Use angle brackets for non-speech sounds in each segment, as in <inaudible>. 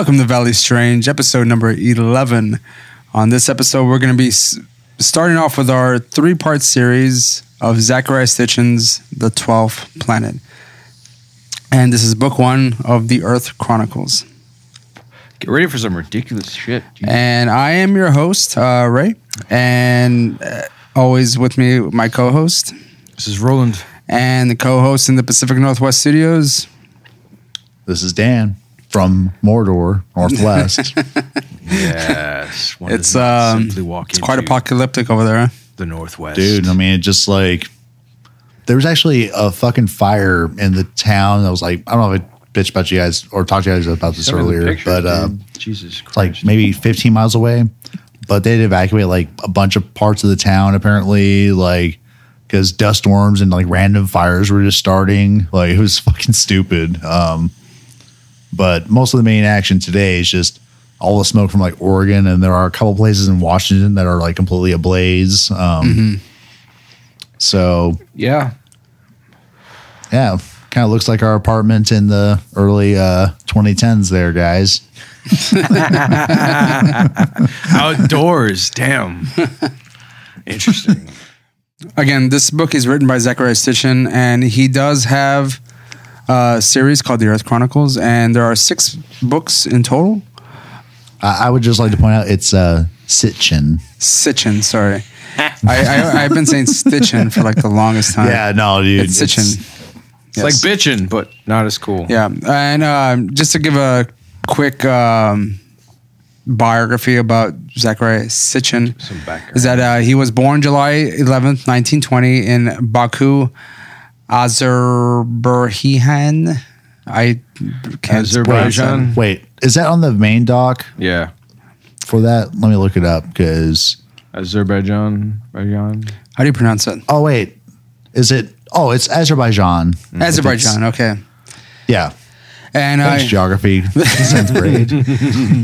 Welcome to Valley Strange, episode number 11. On this episode, we're going to be starting off with our three part series of Zachariah Stitchin's The Twelfth Planet. And this is book one of the Earth Chronicles. Get ready for some ridiculous shit. Jesus. And I am your host, uh, Ray. And uh, always with me, my co host. This is Roland. And the co host in the Pacific Northwest Studios. This is Dan from Mordor, Northwest. <laughs> Yes. one It's, um, It's quite apocalyptic over there. the Northwest. Dude, I mean, it just like there was actually a fucking fire in the town. I was like, I don't know if I bitched about you guys or talked to you guys about this Send earlier, pictures, but dude. Jesus it's like maybe 15 miles away. But they'd evacuate like a bunch of parts of the town apparently, like because dust storms and like random fires were just starting. Like it was <laughs> fucking stupid. Um, but most of the main action today is just all the smoke from like Oregon, and there are a couple places in Washington that are like completely ablaze. Um, So yeah. yeah, kind of looks like our apartment in the early uh, 2010s there, guys. <laughs> Outdoors. Damn. <laughs> Interesting. Again, this book is written by Zachariah Stitchin, and he does have a series called The Earth Chronicles, and there are six books in total. I, I would just like to point out it's uh, Sitchin. Sitchin, sorry. <laughs> I, I, I've been saying Stitchin for like the longest time. Yeah, no, dude. It's Sitchin. It's like bitching, but not as cool. Yeah, and um, just to give a quick um, biography about Zachariah Sitchin Some is that uh, he was born July 11th, 1920 in Baku, Azerbaijan. I can't Azerbaijan. Wait, is that on the main dock Yeah. for that? Let me look it up because. Azerbaijan. Azerbaijan. How do you pronounce it? Oh wait, is it? Oh, it's Azerbaijan. Azerbaijan. Okay. Yeah. And Thanks, uh, geography, <laughs> tenth grade.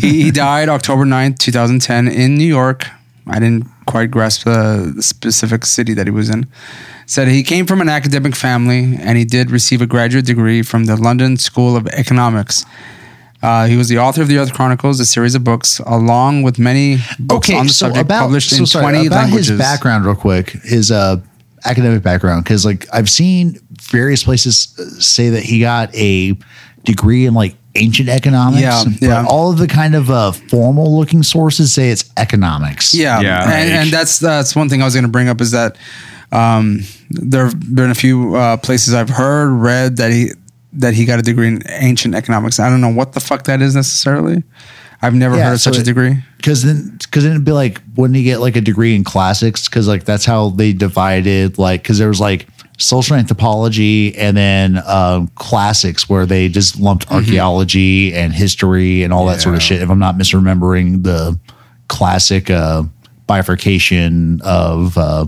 he, he died October 9th, 2010 in New York. I didn't quite grasp the, specific city that he was in. Said he came from an academic family and he did receive a graduate degree from the London School of Economics. Uh, he was the author of the Earth Chronicles, a series of books, along with many books on the subject published in 20 about languages. his background, real quick, his uh, academic background, because like I've seen various places uh, say that he got a degree in like ancient economics. Yeah, but yeah. all of the kind of uh, formal looking sources say it's economics. Yeah, Yeah. and, and that's that's one thing I was going to bring up is that um, there have been a few uh, places I've heard read that he that he got a degree in ancient economics. I don't know what the fuck that is necessarily. I've never Yeah, heard of so such a degree. because then because then it'd be like wouldn't he get like a degree in classics because like that's how they divided like because there was like social anthropology and then um, classics where they just lumped archaeology and history and all that sort of shit if i'm not misremembering the classic uh, bifurcation of uh,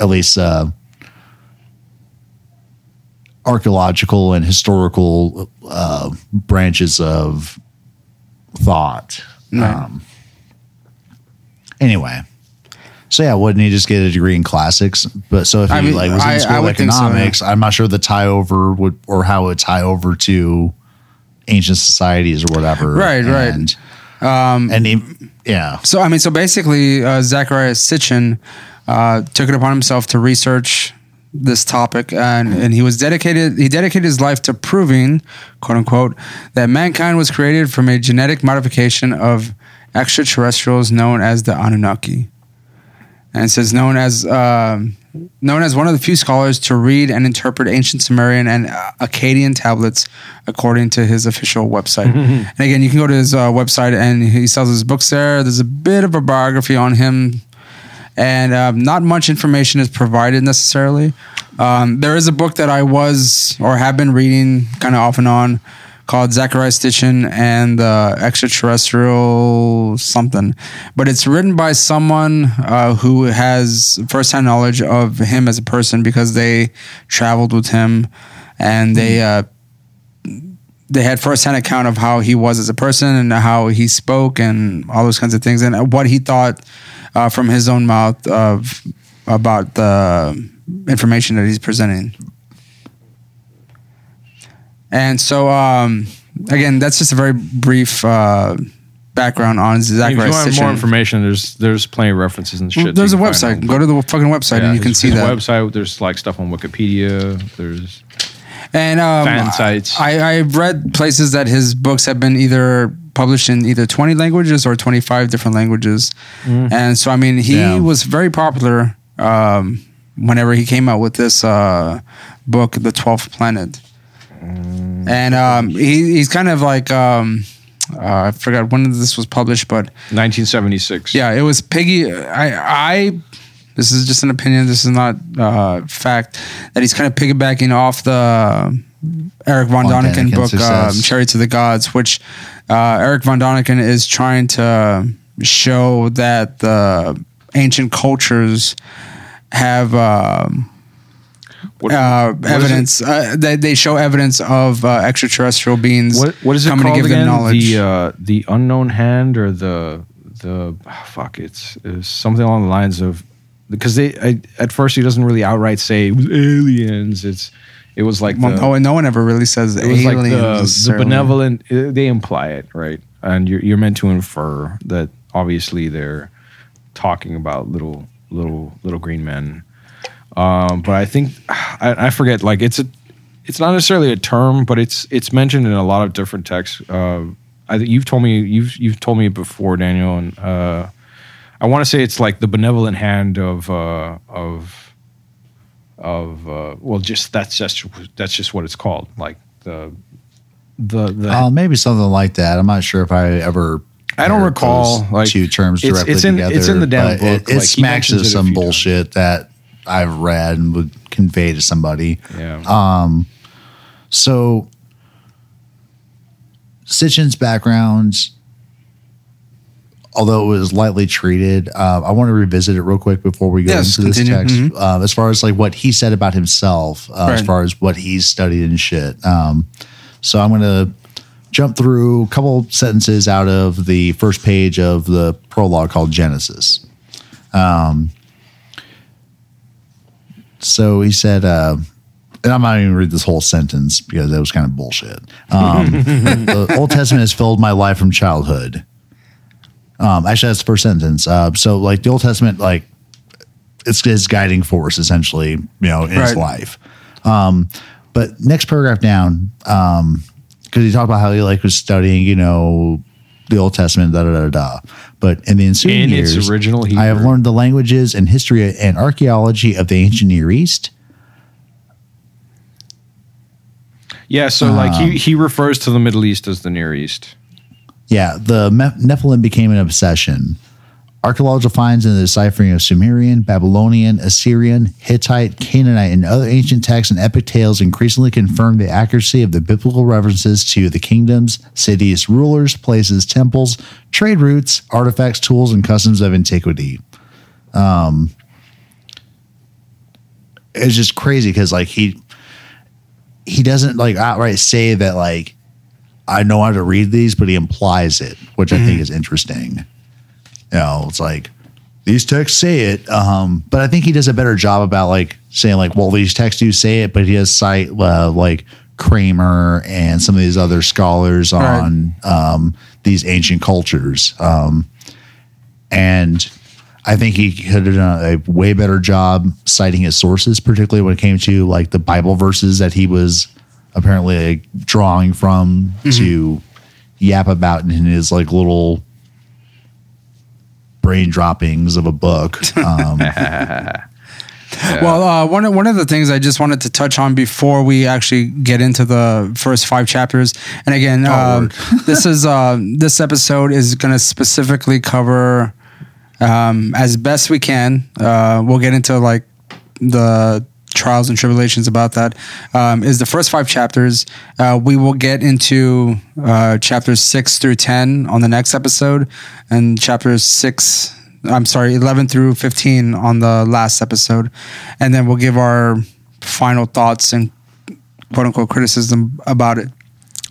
at least uh, archaeological and historical uh, branches of thought. Um, anyway, so yeah, wouldn't he just get a degree in classics? But so if he I mean, like was in I- school I of think so, yeah. economics, I'm not sure the tie over would or how it would tie over to ancient societies or whatever. Right, right. and, Um, and he, yeah, So I mean, so basically, uh, Zachariah Sitchin uh, took it upon himself to research this topic, and and he was dedicated. He dedicated his life to proving, quote unquote, that mankind was created from a genetic modification of extraterrestrials known as the Anunnaki, and it says known as. Um, Known as one of the few scholars to read and interpret ancient Sumerian and uh, Akkadian tablets, according to his official website. <laughs> and again, you can go to his uh, website and he sells his books there. There's a bit of a biography on him, and um, not much information is provided necessarily. Um, there is a book that I was or have been reading kind of off and on called Zachariah Stitchin and the Extraterrestrial something. But it's written by someone uh, who has firsthand knowledge of him as a person because they traveled with him and they uh, they had firsthand account of how he was as a person and how he spoke and all those kinds of things and what he thought uh, from his own mouth of about the information that he's presenting. And so um, again, that's just a very brief uh, background on If you want more information, there's there's plenty of references and shit. Well, there's a website. Go to the fucking website Yeah, and you can see that. website. There's like stuff on Wikipedia. There's And um, Fan sites. I, I've read places that his books have been either published in either 20 languages or 25 different languages. Mm. And so, I mean, he Yeah. was very popular um, whenever he came out with this uh, book, The 12th Planet. Mm. And um, he, he's kind of like, um, uh, I forgot when this was published, but 1976. yeah, it was Piggy. I, I, this is just an opinion. This is not uh, fact. That he's kind of piggybacking off the Eric von Von Daniken Daniken book, um, success. "Chariots of the Gods," which uh, Eric von Daniken is trying to show that the ancient cultures have. Um, What, uh, what is it- evidence uh, that they show evidence of uh, extraterrestrial beings What what is it coming called to give again? them knowledge. The uh, the unknown hand or the the ah, fuck it's, it's something along the lines of because they I, at first he doesn't really outright say it was aliens. It's it was like well, the, no, no one ever really says it was like the, the benevolent. uh, They imply it right, and you're you're meant to infer that obviously they're talking about little little little green men. Um, but I think <sighs> I, I forget. Like it's a, it's not necessarily a term, but it's it's mentioned in a lot of different texts. Uh, I think you've told me you've you've told me before, Daniel, and uh, I want to say it's like the benevolent hand of uh, of of uh, well, just that's just that's just what it's called. Like the the the Uh, maybe something like that. I'm not sure if I ever. I don't recall, like, two terms it's- directly it's in- together. it's in the damn but It, book, it like, smacks of some few times. bullshit that I've read and would convey to somebody. yeah. Um, So, Sitchin's background, although it was lightly treated, uh, I want to revisit it real quick before we go Yes, into this continue. text. Uh, as far as like what he said about himself, uh, as far as what he's studied and shit. Um, so I'm going to jump through a couple sentences out of the first page of the prologue called Genesis. Um, so he said, uh, and I'm not even read this whole sentence because that was kind of bullshit. Um, <laughs> the Old Testament has filled my life from childhood. Um, actually, that's the first sentence. Uh, so, like the Old Testament, like it's his guiding force, essentially, you know, in his life. Um, but next paragraph down, um, because he talked about how he like was studying, you know, the Old Testament, da da da da. But in the ensuing In its years, original I have learned the languages and history and archaeology of the ancient Near East. Yeah, so like he, um, he refers to the Middle East as the Near East. Yeah, the Me- Nephilim became an obsession. Archaeological finds in the deciphering of Sumerian, Babylonian, Assyrian, Hittite, Canaanite, and other ancient texts and epic tales increasingly confirm the accuracy of the biblical references to the kingdoms, cities, rulers, places, temples, trade routes, artifacts, tools, and customs of antiquity. Um, it's just crazy because like he he doesn't like outright say that like I know how to read these, but he implies it, which I think is interesting. You know, it's like these texts say it, um, but I think he does a better job about like saying like, well, these texts do say it, but he does cite uh, like Kramer and some of these other scholars Right. on um, these ancient cultures, um, and I think he could have done a way better job citing his sources, particularly when it came to like the Bible verses that he was apparently like, drawing from to yap about in his like little brain droppings of a book. Um, <laughs> <laughs> Well, uh, one of, one of the things I just wanted to touch on before we actually get into the first five chapters, and again, um, <laughs> this is uh, this episode is going to specifically cover um, as best we can. Uh, we'll get into like the trials and tribulations about that. Um, is the first five chapters. Uh, we will get into uh, chapters six through ten on the next episode, and chapters six. I'm sorry, eleven through fifteen on the last episode, and then we'll give our final thoughts and quote unquote criticism about it.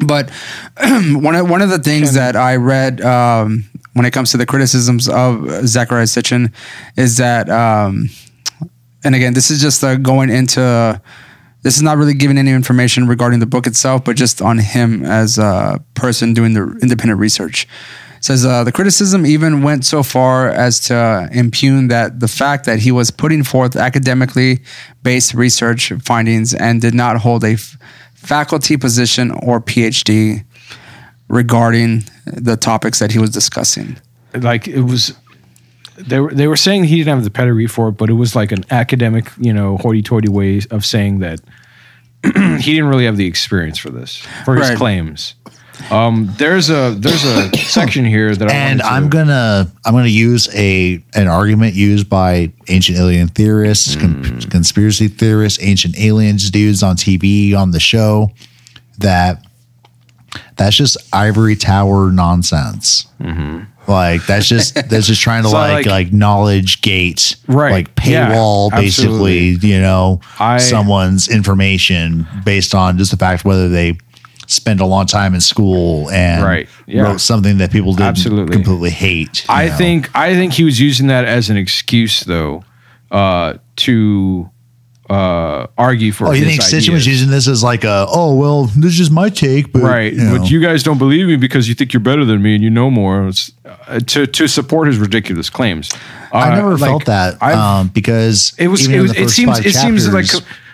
But <clears throat> one of one of the things that I read um, when it comes to the criticisms of Zachariah Sitchin is that, um, and again, this is just uh, going into this is not really giving any information regarding the book itself, but just on him as a person doing the independent research. It says uh, the criticism even went so far as to impugn that the fact that he was putting forth academically based research findings and did not hold a f- faculty position or PhD regarding the topics that he was discussing. like it was they were they were saying he didn't have the pedigree for it, but it was like an academic, you know, hoity-toity way of saying that <clears throat> he didn't really have the experience for this for his Right. claims. Um, there's a there's a <coughs> section here that I and wanted to- I'm gonna I'm gonna use a an argument used by ancient alien theorists, con- Hmm. conspiracy theorists, ancient aliens dudes on TV on the show that that's just ivory tower nonsense. Like that's just that's just trying to. So, like, like- like knowledge gate, Right. Like Yeah, paywall, basically. You know, I- someone's information based on just the fact whether they spend a long time in school and Right. Yeah. wrote something that people didn't Absolutely. completely hate. I know? think I think he was using that as an excuse though uh, to uh, argue for. Oh, you think Stitchen was using this as like a, oh, well, this is just my take, but right? you know. But you guys don't believe me because you think you're better than me and you know more. It's, uh, to to support his ridiculous claims. I Uh, never like, felt that um, because it was. It, was, it seems. It seems like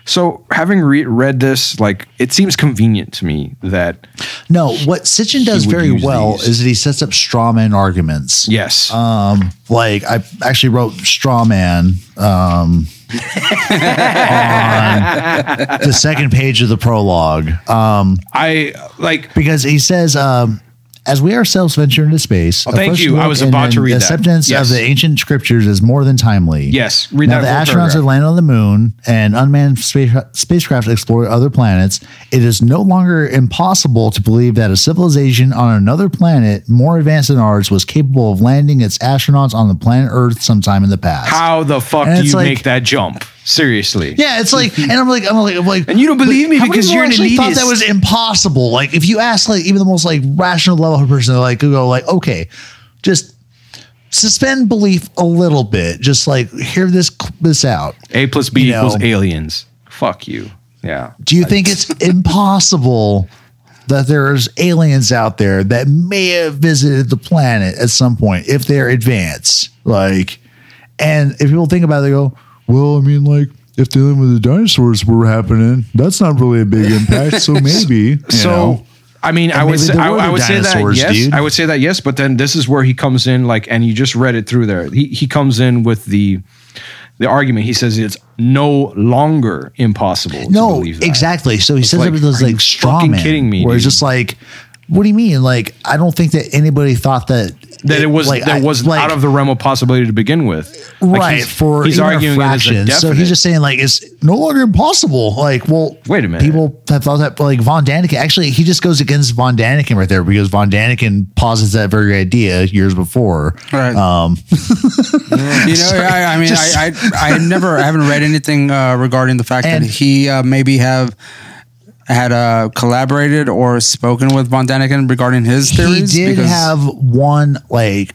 so. Having re- read this, like it seems convenient to me that no. What Sitchin does very well these. is that he sets up straw man arguments. yes, Um, like I actually wrote straw man um, on the second page of the prologue. Um, I like. because he says, um, as we ourselves venture into space, Oh, thank you. I was about to read that. The acceptance Yes. of the ancient scriptures is more than timely. Yes, read now that the astronauts have landed on the moon and unmanned space, spacecraft explore other planets. It is no longer impossible to believe that a civilization on another planet more advanced than ours was capable of landing its astronauts on the planet Earth sometime in the past. How the fuck And do you like- make that jump? Seriously. Yeah, it's like, and I'm like, I'm like, I'm like, And you don't believe me because you're an actually Thought that was impossible. Like, if you ask, like, even the most like rational level of person, they're like, go like, okay, just suspend belief a little bit. Just like hear this this out. A plus B You know. equals aliens. Fuck you. Yeah. Do you think it's <laughs> impossible that there's aliens out there that may have visited the planet at some point if they're advanced? Like, and if people think about it, they go, well, I mean, like, if dealing with the dinosaurs were happening, that's not really a big impact. So <laughs> maybe. you So know. I mean, I And would say, I, were I would say that yes. dude. I would say that yes, but then this is where he comes in, like, and you just read it through there. He he comes in with the the argument. He says it's no longer impossible. to no, believe that. exactly. So he says like, it with those like straw man, kidding me, where it's dude? just like, what do you mean? Like, I don't think that anybody thought that That it was like, that I- was like- out of the realm of possibility to begin with. Like, right he's- for he's even a arguing it as a fraction. So he's just saying like it's no longer impossible. Like, well, Wait a minute. People have thought that like Von Daniken actually he just goes against Von Daniken right there because Von Daniken posits that very idea years before. Right. Um, <laughs> You know, <laughs> I, I mean, Just- I, I, I never, I haven't read anything uh, regarding the fact And- that he uh, maybe have had uh, collaborated or spoken with Von Daniken regarding his theories? he did because- have one like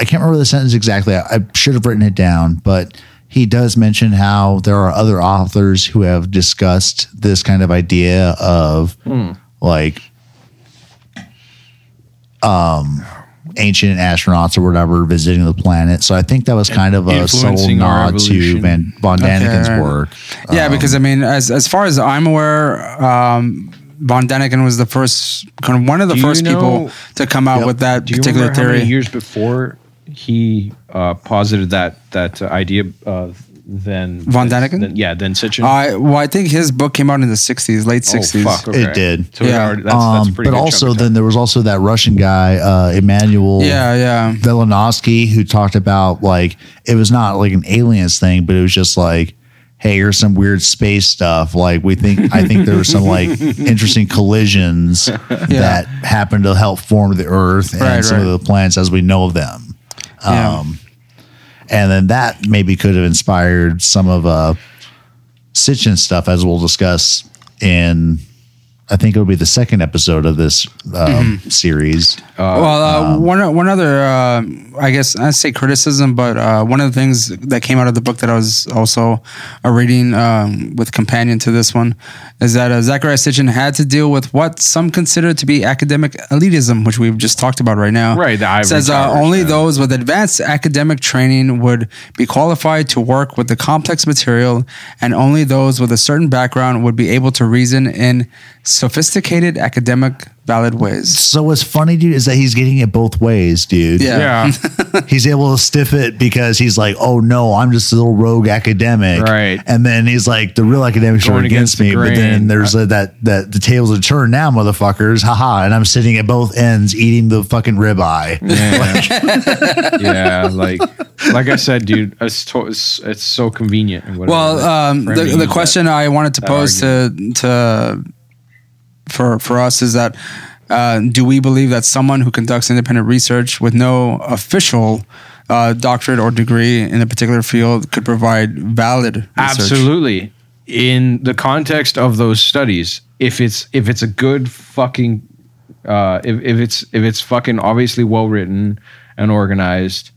I can't remember the sentence exactly. I, I should have written it down, but he does mention how there are other authors who have discussed this kind of idea of Hmm. like um ancient astronauts or whatever visiting the planet. So I think that was kind of a subtle Influencing our nod to evolution. Van, Von Daniken's right. work. Yeah, Um, because I mean, as as far as I'm aware, um, Von Daniken was the first, kind of one of the Do you first know- people to come out Yep. with that Do you particular remember how theory. many years before he uh, posited that that uh, idea? Uh, then Von Daniken? Then, yeah, then Sitchin. I well, I think his book came out in the '60s, late '60s. Oh, fuck, okay. It did. So Yeah. already- that's, that's a Um, pretty but good also chunk of then there was also that Russian guy, uh, Emmanuel Yeah, yeah. Velikovsky who talked about like it was not like an aliens thing, but it was just like, hey, here's some weird space stuff. Like we think I think there were some <laughs> like interesting collisions that happened to help form the Earth and Right, some right. of the planets as we know of them. Yeah. Um, and then that maybe could have inspired some of uh Sitchin stuff as we'll discuss in I think it'll be the second episode of this um, series. well, uh, one one other, uh, I guess I say criticism, but uh, one of the things that came out of the book that I was also uh, reading um, with companion to this one is that uh, Zachariah Sitchin had to deal with what some consider to be academic elitism, which we've just talked about right now. Right, the ivory says uh, only yeah. those with advanced academic training would be qualified to work with the complex material, and only those with a certain background would be able to reason in sophisticated academic valid ways. So what's funny, dude, is that he's getting it both ways, dude. Yeah. Yeah. <laughs> he's able to stiff it because he's like, oh no, I'm just a little rogue academic, Right. And then he's like, the real academics Going are against, against the me. But then there's a, that that the tables are turned now, motherfuckers, haha. And I'm sitting at both ends eating the fucking ribeye. Yeah. <laughs> <laughs> yeah, like like I said, dude, it's to, it's, it's so convenient. and whatever. Well, um, the, the question that. I wanted to that pose to to for for us is that uh, do we believe that someone who conducts independent research with no official uh, doctorate or degree in a particular field could provide valid research? absolutely in the context of those studies, if it's if it's a good fucking uh, if if it's if it's fucking obviously well written and organized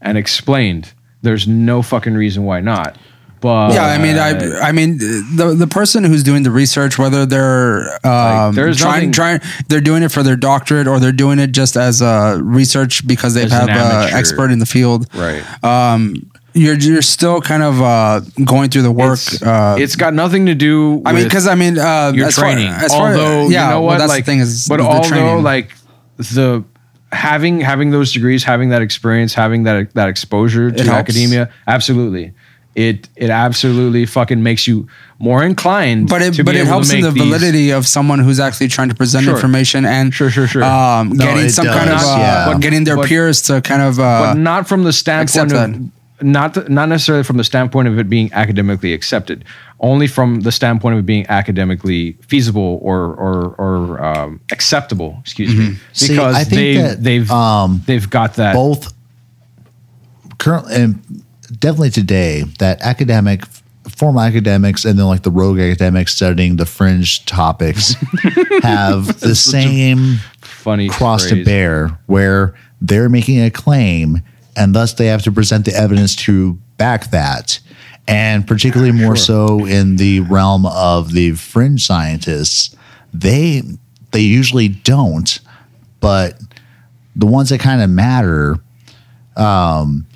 and explained, there's no fucking reason why not. But Yeah, I mean, I, I mean, the the person who's doing the research, whether they're um, there's trying, nothing- trying, they're doing it for their doctorate or they're doing it just as a research because they have an amateur. expert in the field. right. Um, you're you're still kind of uh, going through the work. It's, uh, it's got nothing to do. I mean, with because I mean, uh, your as far- training. as far, although yeah, you know well, what, that's like, the thing is, but although training. like the having having those degrees, having that experience, having that that exposure to academia, absolutely. It it absolutely fucking makes you more inclined. but it to but be it helps in make the these- validity of someone who's actually trying to present Sure. information and Sure, sure, sure. Um, No, getting it some kind of uh, yeah. but getting their But- peers to kind of uh, but not from the standpoint of not not necessarily from the standpoint of it being academically accepted, only from the standpoint of it being academically feasible or or or um, acceptable. Excuse me, See, because I think they that, they've um, they've got that. both currently and definitely today that academic formal academics and then like the rogue academics studying the fringe topics <laughs> have the same funny cross to bear where they're making a claim and thus they have to present the evidence to back that. And particularly more so in the realm of the fringe scientists they they usually don't but the ones that kind of matter um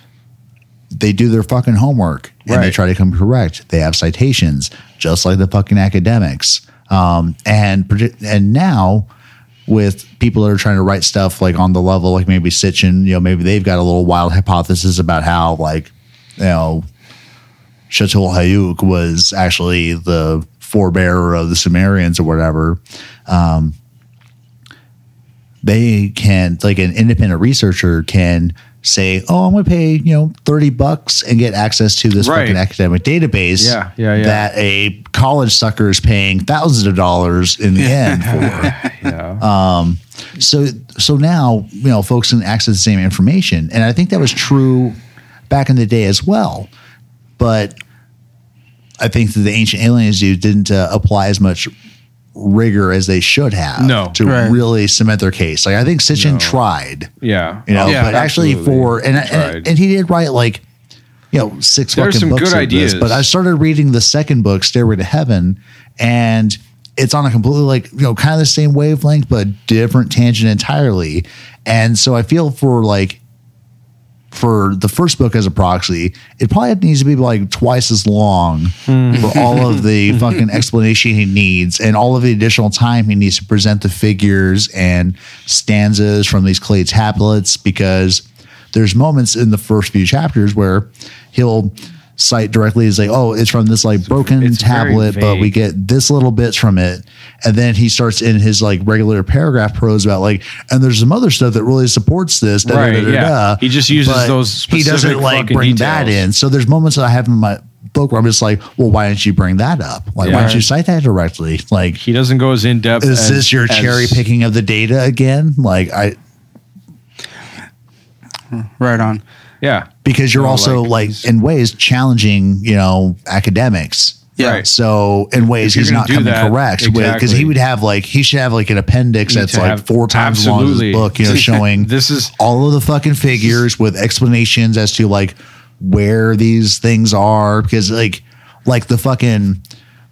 they do their fucking homework and they try to come correct. They have citations just like the fucking academics. Um and and now with people that are trying to write stuff like on the level like maybe Sitchin, you know, maybe they've got a little wild hypothesis about how like, you know, Çatalhöyük was actually the forebearer of the Sumerians or whatever. Um, they can like an independent researcher can say, "Oh, I'm going to pay you know thirty bucks and get access to this Right. fucking academic database." Yeah, yeah, yeah. That a college sucker is paying thousands of dollars in the end <laughs> for. Yeah. Um, so so now you know folks can access the same information, and I think that was true back in the day as well. But I think that the ancient aliens dude didn't uh, apply as much rigor as they should have No. to Right. really cement their case. Like I think Sitchin tried, yeah. you know, Oh, but actually for and, and and he did write like you know six There's fucking some books good of this. ideas. But I started reading the second book, Stairway to Heaven, and it's on a completely like you know kind of the same wavelength but different tangent entirely. And so I feel for like for the first book as a proxy, it probably needs to be like twice as long mm-hmm. for all of the <laughs> fucking explanation he needs and all of the additional time he needs to present the figures and stanzas from these clay tablets because there's moments in the first few chapters where he'll cite directly as like, oh, it's from this like broken it's tablet, but we get this little bits from it. And then he starts in his like regular paragraph prose about like, and there's some other stuff that really supports this. da, da, Right, da, da, yeah. da. He just uses But those He doesn't like fucking bring that in. So there's moments that I have in my book where I'm just like, well, why didn't you bring that up? Like, Yeah. why don't you cite that directly? Like, he doesn't go as in depth. is as, this your as- cherry picking of the data again? Like, I right on. Yeah. because you're also like, like, in ways challenging, you know, academics Yeah. Right. So in ways he's not coming that, correct because he would have like he should have like an appendix that's like have- four times as long as his book, you know, <laughs> showing This is- all of the fucking figures with explanations as to like where these things are because like like the fucking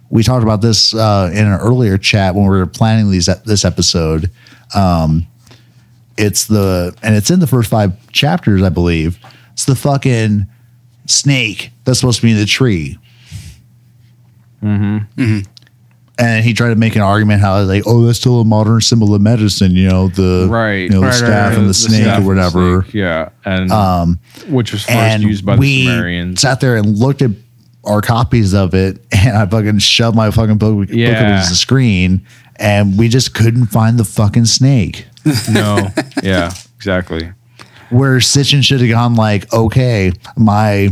we talked about this uh, in an earlier chat when we were planning these this episode. Um, it's the and it's in the first five chapters, I believe. It's the fucking snake that's supposed to be in the tree. Mm-hmm. Mm-hmm. and he tried to make an argument how like, oh, that's still a modern symbol of medicine, you know, the Right. you know, the Right, right, staff right. and the, The snake or whatever. snake, yeah, and um, which was first And used by we the Sumerians. sat there and looked at our copies of it, <laughs> and I fucking shoved my fucking book, book up Yeah. against the screen, and we just couldn't find the fucking snake. <laughs> no, yeah, exactly. Where Sitchin should have gone like, okay, my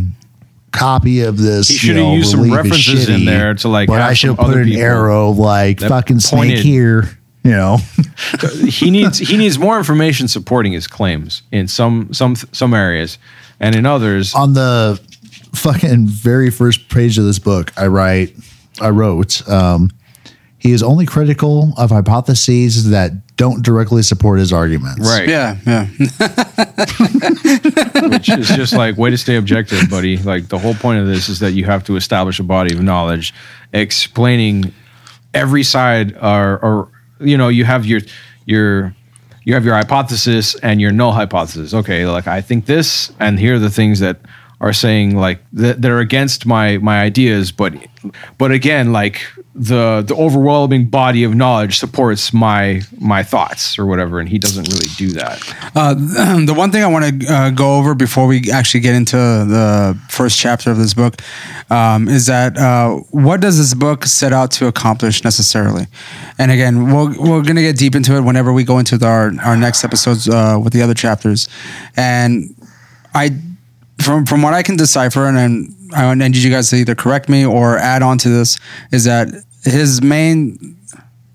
copy of this. He should have know, used some references in there to, like, But I should have put an arrow like fucking snake here. You know, <laughs> he needs he needs more information supporting his claims in some some some areas, and in others, on the fucking very first page of this book, I write, I wrote, um, he is only critical of hypotheses that don't directly support his arguments. right? Yeah, yeah. <laughs> which is just like way to stay objective, buddy. Like the whole point of this is that you have to establish a body of knowledge, explaining every side, or, or you know, you have your your you have your hypothesis and your null hypothesis. Okay, like I think this, and here are the things that are saying like that, that are against my my ideas, but but again, like the the overwhelming body of knowledge supports my my thoughts or whatever, and he doesn't really do that. Uh, <clears throat> the one thing I want to uh, go over before we actually get into the first chapter of this book um, is that uh, what does this book set out to accomplish necessarily? And again, we'll, we're going to get deep into it whenever we go into the, our, our next episodes uh, with the other chapters. And I, from from what I can decipher, and then I need you guys to either correct me or add on to this, is that his main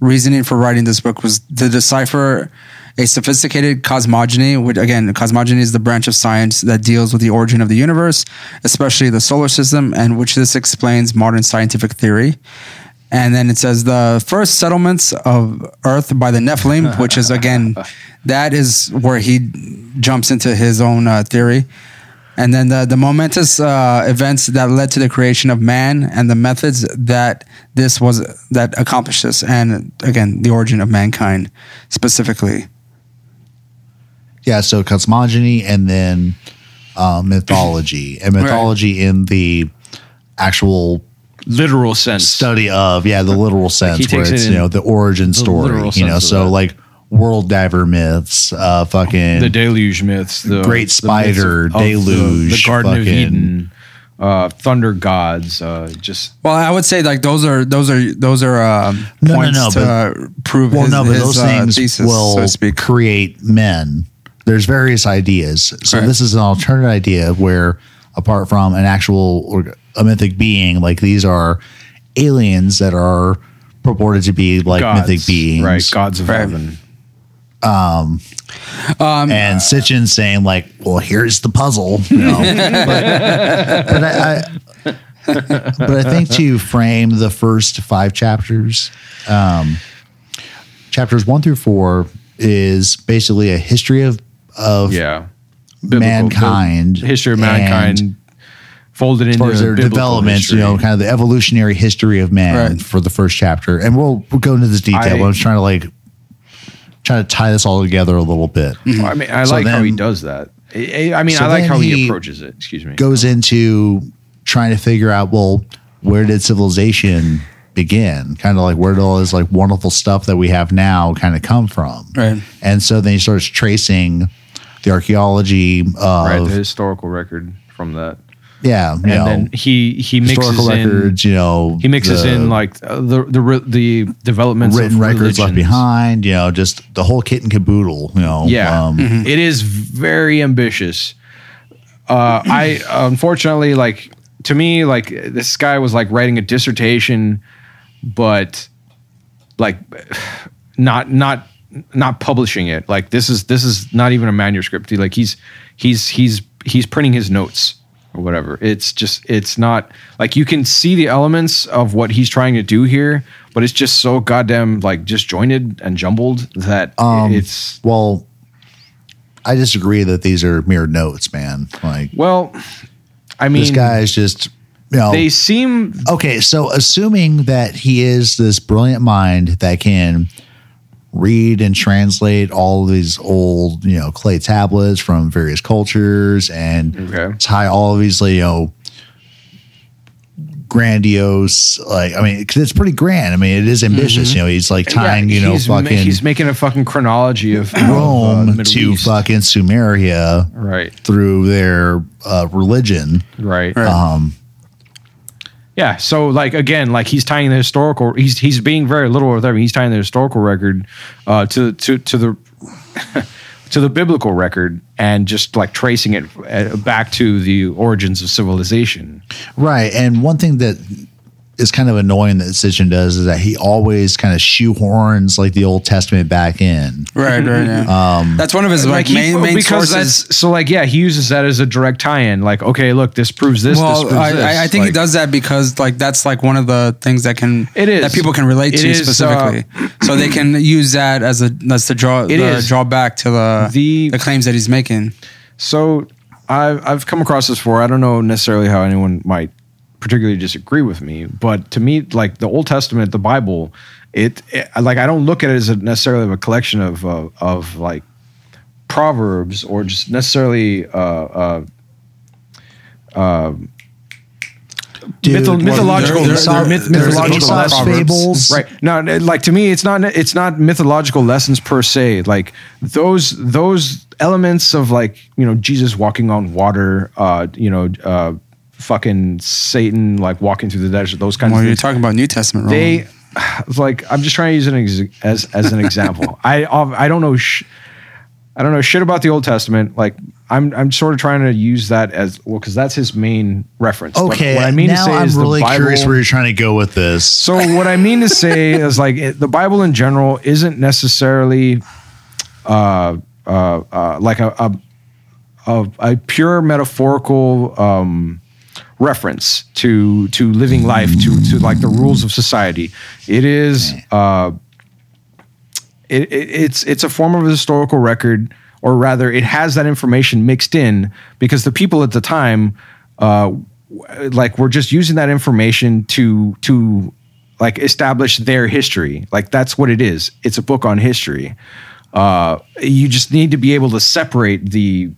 reasoning for writing this book was to decipher a sophisticated cosmogony, which again, cosmogony is the branch of science that deals with the origin of the universe, especially the solar system, and which this explains modern scientific theory. And then it says the first settlements of Earth by the Nephilim, which is again, <laughs> that is where he jumps into his own uh, theory. And then the, the momentous uh, events that led to the creation of man and the methods that this was that accomplished this, and again the origin of mankind specifically. Yeah. So cosmogony and then uh, mythology and mythology in the actual Literal sense. study of yeah the literal sense he where it's in you know the origin story literal you know so that. like world diver myths uh fucking the deluge myths, the Great the myths spider, of the- deluge, the, Garden of Eden, uh, thunder gods, uh, just Well, I would say like those are those are those are um, No, no, points no, to but- uh, prove well his, no but his, those uh, things thesis, will so create men there's various ideas so Right. this is an alternate idea where apart from an actual or a mythic being like these are aliens that are purported to be like gods, mythic beings right? Gods of Right. heaven. Um, and Sitchin saying like, "Well, here's the puzzle," you know. <laughs> but, but I, I, but I think to frame the first five chapters, um, chapters one through four is basically a history of of Yeah, Biblical- mankind, history of mankind, folded as into their developments, you know, kind of the evolutionary history of man Right. for the first chapter, and we'll we'll go into this detail. I- but I'm trying to like try to tie this all together a little bit. Mm-hmm. I mean, I So like how he does that. I, I mean, So I like then how he, he approaches it. Excuse me. goes into trying to figure out well where did civilization begin kind of like where did all this like wonderful stuff that we have now kind of come from Right. and so then he starts tracing the archaeology of right, the historical record from that, yeah you and know then he he mixes in records you know he mixes the in like uh, the the the developments written records left behind you know just the whole kit and caboodle you know Yeah, um, it is very ambitious. Uh, I unfortunately like to me like this guy was like writing a dissertation, but like not not not publishing it. Like this is this is not even a manuscript. He- Like he's he's he's he's printing his notes or whatever. It's just it's not like you can see the elements of what he's trying to do here, but it's just so goddamn like disjointed and jumbled that Um, it's Well, I disagree that these are mere notes, man. Like well, I mean, this guy is just you know they seem okay, so assuming that he is this brilliant mind that can read and translate all of these old, you know, clay tablets from various cultures and Okay. tie all of these, you know, grandiose, like, I mean, 'cause it's pretty grand. I mean, it is ambitious. You know, he's like tying, yeah, you know, he's, ma- fucking he's making a fucking chronology of of, uh, Rome to East. fucking Sumeria right, through their uh, religion. right, Right. Um, Yeah, so like again, like he's tying the historical. He's he's being very literal with everything. He's tying the historical record uh, to to to the <laughs> to the biblical record and just like tracing it uh, back to the origins of civilization. Right. And one thing that is kind of annoying that Sitchin does is that he always kind of shoehorns like the Old Testament back in. Right, right. Yeah. <laughs> Um, that's one of his like, he- main main because sources. that's so like yeah, he uses that as a direct tie-in. Like okay, look, this proves this. this Well, proves I, this. I, I think he does that because like that's like one of the things that can It is. that people can relate It to is, uh, specifically, so they can <clears throat> use that as a that's the draw It the, is. draw back to the, The- the claims that he's making. So I've I've come across this before. I don't know necessarily how anyone might particularly disagree with me, but to me, like the Old Testament, the Bible, it, it like I don't look at it as a necessarily a collection of uh, of like proverbs or just necessarily uh, uh, Dude, Mytho- mythological- there- they're there- myth- mythological proverbs. fables. right no like to me it's not it's not mythological lessons per se like those those elements of like you know jesus walking on water uh you know uh fucking satan like walking through the desert those kinds Well, of you're things talking about New Testament. Roland. they <sighs> like i'm just trying to use an ex- as as an example <laughs> i i don't know sh- I don't know shit about the Old Testament. Like I'm, I'm sort of trying to use that as well because that's his main reference. What- Okay. what, I mean now to say I'm is really the Bible, curious where you're trying to go with this. so what I mean to say <laughs> is like it, the Bible in general isn't necessarily uh, uh, uh, like a, a, a, a pure metaphorical um, reference to to living life to to like the rules of society. It is uh, it, it, it's it's a form of a historical record, or rather, it has that information mixed in because the people at the time, uh, like, were just using that information to to like establish their history. Like that's what it is. It's a book on history. Uh, you just need to be able to separate the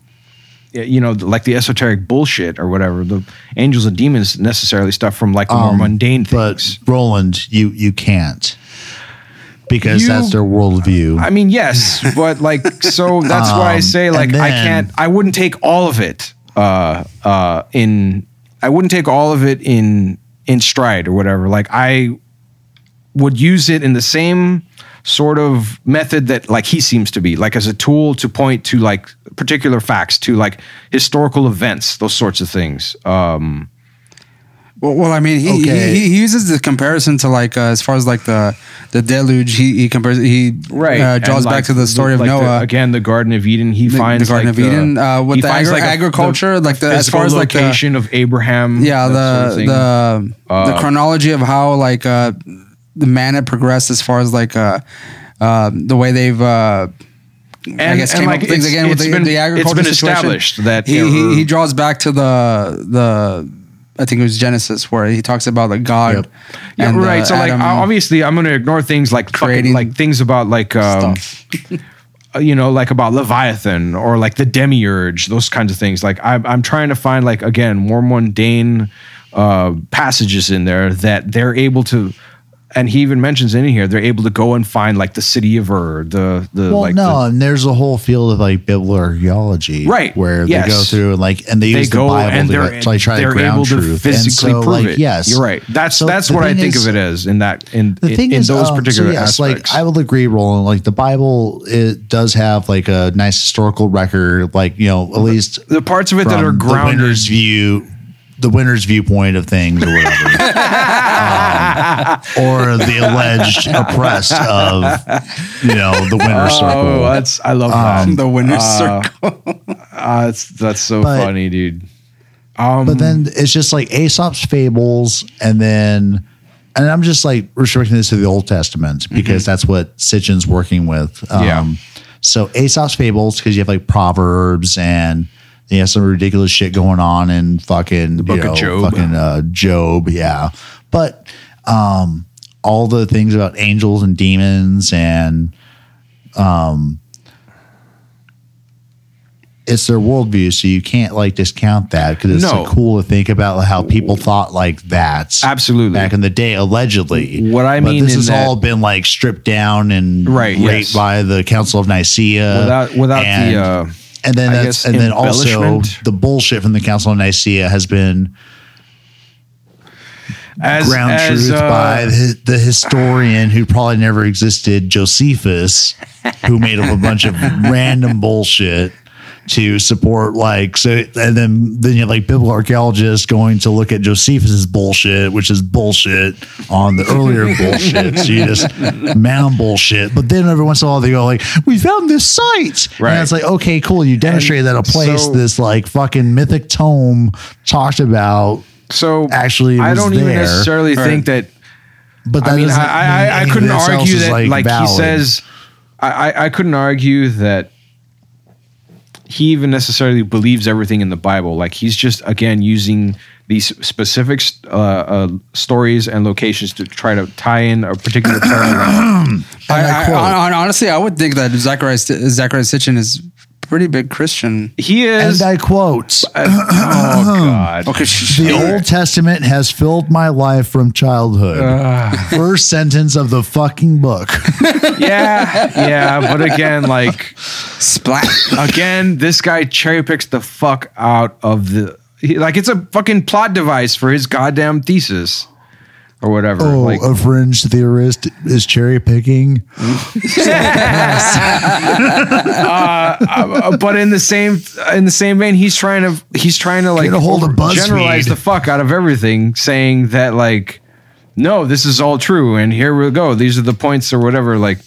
you know like the esoteric bullshit or whatever the angels and demons necessarily stuff from like the more mundane things. but Roland, you you can't because You- that's their worldview. I mean, yes, <laughs> but like, so that's why I Um, say, like, and I can't, I wouldn't take all of it, uh, uh, in, I wouldn't take all of it in, in stride or whatever. Like, I would use it in the same sort of method that, like, he seems to be, like, as a tool to point to, like, particular facts, to, like, historical events, those sorts of things. Um, Well, well, I mean, he, Okay. he, he uses the comparison to like uh, as far as like the the deluge. He he compares he right. uh, draws And, back to the story of like the- Noah. again, the Garden of Eden. He the, finds the Garden like of Eden uh, with the agri- like, a- agriculture, like the as far as like the, location of Abraham. yeah the sort of the the chronology of how like uh, the man had progressed as far as like uh, uh, the way they've. Uh, and, I guess and, came like, up things again with the, been, the agriculture It's been situation. established that he, he he draws back to the the I think it was Genesis where he talks about like God. Yep. yeah, and, right. uh, so like Adam obviously I'm going to ignore things like fucking, like things about like um, <laughs> uh, you know, like about Leviathan or like the demiurge, those kinds of things. Like I'm, I'm trying to find like again more mundane uh, passages in there that they're able to. And he even mentions in here they're able to go and find like the city of Ur, the the well, like no, the, and there's a whole field of like biblical archaeology, Right, Where they go through and like and they, they use the go Bible and to, like try to ground able to truth. physically and so, prove like, it. Yes, you're right. That's So that's what I think is- of it as in that in the thing in is, those um, so particular yes, aspects. like I will agree, Roland. Like the Bible, it does have like a nice historical record. Like you know, at least the parts of it that are grounded. view, the winner's viewpoint of things, or whatever, <laughs> um, or the alleged <laughs> oppressed of you know the winner's Oh, circle. that's I love that. the winner's Uh, circle. <laughs> Uh, that's that's so But- funny, dude. Um, but then it's just like Aesop's fables, and then, and I'm just like restricting this to the Old Testament because that's what Sitchin's working with. Um, Yeah. So Aesop's fables because you have like proverbs and you has some ridiculous shit going on in fucking the Book of Job. fucking uh, Job, yeah. But um, all the things about angels and demons and um, it's their worldview, so you can't like discount that because it's No. so cool to think about how people thought like that. Absolutely. back in the day, allegedly. What I But mean this has that- all been like stripped down and Right, raped yes. by the Council of Nicaea without without the uh, and then I that's, and then also the bullshit from the Council of Nicaea has been as ground as truth uh, by the, the historian who probably never existed, Josephus, who made up a bunch of random bullshit to support like so and then then you have like biblical archaeologists going to look at Josephus's bullshit, which is bullshit on the earlier <laughs> bullshit. So you just mound bullshit. But then every once in a while they go like, We found this site. Right. And it's like, okay, cool. You demonstrated that a place so- this like fucking mythic tome talked about so actually I don't even there. necessarily think that but that I mean, doesn't I, I, I couldn't argue that, like, he says, I, I, I couldn't argue that he even necessarily believes everything in the Bible. Like, he's just, again, using these specific uh, uh, stories and locations to try to tie in a particular <clears throat> parallel. I, I I, honestly, I would think that Zecharia Zecharia Sitchin is pretty big Christian. He is. and I quote, <clears throat> oh, God. <clears throat> Okay, sh- the Old Testament has filled my life from childhood. First sentence of the fucking book. <laughs> Yeah, yeah. But again, like, splat. again, this guy cherry picks the fuck out of the he- like it's a fucking plot device for his goddamn thesis or whatever. Oh, like a fringe theorist is cherry picking. uh, but in the same in the same vein, he's trying to he's trying to like Get a hold of BuzzFeed. generalize the fuck out of everything, saying that like no, this is all true, and here we go. These are the points or whatever. Like,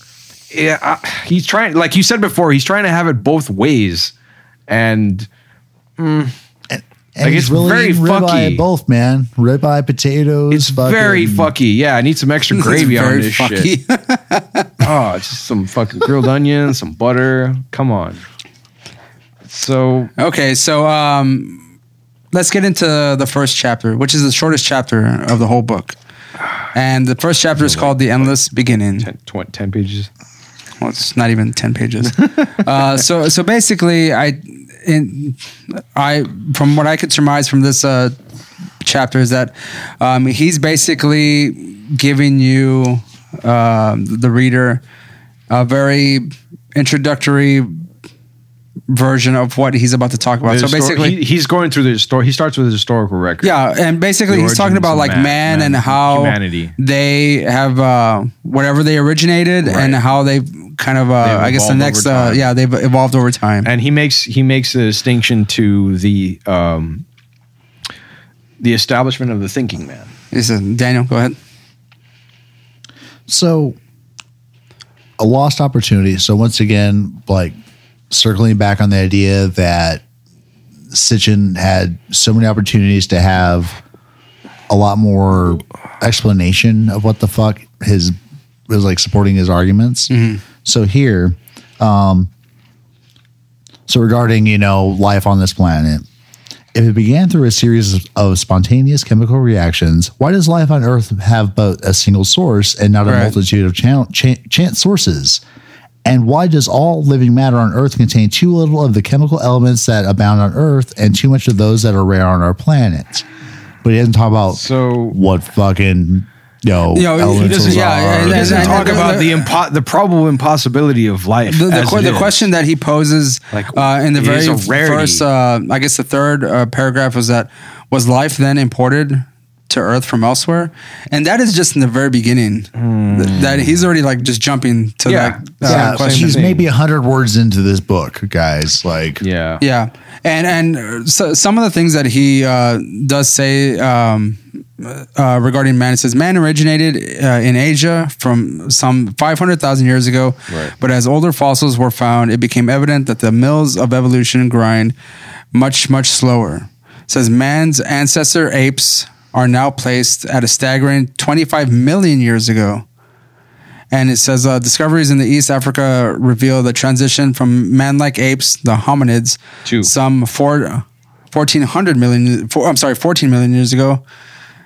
yeah, uh, he's trying. Like you said before, he's trying to have it both ways, and And Like, he's it's really very fucky. both, man. Ribeye, potatoes. it's fucking- very fucky. Yeah, I need some extra gravy on this shit. fucky. <laughs> <laughs> Oh, it's just some fucking grilled onions, some butter. Come on. So Okay, so um, let's get into the first chapter, which is the shortest chapter of the whole book. And the first chapter is called "The Endless Beginning." 10, 20, 10 pages. Well, it's not even ten pages. <laughs> uh, so, so basically, I, in, I, from what I could surmise from this uh, chapter is that um, he's basically giving you, um the reader, a very introductory version of what he's about to talk about. The so histor- basically, he, he's going through the story. He starts with his historical record. Yeah, and basically The he's talking about like man- man, man- and how humanity. they have uh, whatever they originated and how they've kind of uh, They've I guess the next uh, yeah they've evolved over time. and he makes he makes a distinction to the um, the establishment of the thinking man. He said, Daniel, go ahead. So, a lost opportunity. So, once again, like circling back on the idea that Sitchin had so many opportunities to have a lot more explanation of what the fuck his was like supporting his arguments. So, here, um, so regarding, you know, life on this planet, if it began through a series of, spontaneous chemical reactions, why does life on Earth have but a single source and not a Right. multitude of chan- cha- chance sources? And why does all living matter on Earth contain too little of the chemical elements that abound on Earth and too much of those that are rare on our planet? But he doesn't talk about So what fucking you know, You know, he elementals doesn't- yeah, are. and- he doesn't and- talk and- about the- the impo- the probable impossibility of life. The, the, as que- it the is. question that he poses Like, uh, in the very is a rarity. first, uh, I guess the third uh, paragraph was that was life then imported to Earth from elsewhere, and that is just in the very beginning. Th- that he's already like just jumping to Hmm. Yeah. that uh, yeah, question. he's maybe a hundred words into this book, guys. Like, Yeah. Yeah, and and uh, so, some of the things that he uh, does say um, uh, regarding man, it says man originated uh, in Asia from some 500,000 years ago, Right. but as older fossils were found, it became evident that the mills of evolution grind much much slower. says man's ancestor apes are now placed at a staggering 25 million years ago. And it says uh, discoveries in the East Africa reveal the transition from man-like apes, the hominids, To- some four, 1400 million. I'm sorry, 14 million years ago.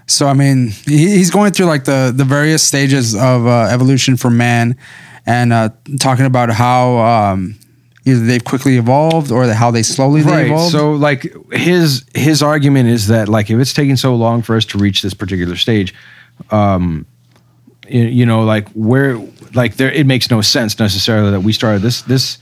So I mean, he, he's going through like the the various stages of uh, evolution for man, and uh, talking about how um, either they've quickly evolved or how they slowly they right evolved. so like his his argument is that like if it's taking so long for us to reach this particular stage um you, you know like where like there it makes no sense necessarily that we started this this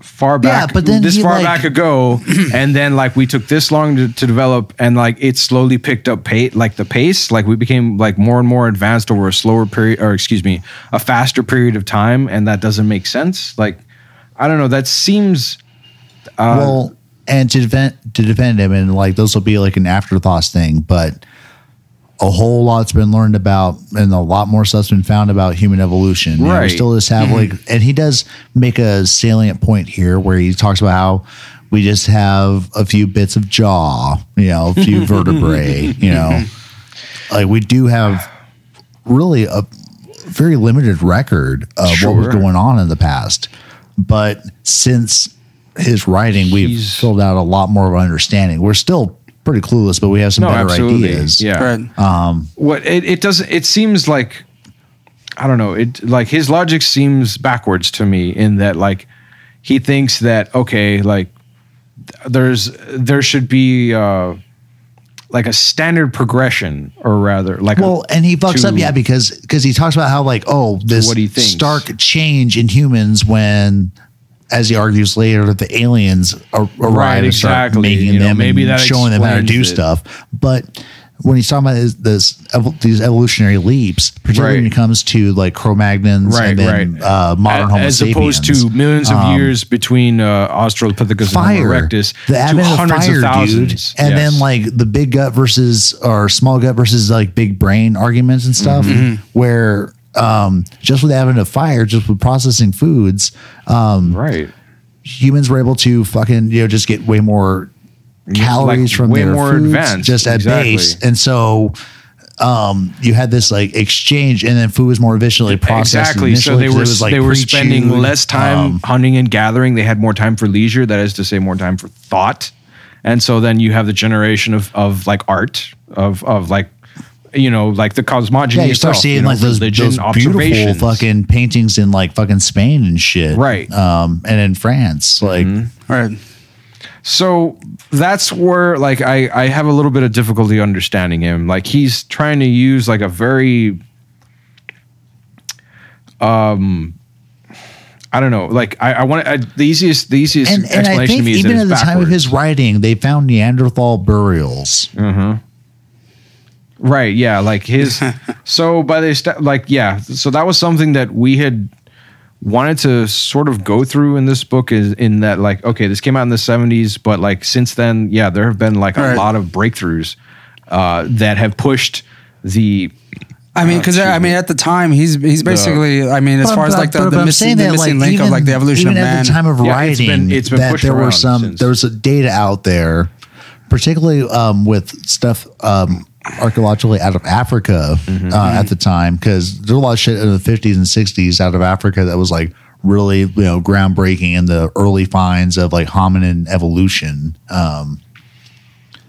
far back Yeah, back but then this far like- back ago <clears throat> and then like we took this long to, to develop and like it slowly picked up pace like the pace like we became like more and more advanced over a slower period or excuse me a faster period of time and that doesn't make sense like i don't know that seems uh, well, and to defend to defend him, and like those will be like an afterthought thing, but a whole lot's been learned about, and a lot more stuff's been found about human evolution. You know, we still just have like, and he does make a salient point here where he talks about how we just have a few bits of jaw, you know, a few <laughs> vertebrae, you know, like we do have really a very limited record of what was going on in the past. But since his writing, we've He's- filled out a lot more of an understanding. We're still pretty clueless, but we have some no better absolutely ideas. yeah Right. what it, it doesn't it seems like i don't know it like his logic seems backwards to me in that like he thinks that okay like there's there should be uh like a standard progression or rather like a- Well, and he fucks to- up, yeah, because because he talks about how like oh this what he thinks. stark change in humans when, as he argues later, that the aliens ar- arrive Right, and start making You know, them maybe and that showing them how to do it. stuff. But when he's talking about this, this these evolutionary leaps, particularly when it comes to like Cro-Magnons right and then right. uh, modern Homo as sapiens, opposed to millions of um, years between uh, australopithecus and homo erectus the to advent of fire, of thousands dude, and Yes. then like the big gut versus or small gut versus like big brain arguments and stuff, Mm-hmm. where um, just with the advent of fire, just with processing foods, um, right. humans were able to fucking you know just get way more calories like, from way their more foods advanced, just at exactly. base, and so. Um, you had this like exchange, and then food was more efficiently processed. Exactly. So initially they 'cause it were was, like, they were spending less time Um, hunting and gathering. They had more time for leisure. That is to say, more time for thought. And so then you have the generation of of like art of of like you know like the cosmogony. Yeah, you start itself, seeing you know, like those, those beautiful fucking paintings in like fucking Spain and shit, Right. Um, and in France, like Right. So that's where like I I have a little bit of difficulty understanding him. Like he's trying to use like a very um I don't know. Like I, I want I, the easiest the easiest and, and I explanation think to me is even at it's the time of his writing, they found Neanderthal burials. Right. Yeah. Like his. <laughs> so by the st- like yeah. So that was something that we had wanted to sort of go through in this book is in that like okay this came out in the 70s but like since then yeah there have been like a Right. lot of breakthroughs uh, that have pushed the I mean, because I mean, at the time, he's he's basically. I mean, as But- far as like the, but- the but missing, the missing like, link of like the evolution of even man. at the time of Yeah, it's writing, been- it's been that there were some since. there was a data out there, particularly um, with stuff um, archaeologically out of Africa Mm-hmm. uh, at the time, because there's a lot of shit in the 50s and 60s out of Africa that was like really you know groundbreaking in the early finds of like hominin evolution. Um,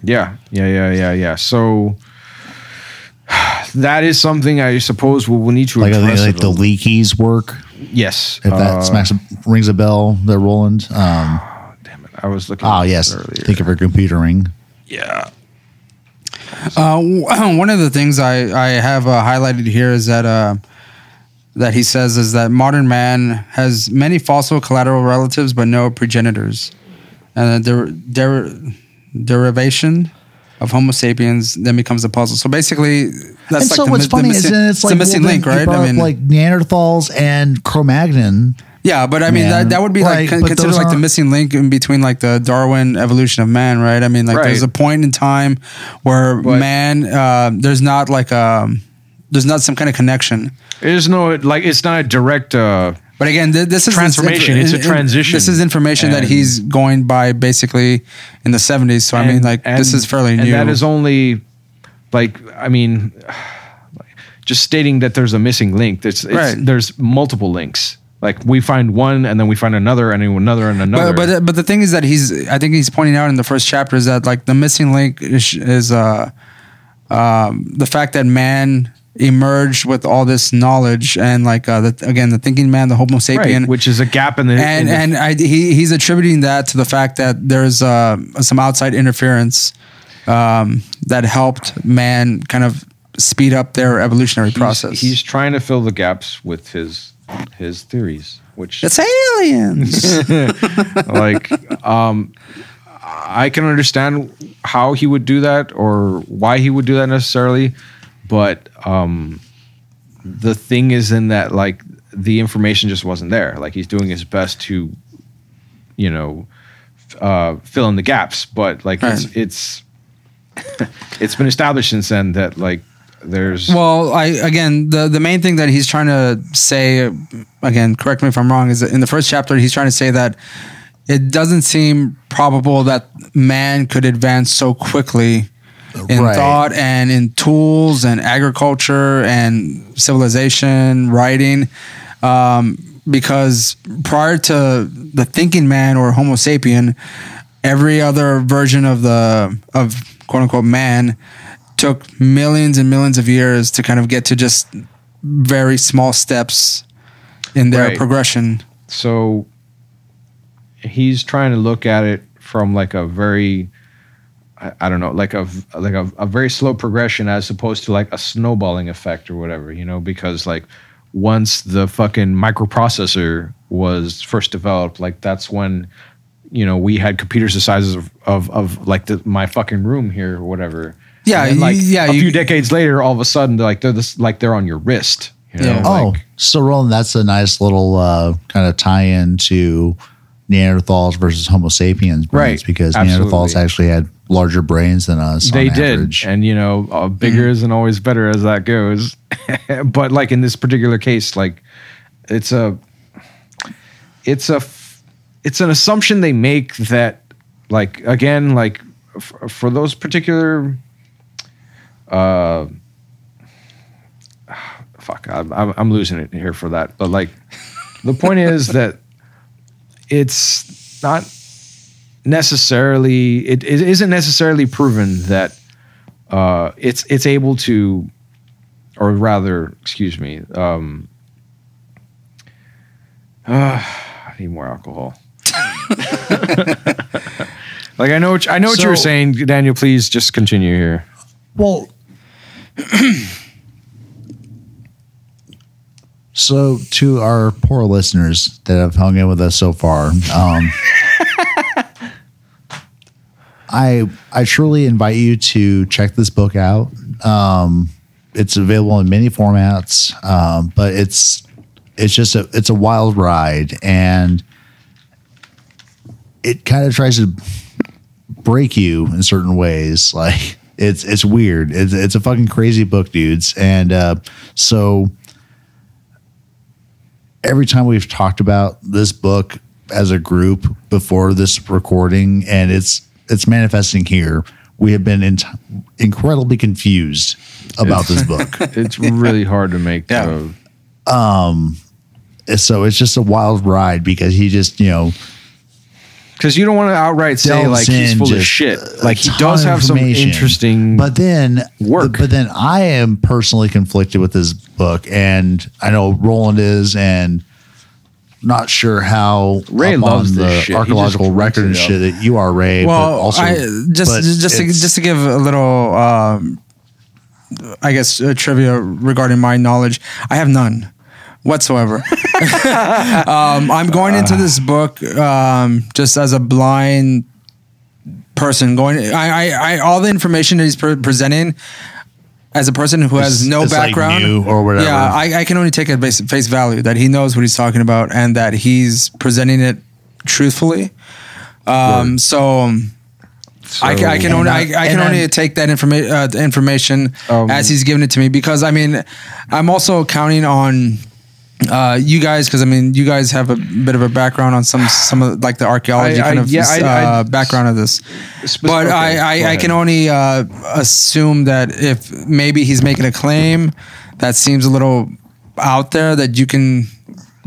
yeah yeah yeah yeah yeah so <sighs> that is something I suppose we'll, we'll need to like address. like the a- Leakeys work, yes, if that uh, smacks rings a bell, there, Roland. Um, <sighs> damn it, I was looking. oh at yes, earlier. think of her computer ring. yeah. Uh, <clears throat> one of the things I, I have uh, highlighted here is that uh, that he says is that modern man has many fossil collateral relatives but no progenitors, and the der- der- derivation of Homo sapiens then becomes a puzzle. So basically, that's and like so the, what's mi- funny the missing, is it's like the missing well, link, right? I mean, like Neanderthals and Cro-Magnon. Yeah, but I mean that, that would be like, like, considered like the missing link in between like the Darwin evolution of man, right? I mean, like there's a point in time where But- man, uh, there's not like um, there's not some kind of connection. There's no like it's not a direct uh But again, th- this is Transformation. It's a transition. This is information that And- he's going by basically in the '70s. So I mean, like this is fairly and new. that is only like I mean, <sighs> just stating that there's a missing link. There's it's, Right. there's multiple links. Like we find one, and then we find another, and another, and another. but but but the thing is that he's I think he's pointing out in the first chapter is that like the missing link is, is uh um the fact that man emerged with all this knowledge and like uh the, again the thinking man the homo sapien right, which is a gap in the and in the- and I, he he's attributing that to the fact that there's uh, some outside interference um, that helped man kind of speed up their evolutionary he's, process. he's trying to fill the gaps with his his theories, which it's aliens. <laughs> <laughs> like um I can understand how he would do that or why he would do that necessarily, but um the thing is in that like the information just wasn't there. Like he's doing his best to you know uh fill in the gaps, but like it's it's it's been established since then that like there's well, I again the the main thing that he's trying to say again, correct me if I'm wrong, is that in the first chapter he's trying to say that it doesn't seem probable that man could advance so quickly in Right. thought and in tools and agriculture and civilization, writing. Um, because prior to the thinking man or Homo sapien, every other version of the of quote unquote man took millions and millions of years to kind of get to just very small steps in their Right. progression. so he's trying to look at it from like a very I, I don't know like a like a, a very slow progression as opposed to like a snowballing effect or whatever you know because like once the fucking microprocessor was first developed like that's when you know we had computers the sizes of of, of like the, my fucking room here or whatever Yeah, And then, like you- yeah, a you- few decades later all of a sudden they're like they're this like they're on your wrist you know Yeah. Oh, like, so Roland, that's a nice little uh, kind of tie-in to Neanderthals versus Homo sapiens, brains, Right, Because absolutely. Neanderthals actually had larger brains than us. they on did average. and you know uh, bigger isn't always better as that goes <laughs> but like in this particular case like it's a it's a, it's an assumption they make that like again like f- for those particular uh <sighs> fuck I'm, I'm I'm losing it here for that but like the point is <laughs> that it's not necessarily it, it isn't necessarily proven that uh, it's it's able to or rather excuse me um, uh, <sighs> I need more alcohol. <laughs> Like I know what, I know what you were saying Daniel please just continue here. Well, <clears throat> so to our poor listeners that have hung in with us so far, um, <laughs> I I truly invite you to check this book out. Um, it's available in many formats, um, but it's it's just a it's a wild ride, and it kind of tries to break you in certain ways. <laughs> Like it's it's weird. It's it's a fucking crazy book, dudes. And uh, so every time we've talked about this book as a group before this recording, and it's it's manifesting here, we have been in incredibly confused about this book. <laughs> it's really hard to make Yeah. the so it's just a wild ride because he just you know because you don't want to outright say like he's full of shit like he does have some interesting but then work. but then i am personally conflicted with this book and i know roland is and not sure how Ray up loves on this the shit. Archaeological record and shit that you are ray Well, but also I, just but just to, just to give a little, um, I guess, uh, trivia regarding my knowledge, I have none whatsoever. <laughs> um, I'm going into this book um, just as a blind person. Going, I, I, I all the information that he's pre- presenting. As a person who has It's- no it's like background new or whatever. yeah, I, I can only take it base, face value that he knows what he's talking about and that he's presenting it truthfully. Um, so I, ca- I can only I, I- can only take that information uh, information Um, as he's giving it to me because I mean I'm also counting on uh, you guys, because I mean, you guys have a bit of a background on some some of like the archaeology kind I- of yeah, I- uh, I- background of this. But I, I, I can only uh, assume that if maybe he's making a claim that seems a little out there, that you can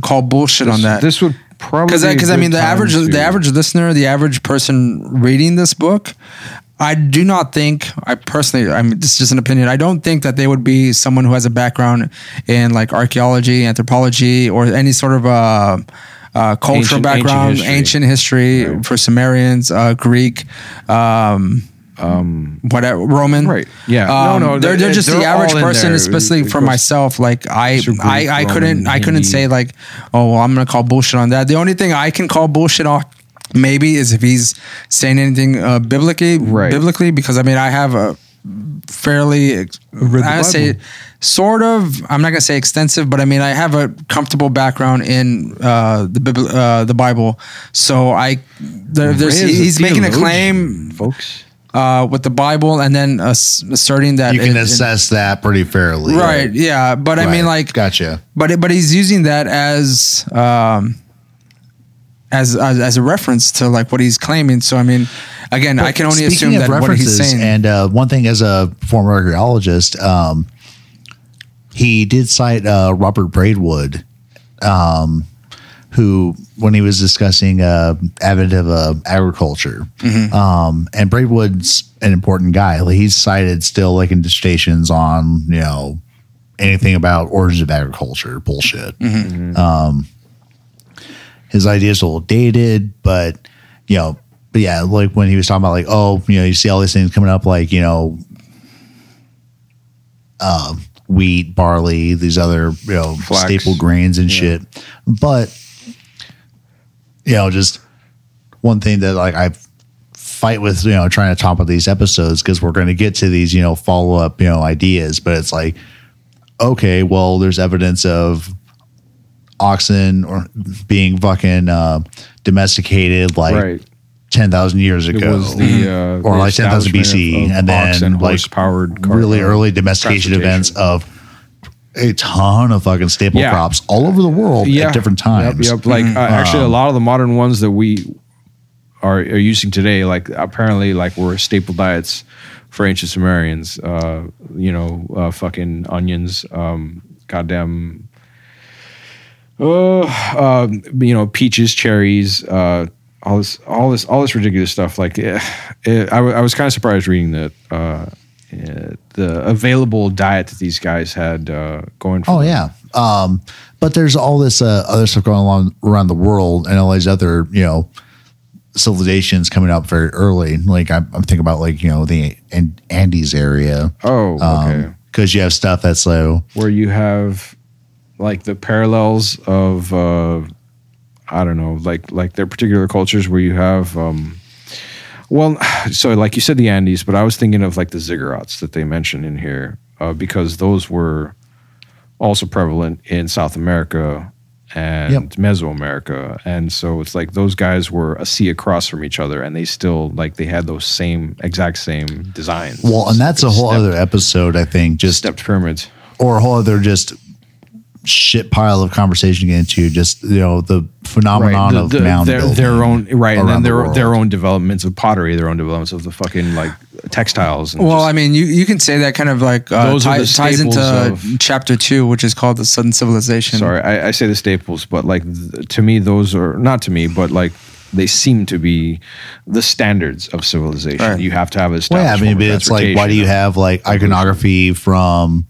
call bullshit on that. This would probably because be because I mean the average to- the average listener, the average person reading this book, I do not think I personally I mean this is just an opinion. I don't think that they would be someone who has a background in like archaeology, anthropology, or any sort of uh, uh, cultural Ancient- ancient background, history. ancient history, for Sumerians, uh, Greek. Um, whatever Roman, Right. Yeah. Um, No, no, They're, they're they're- just the they're average person, especially for myself. Like I, Greek, I, I couldn't, Roman, I couldn't Hindi. say like, oh, well, I'm gonna call bullshit on that. The only thing I can call bullshit on maybe is if he's saying anything uh, biblically, Right. biblically, because I mean I have a fairly, Read the I say, sort of. I'm not gonna say extensive, but I mean I have a comfortable background in uh, the Bibl- uh, the Bible, so I there, there's, Ray is a he's making a claim folks. uh, with the Bible and then ass- asserting that You can it- it- assess that pretty fairly. right, yeah. But I mean, like, gotcha. but it- but he's using that as um, as, as as a reference to like what he's claiming. So I mean, again, I can only Speaking assume of that what he's saying. And uh, one thing, as a former archaeologist, um, he did cite uh, Robert Braidwood, um, who, when he was discussing uh, advent of uh, agriculture, Mm-hmm. um, and Braidwood's an important guy. Like, he's cited still like in dissertations on you know anything about origins of agriculture bullshit. Mm-hmm. Um, his ideas are a little dated, but you know, but yeah, like when he was talking about like, oh, you know, you see all these things coming up, like you know, um, wheat, barley, these other you know Flax. staple grains and shit. But you know, just one thing that like I fight with, you know, trying to top about these episodes because we're going to get to these, you know, follow up, you know, ideas, but it's like, okay, well, there's evidence of oxen or being fucking uh, domesticated like Right. 10,000 years It ago. was the uh, or the like 10,000 BC, of- of and then like horse-powered really early domestication events of a ton of fucking staple Yeah. crops all over the world at different times. Yep, yep. Like uh, actually, a lot of the modern ones that we are, are using today, like apparently, like were staple diets for ancient Sumerians. Uh, you know, uh, fucking onions, um, goddamn, uh, uh, you know, peaches, cherries, uh, all this, all this, all this ridiculous stuff. Like, eh, eh, I, w- I was kind of surprised reading that. Uh, eh, the available diet that these guys had uh, going for Oh yeah. Um, but there's all this uh, other stuff going on around the world, and all these other you know civilizations coming up very early. Like I'm, I'm thinking about like you know the An- Andes area. Oh, okay. because you have stuff that's so where you have like the parallels of uh I don't know, like like their particular cultures where you have um well <sighs> so like you said the Andes, but I was thinking of like the ziggurats that they mentioned in here uh, because those were also prevalent in South America and Yep. Mesoamerica. And so it's like those guys were a sea across from each other and they still like they had those same exact same designs. well, and that's a whole Stepped- other episode. I think just stepped pyramids. or a whole other just shit pile of conversation to get into. Just you know the phenomenon the- of the- mound their, building their own right, and then around the their own developments of pottery, their own developments of the fucking like textiles. And Well, just- I mean, you, you can say that kind of like uh, Those are the ties into of- chapter two, which is called the Sudden Civilization. sorry, I, I say the staples, but like th- to me, those are not to me, but like they seem to be the standards of civilization. Right. You have to have a Well, yeah, I mean, but it's like, why do you have like iconography from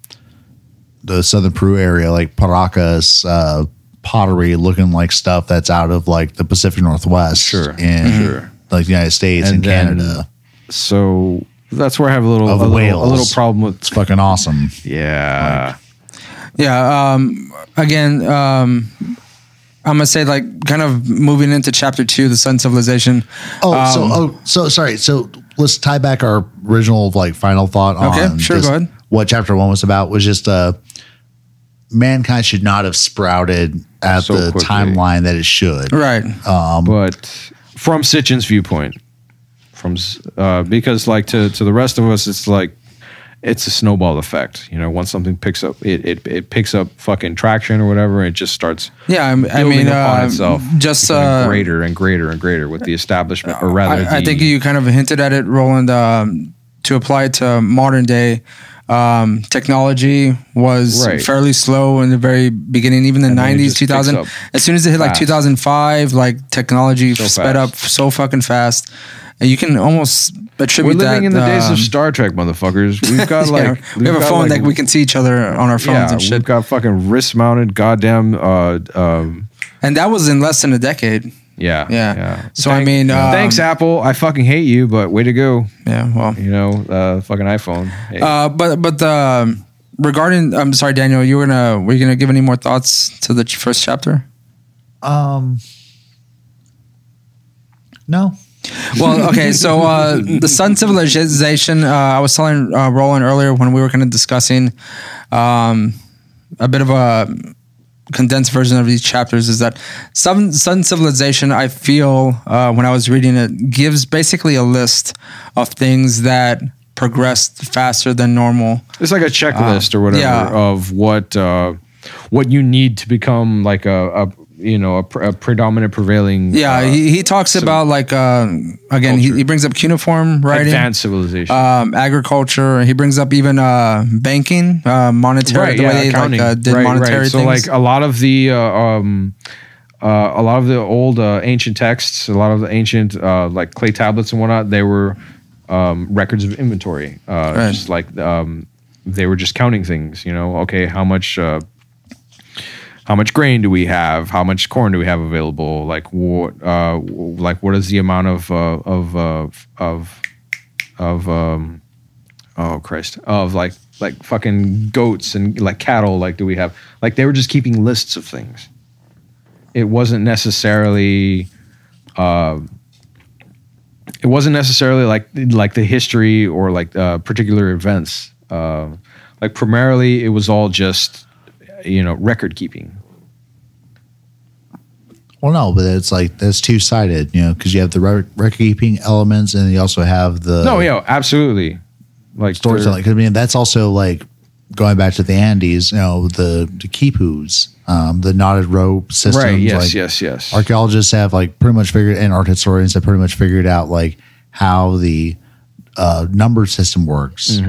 the southern Peru area, like Paracas uh, pottery, looking like stuff that's out of like the Pacific Northwest, Sure, in sure. like the United States and, And then- Canada. So that's where I have a little, a little, a little problem with. It's fucking awesome. Yeah, Yeah. Um, again, um, I'm gonna say like kind of moving into chapter two, the Sudden Civilization. Oh, so Um, oh, so sorry. So let's tie back our original like final thought Okay, on sure, just go ahead. what chapter one was about. Was just uh, mankind should not have sprouted at So the quickly. Timeline that it should. Right. but from Sitchin's viewpoint, from uh, because like to to the rest of us, it's like it's a snowball effect. You know, once something picks up, it it, it picks up fucking traction or whatever, and it just starts Yeah, I, I mean, upon uh, itself, just uh, greater and greater and greater with the establishment, or rather, I, I think you kind of hinted at it, Roland. Um, to apply it to modern day, um, technology was Right. fairly slow in the very beginning, even the And nineties, just two picks thousand. up As soon as it hit like two thousand five, like technology So sped up so fucking fast, and you can almost attribute we're living that. in the days um, of Star Trek, motherfuckers. We've <laughs> got like yeah, we have we've a phone like, that we can see each other on our phones yeah, and shit, we've got fucking wrist mounted, goddamn. Uh, um, and that was in less than a decade. Yeah, Yeah. So, I mean, um, thanks Apple. I fucking hate you, but way to go. Yeah, well, You know, uh, fucking iPhone. Hey. Uh, but but um, regarding, I'm sorry, Daniel, you were gonna were you gonna give any more thoughts to the first chapter? Um, no. Well, <laughs> okay, so uh, the Sudden Civilization. Uh, I was telling uh, Roland earlier when we were kind of discussing um, a bit of a condensed version of these chapters is that Sun, Sun Civilization. I feel uh, when I was reading it gives basically a list of things that progressed faster than normal. It's like a checklist or whatever yeah. of what uh, what you need to become like a, a you know a, pr- a predominant prevailing Yeah, uh, he, he talks about like uh, again he, he brings up cuneiform writing, advanced civilization. um, agriculture. He brings up even uh, banking, uh, monetary, the way they like, uh, did Right, monetary right. So things. like a lot of the uh, um, uh, a lot of the old uh, ancient texts, a lot of the ancient uh, like clay tablets and whatnot, they were um, records of inventory. Uh, Right. Just like um, they were just counting things. You know, okay, how much. How much grain do we have? How much corn do we have available? Like what? Uh, like what is the amount of uh, of uh, of of um, oh Christ of like like fucking goats and like cattle? Like do we have? Like they were just keeping lists of things. It wasn't necessarily. Uh, it wasn't necessarily like like the history or like uh, particular events. Uh, like primarily, it was all just you know record keeping. Well, no, but it's like that's two sided, you know, because you have the record keeping elements, and you also have the No, yeah, absolutely. Like storytelling. 'Cause, I mean, that's also like going back to the Andes, you know, the the kipus, um, the knotted rope systems. right? Yes, like, yes, yes. Archaeologists have like pretty much figured, and art historians have pretty much figured out like how the uh, number system works,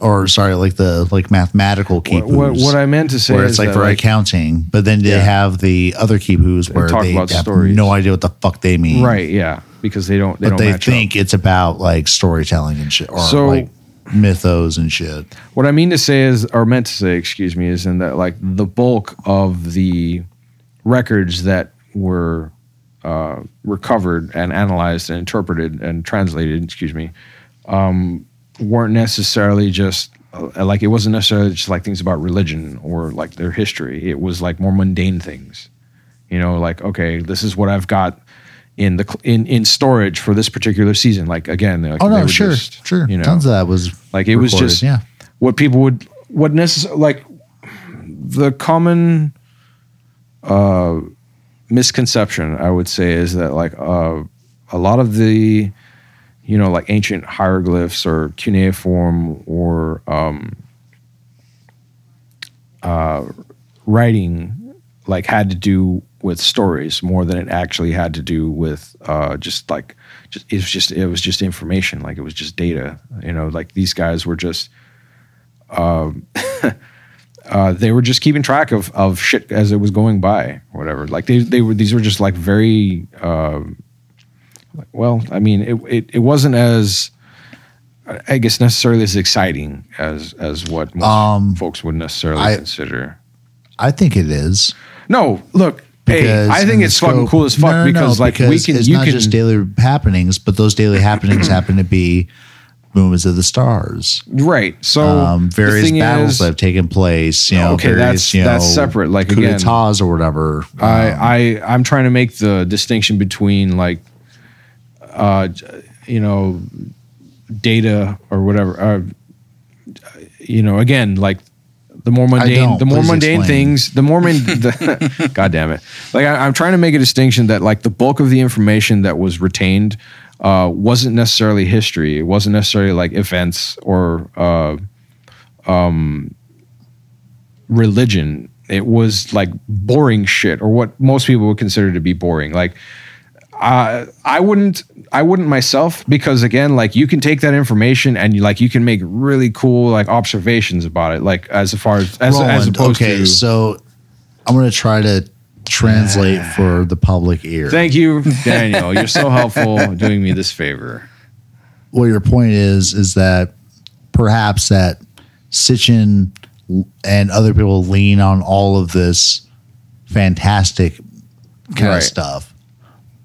or sorry, like the like mathematical Mm-hmm. What, what, what I meant to say where is it's like that, for accounting, but then they Yeah. have the other kipus where talk they about have stories. no idea what the fuck they mean, right? Yeah, because they don't. They But don't they match think up. it's about like storytelling and shit, or So- like mythos and shit. What I mean to say is, or meant to say, excuse me, is in that like the bulk of the records that were uh, recovered and analyzed and interpreted and translated, excuse me, um, weren't necessarily just uh, like it wasn't necessarily just like things about religion or like their history. It was like more mundane things. You know, like okay, this is what I've got in the in in storage for this particular season. Like again, like, Oh no, sure, just, sure. You know, Tons of that was like it was recorded, just yeah. what people would what necessary like the common uh misconception i would say is that like uh a lot of the you know like ancient hieroglyphs or cuneiform or um uh writing like had to do with stories more than it actually had to do with uh just like just it was just it was just information. Like it was just data you know like these guys were just um <laughs> uh they were just keeping track of of shit as it was going by whatever. Like they they were these were just like very um like, well i mean it, it it wasn't as i guess necessarily as exciting as as what most Um, folks would necessarily I- consider I think it is. no look hey i think it's fucking cool as fuck No, no, no, because like we can it's you not can just daily happenings, but those daily happenings <clears throat> happen to be movements of the stars, right so um, the various battles is, that have taken place. You know, Okay, various, that's- you know, that's separate, like, coup again- d'etats or whatever. I, Um, I I'm trying to make the distinction between like, uh, you know, data or whatever. Uh, you know, again, like the more mundane, the more mundane explain. things, the more, mon- <laughs> the, <laughs> God damn it! Like I, I'm trying to make a distinction that like the bulk of the information that was retained uh, wasn't necessarily history. It wasn't necessarily like events or uh, um, religion. It was like boring shit, or what most people would consider to be boring. Like uh, I wouldn't, I wouldn't myself because again, like you can take that information and you like you can make really cool like observations about it. Like as far as as, Roland, as opposed okay, to so I'm going to try to translate for the public ear. Thank you, Daniel. You're so helpful <laughs> doing me this favor. Well, your point is is that perhaps that Sitchin and other people lean on all of this fantastic kind Right. of stuff.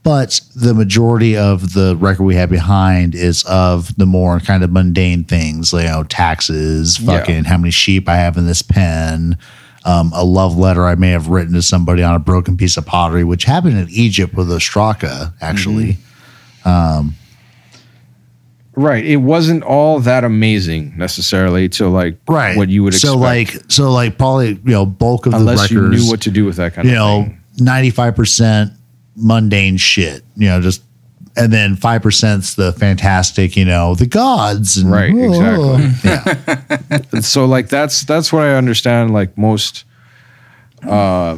But the majority of the record we have behind is of the more kind of mundane things, you know, taxes, Yeah. fucking how many sheep I have in this pen, um, a love letter I may have written to somebody on a broken piece of pottery, which happened in Egypt with Ostraka, actually. Right. It wasn't all that amazing necessarily to like right what you would expect. so like so like probably you know bulk of unless the you knew what to do with that kind of you of know thing. 95% mundane shit you know just and then 5%'s the fantastic you know the gods and, Right, exactly. <laughs> yeah <laughs> so like that's that's what I understand like most uh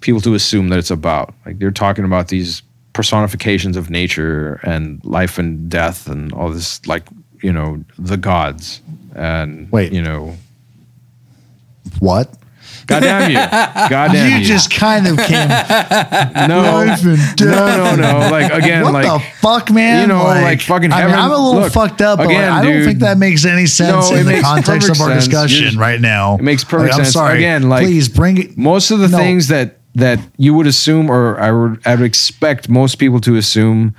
people to assume that it's about. Like they're talking about these personifications of nature and life and death and all this like, you know, the gods and Wait. you know, what God damn you. God damn you. you just kind of came <laughs> no, no, no, no. Like again, what like the fuck, man? you know, like fucking I mean, heaven- I'm a little look, fucked up, but like, again, I don't dude. think that makes any sense No, in the context of our sense. discussion You're- right now. It makes perfect Like, I'm sense. sorry. Again, like- please bring it. most of the No. things that that you would assume or I would I would expect most people to assume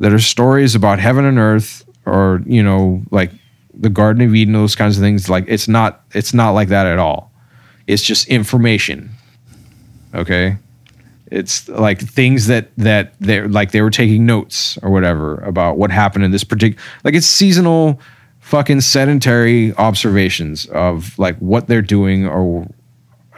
that are stories about heaven and earth or you know like the Garden of Eden those kinds of things like it's not it's not like that at all. It's just information. Okay? It's like things that that they're like they were taking notes or whatever about what happened in this particular like it's seasonal fucking sedentary observations of like what they're doing or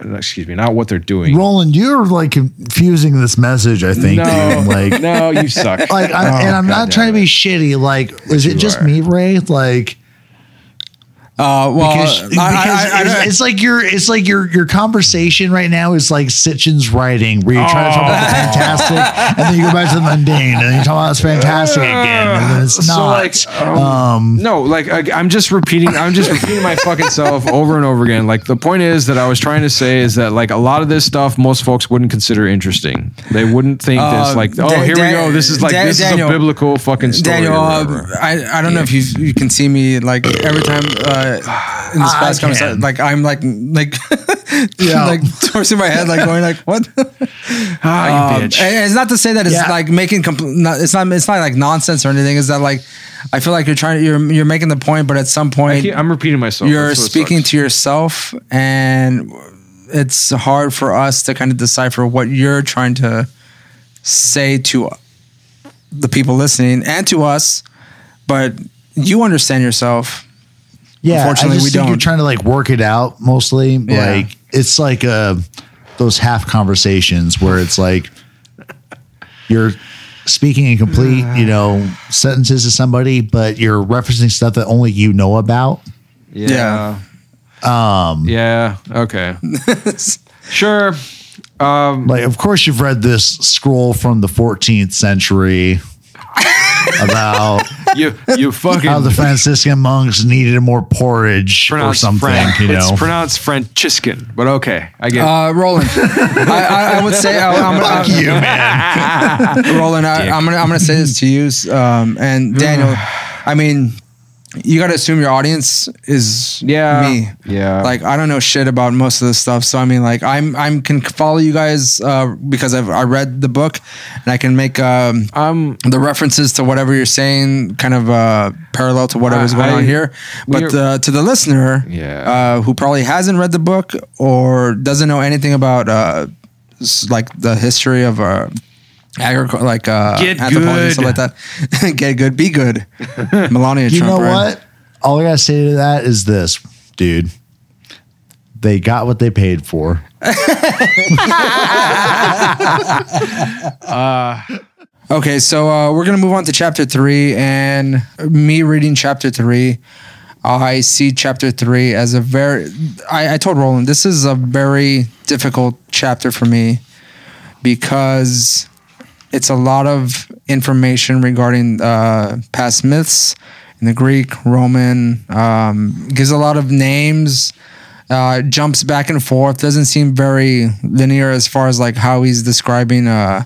excuse me, not what they're doing. Roland, you're like confusing this message. I think, no, dude. like, no, you suck. <laughs> like, oh, I'm, Oh, and I'm God not trying to be shitty. Like, is it just are. me, Ray? Like, Uh, well, because, I- because I- I- it's, it's like your it's like your your conversation right now is like Sitchin's writing, where you try to talk about the fantastic, and then you go back to the mundane, and then you talk about it's fantastic again, and then it's So, not. like, um, no, like I, I'm just repeating. I'm just repeating my fucking self over and over again. Like the point is that I was trying to say is that like a lot of this stuff most folks wouldn't consider interesting. They wouldn't think Uh, this like oh Dan- here we go. This is like Dan- this Daniel- is a biblical fucking story. Daniel, uh. I, I don't know if you you can see me like every time uh, in this I past conversation, like I'm like like <laughs> Yeah. like towards my head, like going like what? ah, you Um, it's not to say that it's Yeah. like making compl- not, it's not it's not like nonsense or anything. Is that like I feel like you're trying you're you're making the point, but at some point keep- I'm repeating myself. you're speaking to yourself, and it's hard for us to kind of decipher what you're trying to say to the people listening and to us. But you understand yourself. Yeah, Unfortunately, I just we think you're trying to like work it out mostly. Yeah. Like it's like uh those half conversations where it's like you're speaking in complete, you <sighs> know, sentences to somebody, but you're referencing stuff that only you know about. Yeah. Um. Yeah. Okay. <laughs> sure. Like, of course, you've read this scroll from the 14th century <laughs> about <laughs> You you fucking how the Franciscan monks needed more porridge or pronounced something. Fran- you It's pronounced Franciscan, but okay, I get. it. Uh, Roland, <laughs> I, I, I would say I, I'm, fuck I'm, you, man. Roland, I, I'm gonna I'm gonna say this to you, um, and Daniel. I mean, you got to assume your audience is Yeah. me. Yeah. Like I don't know shit about most of this stuff, so I mean, like I'm I'm can follow you guys uh, because I've I read the book and I can make um, um. the references to whatever you're saying kind of uh, parallel to whatever's I- going on here. But we're- uh, to the listener, Yeah. uh, who probably hasn't read the book or doesn't know anything about uh, like the history of uh, agriculture, like uh, Get anthropology and stuff like that. <laughs> Get good, be good. <laughs> Melania you Trump. know right? what? All I gotta say to that is this, dude. They got what they paid for. <laughs> Okay, so uh, we're gonna move on to chapter three, and me reading chapter three, I see chapter three as a very. I, I told Roland this is a very difficult chapter for me because it's a lot of information regarding uh, past myths in the Greek, Roman. Um, gives a lot of names. Uh, jumps back and forth. Doesn't seem very linear as far as like how he's describing uh,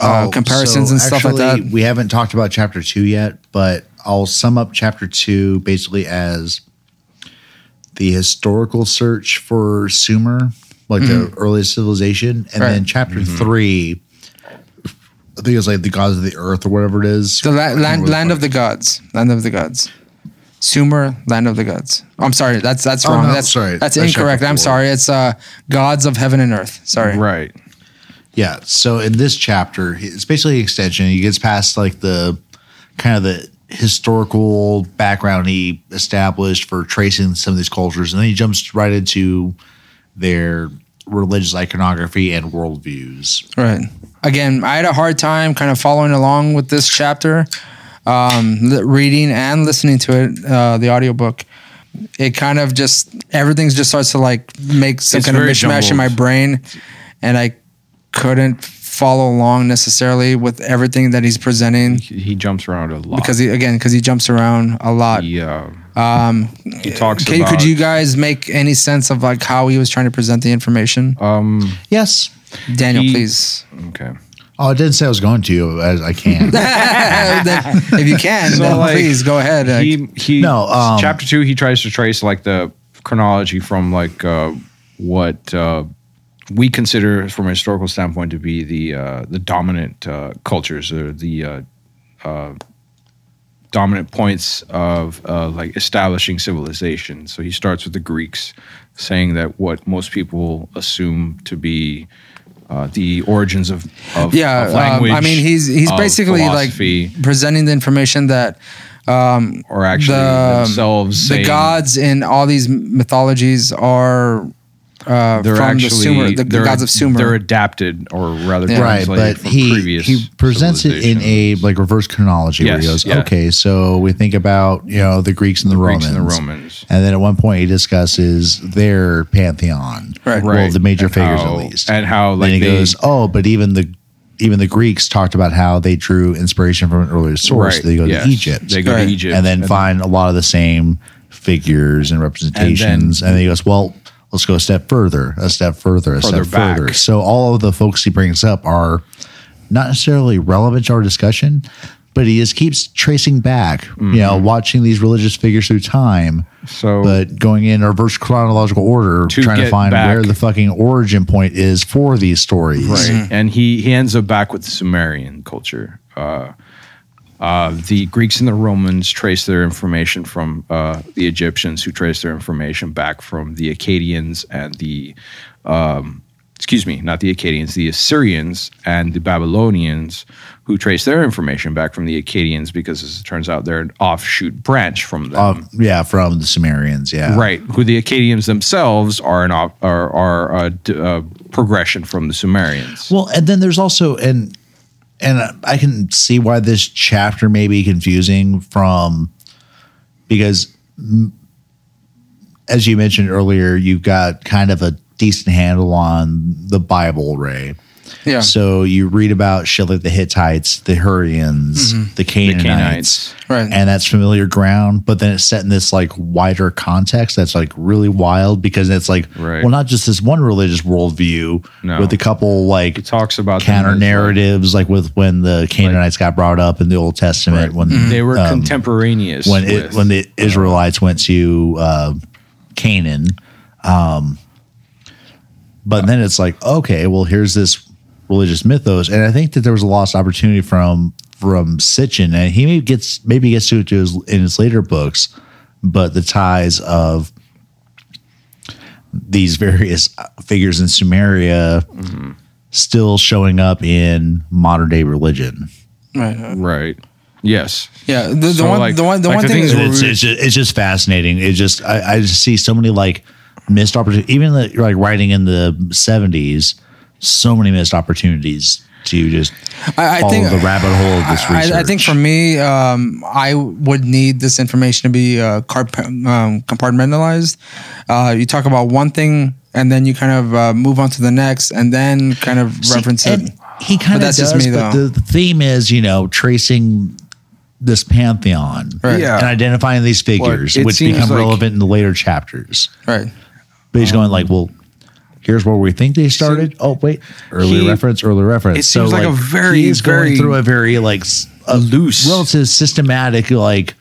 uh, Oh, comparisons so and stuff like that. We haven't talked about chapter two yet, but I'll sum up chapter two basically as the historical search for Sumer, like the earliest civilization, and Mm-hmm. Right. then chapter three. I think it's like the gods of the earth or whatever it is. The la- land, land of the gods. Land of the gods. Sumer, land of the gods. I'm sorry, that's that's Oh, wrong. no, that's sorry. That's, That's incorrect. I'm sorry. It's uh gods of heaven and earth. Sorry. Right. Yeah. So in this chapter, it's basically an extension. He gets past like the kind of the historical background he established for tracing some of these cultures, and then he jumps right into their religious iconography and worldviews. Right. Again, I had a hard time kind of following along with this chapter, um, reading and listening to it, uh, the audiobook. It kind of just everything just starts to like make some It's kind of very mishmash in my brain, and I couldn't follow along necessarily with everything that he's presenting He, he jumps around a lot because he again because he jumps around a lot. he, uh, Um, he talks Can, about could you guys make any sense of like how he was trying to present the information? um Yes. Daniel, he- please. okay Oh, I didn't say I was going to. You as I can. <laughs> If you can, So, then like, please go ahead. He he No, um, chapter two he tries to trace like the chronology from like uh what uh we consider from a historical standpoint to be the uh the dominant uh cultures or the uh uh dominant points of uh like establishing civilization so he starts with the greeks saying that what most people assume to be uh, the origins of, of yeah, of um, language. I mean, he's he's basically like presenting the information that um, or actually the- themselves the gods in all these mythologies are uh, they're from actually the Sumer, the they're- gods of Sumer. They're adapted, or rather, Yeah. right, but from he previous he presents it in a like reverse chronology where he goes, yeah. okay, so we think about you know the Greeks and the, Greeks Romans, and the Romans. and then at one point he discusses their pantheon, Right. Well, Right. the major And figures how- at least, and how, then like, he they- goes, oh, but even the even the Greeks talked about how they drew inspiration from an earlier source. Right, They go yes. to Egypt, They go Right. to Egypt, and then find a lot of the same figures and representations. And then, he goes, well, let's go a step further, a step further, a Further step back. further. So all of the folks he brings up are not necessarily relevant to our discussion, but he just keeps tracing back, you know, watching these religious figures through time, Mm-hmm. So- but going in reverse chronological order, To trying to find back- where the fucking origin point is for these stories. right, and he he ends up back with the Sumerian culture. Uh, uh, the Greeks and the Romans trace their information from uh, the Egyptians, who trace their information back from the Akkadians and the, um, excuse me, not the Akkadians, the Assyrians and the Babylonians, who trace their information back from the Akkadians because, as it turns out, they're an offshoot branch from them. Uh, yeah, from the Sumerians. Yeah. Right, who the Akkadians themselves are an op- are, are a, d- a progression from the Sumerians. Well, and then there's also and and I can see why this chapter may be confusing from because as you mentioned earlier, you've got kind of a decent handle on the Bible, Ray. Yeah. So you read about shit like the Hittites, the Hurrians, the Canaanites, Canaanites. Right. and that's familiar ground. But then it's set in this like wider context that's like really wild because it's like, Right. well, not just this one religious worldview No. with a couple like He talks about counter like, narratives, like, with when the Canaanites got brought up in the Old Testament, when They were um, contemporaneous when it, when the Israelites went to uh, Canaan. Um, but then it's like, okay, well, here's this religious mythos, and I think that there was a lost opportunity from from Sitchin, and he maybe gets maybe gets to it to his, in his later books, but the ties of these various figures in Sumeria mm-hmm. still showing up in modern day religion. right. right. Yes. Yeah. The, the So, one, like- the one, the like one the thing things is it's, it's, just, it's just fascinating. It just I, I just see so many like missed opportunities. Even the, like writing in the seventies, so many missed opportunities to just I, I follow think the rabbit hole of this research. I, I think for me, um, I would need this information to be uh, carp- um, compartmentalized. Uh, you talk about one thing, and then you kind of uh, move on to the next, and then kind of See, reference it. He kind of that's does, just me, but though. the, the theme is, you know, tracing this pantheon Right. Yeah. and identifying these figures, it which become like- relevant in the later chapters. Right. But he's going like, well, here's where we think they started. oh, wait, early he- reference, early reference. it seems like a very, he's very going through a very like a loose- relative systematic like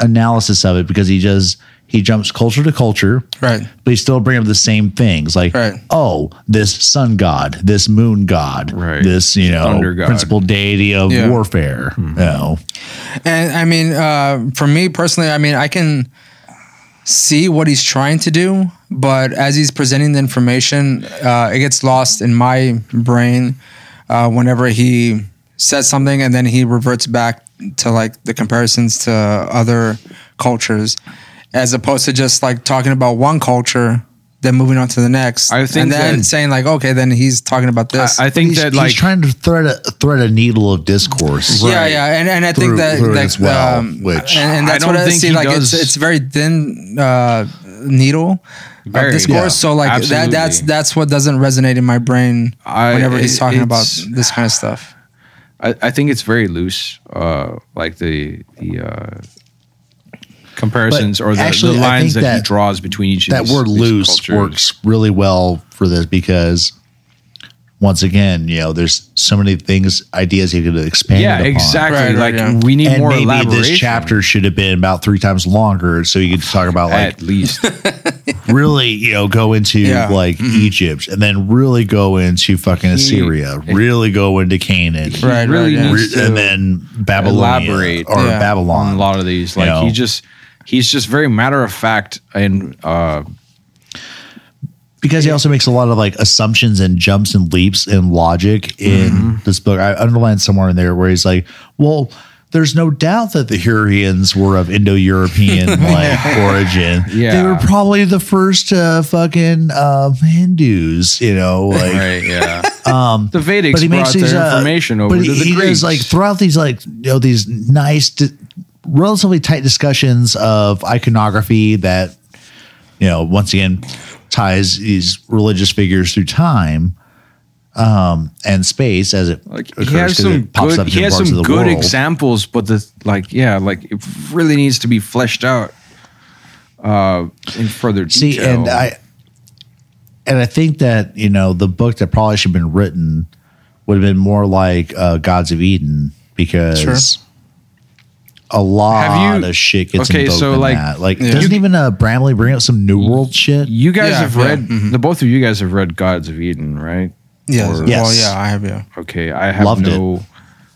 analysis of it because he just he jumps culture to culture, Right. but he still bring up the same things like, Right. oh, this sun god, this moon god, Right. this you know Thunder principal deity of Yeah. warfare. You know, And I mean, uh, for me personally, I mean, I can see what he's trying to do, but as he's presenting the information, uh, it gets lost in my brain uh, whenever he says something and then he reverts back to like the comparisons to other cultures, as opposed to just like talking about one culture. Then moving on to the next, I think and then that- saying like, okay, then he's talking about this. I, I think he's, that he's trying to thread a thread a needle of discourse. Yeah, yeah, and, and I Through- think that through that as well, um, which and, and I that's don't what I see. Like does- it's it's very thin uh, needle Very, of discourse. yeah, so like that that's that's what doesn't resonate in my brain I- whenever he's talking about this kind of stuff. I, I think it's very loose. Uh, like the the uh, comparisons But or the, actually, the lines think that, he draws between each. that of these, That word loose cultures. works really well for this because once again, you know, there's so many things, ideas you could expand. Yeah, upon. exactly. Right, right, like yeah. we need And more maybe elaboration. this chapter should have been about three times longer, so you could talk about like at least. <laughs> really, you know, go into Yeah. like mm-hmm. Egypt, and then really go into fucking Assyria, really go into Canaan, He Right, really right, yeah. needs re- to and then Babylonia elaborate or Yeah. Babylon. on a lot of these. You Like know? he just he's just very matter of fact and uh, because he also makes a lot of like assumptions and jumps and leaps in logic in Mm-hmm. this book. I underlined somewhere in there where he's like, well, there's no doubt that the Hurrians were of Indo-European <laughs> like origin. Yeah. They were probably the first uh, fucking uh, Hindus, you know, like right, yeah. <laughs> Um, the Vedics but he brought makes these their uh, information over but to he, the he Greeks. does like throughout these like you know these nice relatively tight discussions of iconography that you know once again ties these religious figures through time um and space as it like occurs he has 'cause some it pops good up in he has some good world. examples but the like yeah like it really needs to be fleshed out uh in further detail. See, and I and I think that you know the book that probably should have been written would have been more like uh, Gods of Eden because Sure. A lot Have you- of shit gets okay, invoked so, in like, that. Like, Yeah. doesn't even uh, Bramley bring up some New World shit? you guys Yeah, have yeah, read mhm. the both of you guys have read Gods of Eden right Yeah. Or- Well, Yes. yeah, I have yeah. okay I have Loved no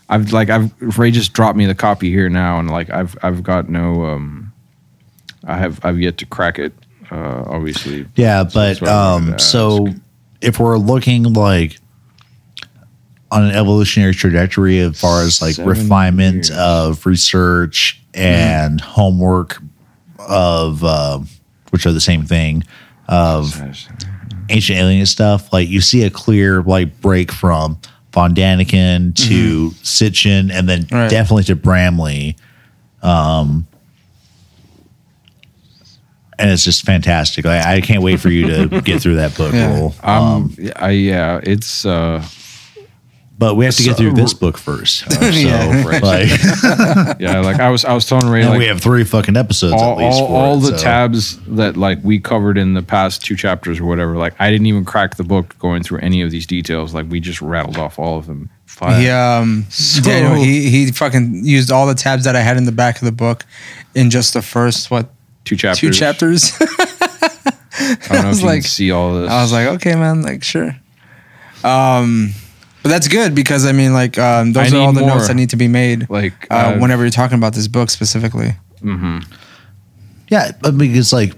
I've like I've Ray just dropped me the copy here now and like I've I've got no um I have I've yet to crack it uh obviously Yeah, So but what I wanted um, so ask. if we're looking like on an evolutionary trajectory as far as like Seven refinement years. of research and homework of uh, which are the same thing of ancient alien stuff, like you see a clear like break from Von Daniken to Sitchin and then Right. definitely to Bramley. Um, and it's just fantastic. Like, I can't wait for you to get through that book, Yeah. Roll. um I yeah it's uh But we have to get So- through this book first. uh, <laughs> so, Yeah. Right. like, <laughs> yeah like I was I was telling Ray and like we have three fucking episodes all, at least. all, for all it, the so. tabs that like we covered in the past two chapters or whatever like i didn't even crack the book going through any of these details like we just rattled off all of them Fire. He um Daniel he he fucking used all the tabs that I had in the back of the book in just the first what two chapters two chapters. <laughs> i don't know was if you like- can see all this I was like, okay, man, like sure. Um, but that's good because I mean, like, um, those I are all need the notes that need to be made. like uh, I've- whenever you're talking about this book specifically. Yeah, but because like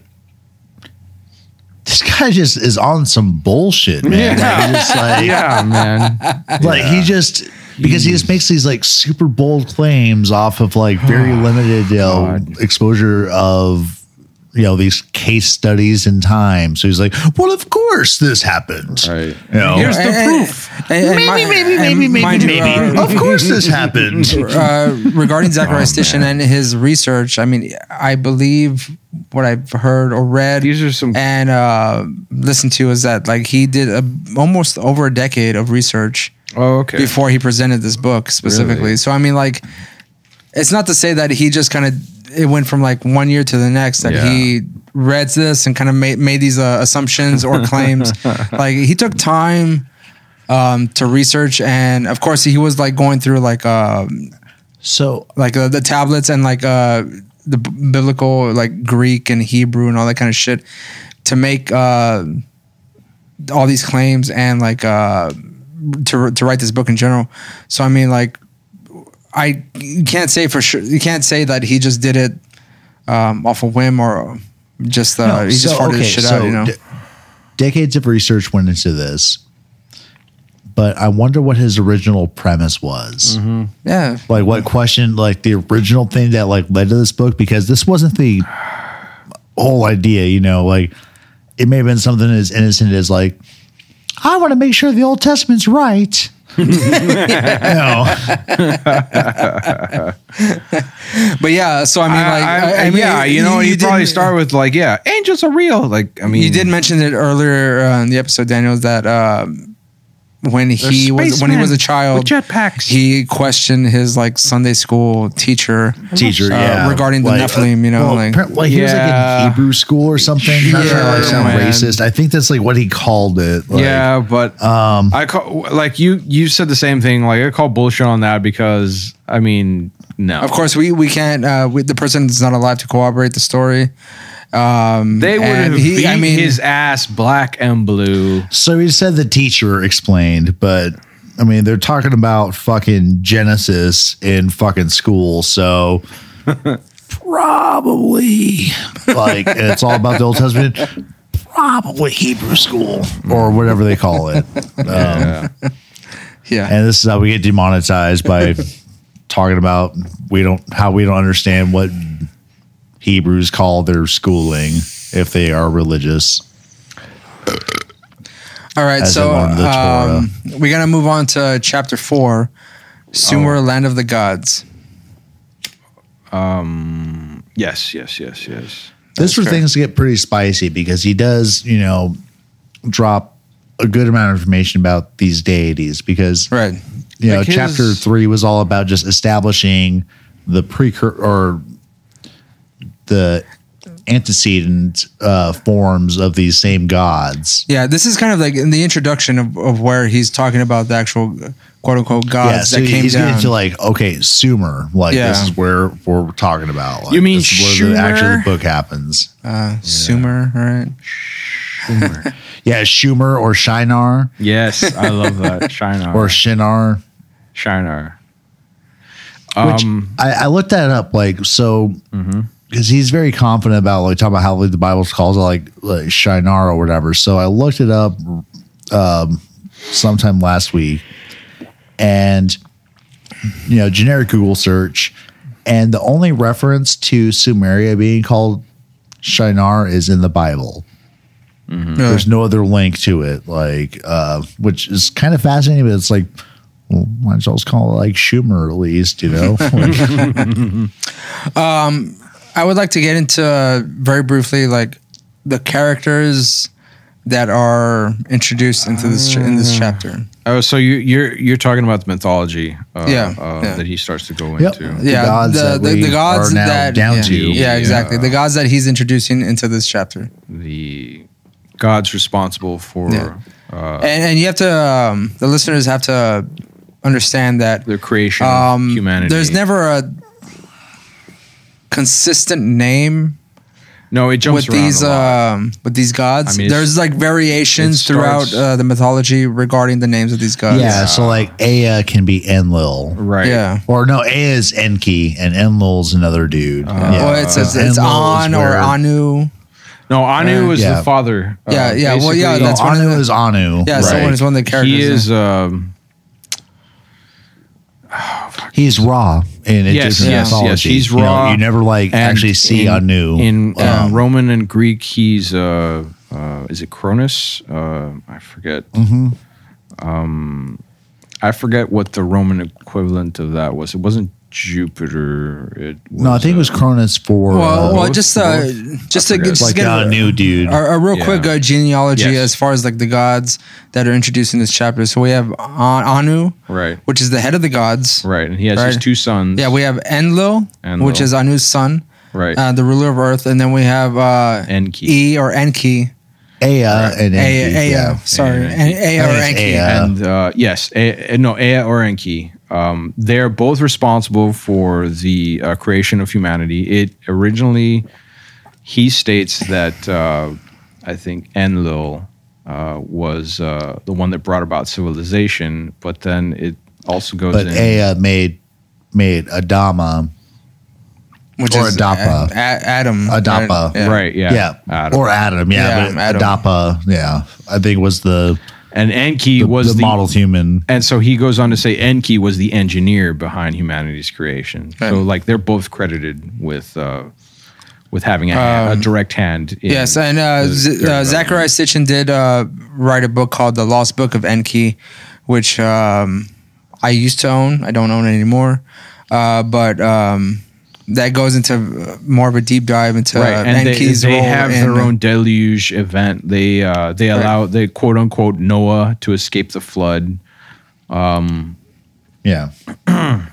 this guy just is on some bullshit, man. Like, just like, <laughs> yeah man like he just because he just makes these like super bold claims off of like very <sighs> limited you know, exposure of you know these case studies in time. So he's like, well, of course this happened. Right. You know, Here's the And- proof. and- and maybe, mi- maybe, and maybe, maybe, mind maybe. uh, of course this happened. <laughs> uh, regarding Zecharia Oh, Sitchin and his research, I mean, I believe what I've heard or read These are some and uh, listened to is that like he did a, almost over a decade of research Oh, okay. before he presented this book specifically. Really? So I mean, like, it's not to say that he just kind of it went from like one year to the next that Yeah. he read this and kind of made made these uh, assumptions or claims. <laughs> like he took time um, to research, and of course he was like going through like um, So like uh, the tablets and like uh the b- biblical like Greek and Hebrew and all that kind of shit to make uh all these claims and like uh to to write this book in general. So I mean like I can't say for sure you can't say that he just did it um off a whim or just uh No, he just farted okay, his shit so out, you know. de- decades of research went into this, but I wonder what his original premise was. yeah. Like what question, like the original thing that like led to this book, because this wasn't the whole idea, you know, like it may have been something as innocent as like, I want to make sure the Old Testament's right. No. <laughs> But yeah, so I mean like I, I, I mean, yeah, you know, you, probably start with like, yeah, angels are real. Like, I mean, You did mention it earlier uh, in the episode, Daniel, that um, when he was when he was a child, jetpacks. he questioned his like Sunday school teacher, Teacher, uh, yeah. regarding the Nephilim. You know, well, like appar- like he was like in Hebrew school or something. Not trying to like Sure, sound man. racist. I think that's like what he called it. Like, yeah, but Um, I call like you. You said the same thing. Like I call bullshit on that because I mean, no. of course we we can't. Uh, we, the person is not allowed to corroborate the story. Um, they would have he- beat I mean, his ass black and blue. So he said the teacher explained, but I mean, they're talking about fucking Genesis in fucking school, so <laughs> probably like it's all about the Old Testament. Probably Hebrew school or whatever they call it. <laughs> Um, Yeah. yeah, and this is how we get demonetized by talking about we don't how we don't understand what Hebrews call their schooling if they are religious. All right, as so in one of um, we're gonna move on to chapter four, Sumer, Oh. land of the gods. Um, Yes, yes, yes, yes. This is where things get pretty spicy because he does, you know, drop a good amount of information about these deities because Right. you know Like his- chapter three was all about just establishing the precur or the antecedent uh, forms of these same gods. Yeah, this is kind of like in the introduction of, of where he's talking about the actual quote unquote gods yeah, so that came he's down. getting to like okay, Sumer, like Yeah. this is where we're talking about. Like, You mean this is where the, actually Schumer? the book happens? uh, Sumer, right? Yeah, Schumer or Shinar Yes, I love that. <laughs> Shinar or Shinar. Shinar. Which Um, I, I looked that up, like so, because he's very confident about like talking about how like, the Bible calls it like, like Shinar or whatever. So I looked it up um, sometime last week, and you know, generic Google search, and the only reference to Sumeria being called Shinar is in the Bible. Really? There's no other link to it, like, uh, which is kind of fascinating. But it's like, well, might as well just call it like Schumer at least, you know? Like, <laughs> <laughs> I would like to get into uh, very briefly like the characters that are introduced into this ch- in this chapter. oh, so you, you're you're talking about the mythology, uh, Yeah, uh, yeah. that he starts to go Yep. into. The gods that we are now that down yeah, to. Yeah, exactly. The gods that he's introducing into this chapter. The gods responsible for Yeah. uh, And and you have to um, the listeners have to understand that the creation um, of humanity. there's never a consistent name no, it jumps with around these a lot. um with these gods. I mean, There's like variations it throughout uh, the mythology regarding the names of these gods. yeah, so like Ea can be Enlil. right. Yeah. Or no, Ea is Enki and Enlil's another dude. yeah. well, it's it's, it's An or where- Anu. No, Anu Uh, is yeah. the father. uh, Yeah, yeah, well, yeah, basically- No, that's one of Anu the- is Anu. Yeah, someone is one of the characters. <sighs> He is. yeah. Um, He's Ra in Yes, Egyptian yes, yes. mythology. He's You know, Ra. You, never like actually see in, Anu. In uh, Um, Roman and Greek, he's uh, uh, is it Cronus? Uh, I forget. Mm-hmm. Um, I forget what the Roman equivalent of that was. It wasn't Jupiter. It was, no, I think it was uh, Cronus for Well, uh, well, just uh, just to forget. just like get a a, new dude. a, a real Yeah. quick uh, genealogy Yes. as far as like the gods that are introduced in this chapter. So we have An- Anu, right, which is the head of the gods. right, and he has his two sons. Yeah, we have Enlil, Enlil. which is Anu's son, right, uh, the ruler of Earth, and then we have uh, Enki. E or Enki, Ea and Ea, Enki, Ea, yeah. sorry, Ea. and Ea I or think it's Enki. Ea. and uh, yes, A- no, Ea or Enki. Um, they're both responsible for the uh, creation of humanity. It originally, he states that uh, I think Enlil uh, was uh, the one that brought about civilization, but then it also goes But in. Ea made made Adama, which Or is Adapa. A- A- Adam. Adapa. Yeah. Right, yeah, yeah, Adam. or Adam, yeah, Yeah, Adam. Adapa, yeah, I think was the and Enki the, was the, the, model human. And so he goes on to say Enki was the engineer behind humanity's creation. So like they're both credited with uh, with having a, a Um, direct hand. In Yes, and uh, the- Z- uh, Zecharia Sitchin did uh, write a book called The Lost Book of Enki, which um, I used to own. I don't own it anymore, uh, but um, that goes into more of a deep dive into Right, uh, and they, they role have in- their own deluge event. They uh, they Right. allow they quote unquote Noah to escape the flood. Yeah. <clears throat>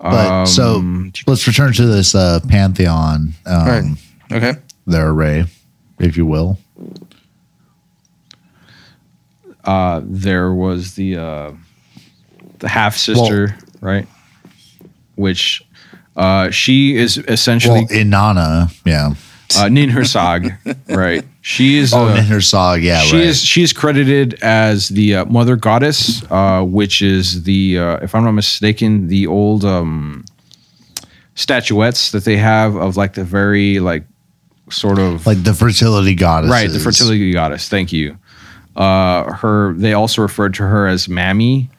But so Um, let's return to this uh, pantheon um, Right. Okay. there, Ray, if you will. uh, there was the uh, the half sister, right? Which uh, she is essentially Well, Inanna, yeah. uh, Ninhursag, <laughs> right? She is Oh, uh, yeah, she right. is she is credited as the uh, mother goddess, uh, which is the uh, if I'm not mistaken, the old um, statuettes that they have of like the very like sort of like the fertility goddess. right the fertility goddess. Thank you. Uh, her they also referred to her as Mammy,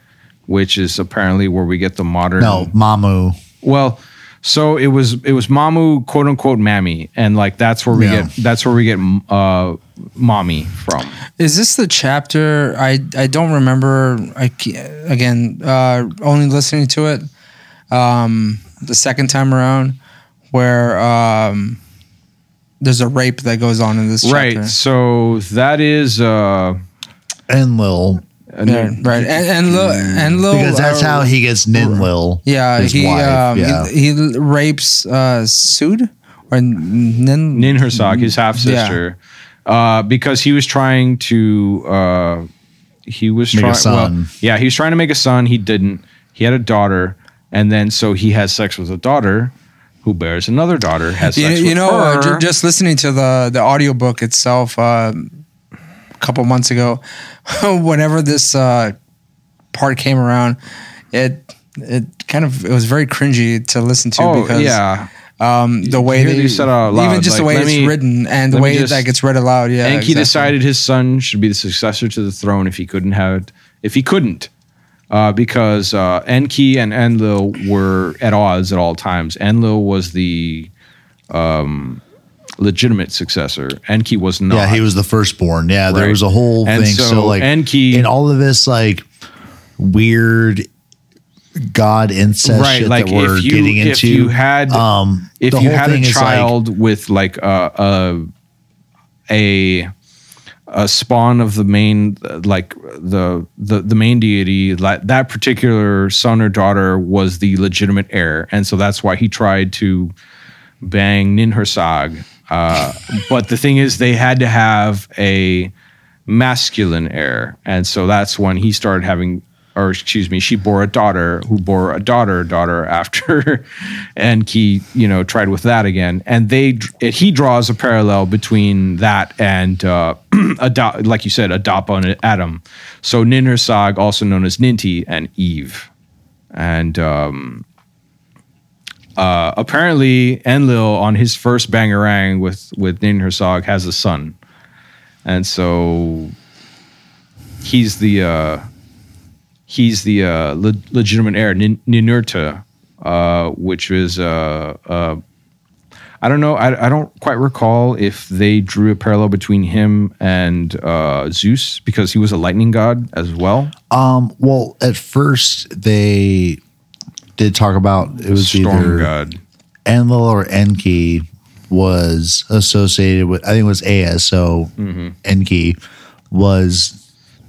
which is apparently where we get the modern No, Mamu. well, so it was it was Mamu quote unquote Mammy, and like that's where we Yeah. get that's where we get uh, mommy from. Is this the chapter? I I don't remember. I again uh, only listening to it um, the second time around, where um, there's a rape that goes on in this chapter. Right. So that is uh Enlil. Yeah, right. And and Lil, and Lil, Because that's uh, how he gets Ninlil. Yeah, his he wife, um yeah. he, he rapes uh Sud or Nin Ninhursag, his half sister, uh, because he was trying to uh, he was trying son. well, yeah, he was trying to make a son. He didn't. He had a daughter, and then so he has sex with a daughter, who bears another daughter. Has You, sex you with know, uh, her. ju- just listening to the the audiobook itself uh, a couple months ago, <laughs> whenever this uh, part came around, it it kind of it was very cringy to listen to oh because yeah. um, the way they these said out loud, even just the way it's me- written and the way just- that gets read aloud. Yeah, Enki exactly. decided his son should be the successor to the throne if he couldn't have it. If he couldn't, uh, because uh, Enki and Enlil were at odds at all times. Enlil was the um, legitimate successor. Enki was not. Yeah, he was the firstborn. Yeah, there was a whole And thing. so So, like Enki- in all of this like weird god incest Right, shit like that we're if you- getting if into. you had- um, if you had a is, like, child with like a a a a spawn of the main like the the the main deity like that particular son or daughter was the legitimate heir and so that's why he tried to bang Ninhursag uh, but the thing is they had to have a masculine heir. And so that's when he started having or excuse me she bore a daughter who bore a daughter daughter after <laughs> and he you know tried with that again. And they it, he draws a parallel between that and uh <clears throat> like you said Adapa and Adam. So Ninhursag also known as Ninti and Eve. And um uh, apparently Enlil on his first bangerang with with Ninhursag has a son, and so he's the uh, he's the uh, le- legitimate heir. Nin- Ninurta uh, which is uh, I don't know. I, I don't quite recall if they drew a parallel between him and Zeus because he was a lightning god as well. Um, well, at first they did talk about it was Storm either god. Enlil or Enki was associated with I think it was Ea, so Enki was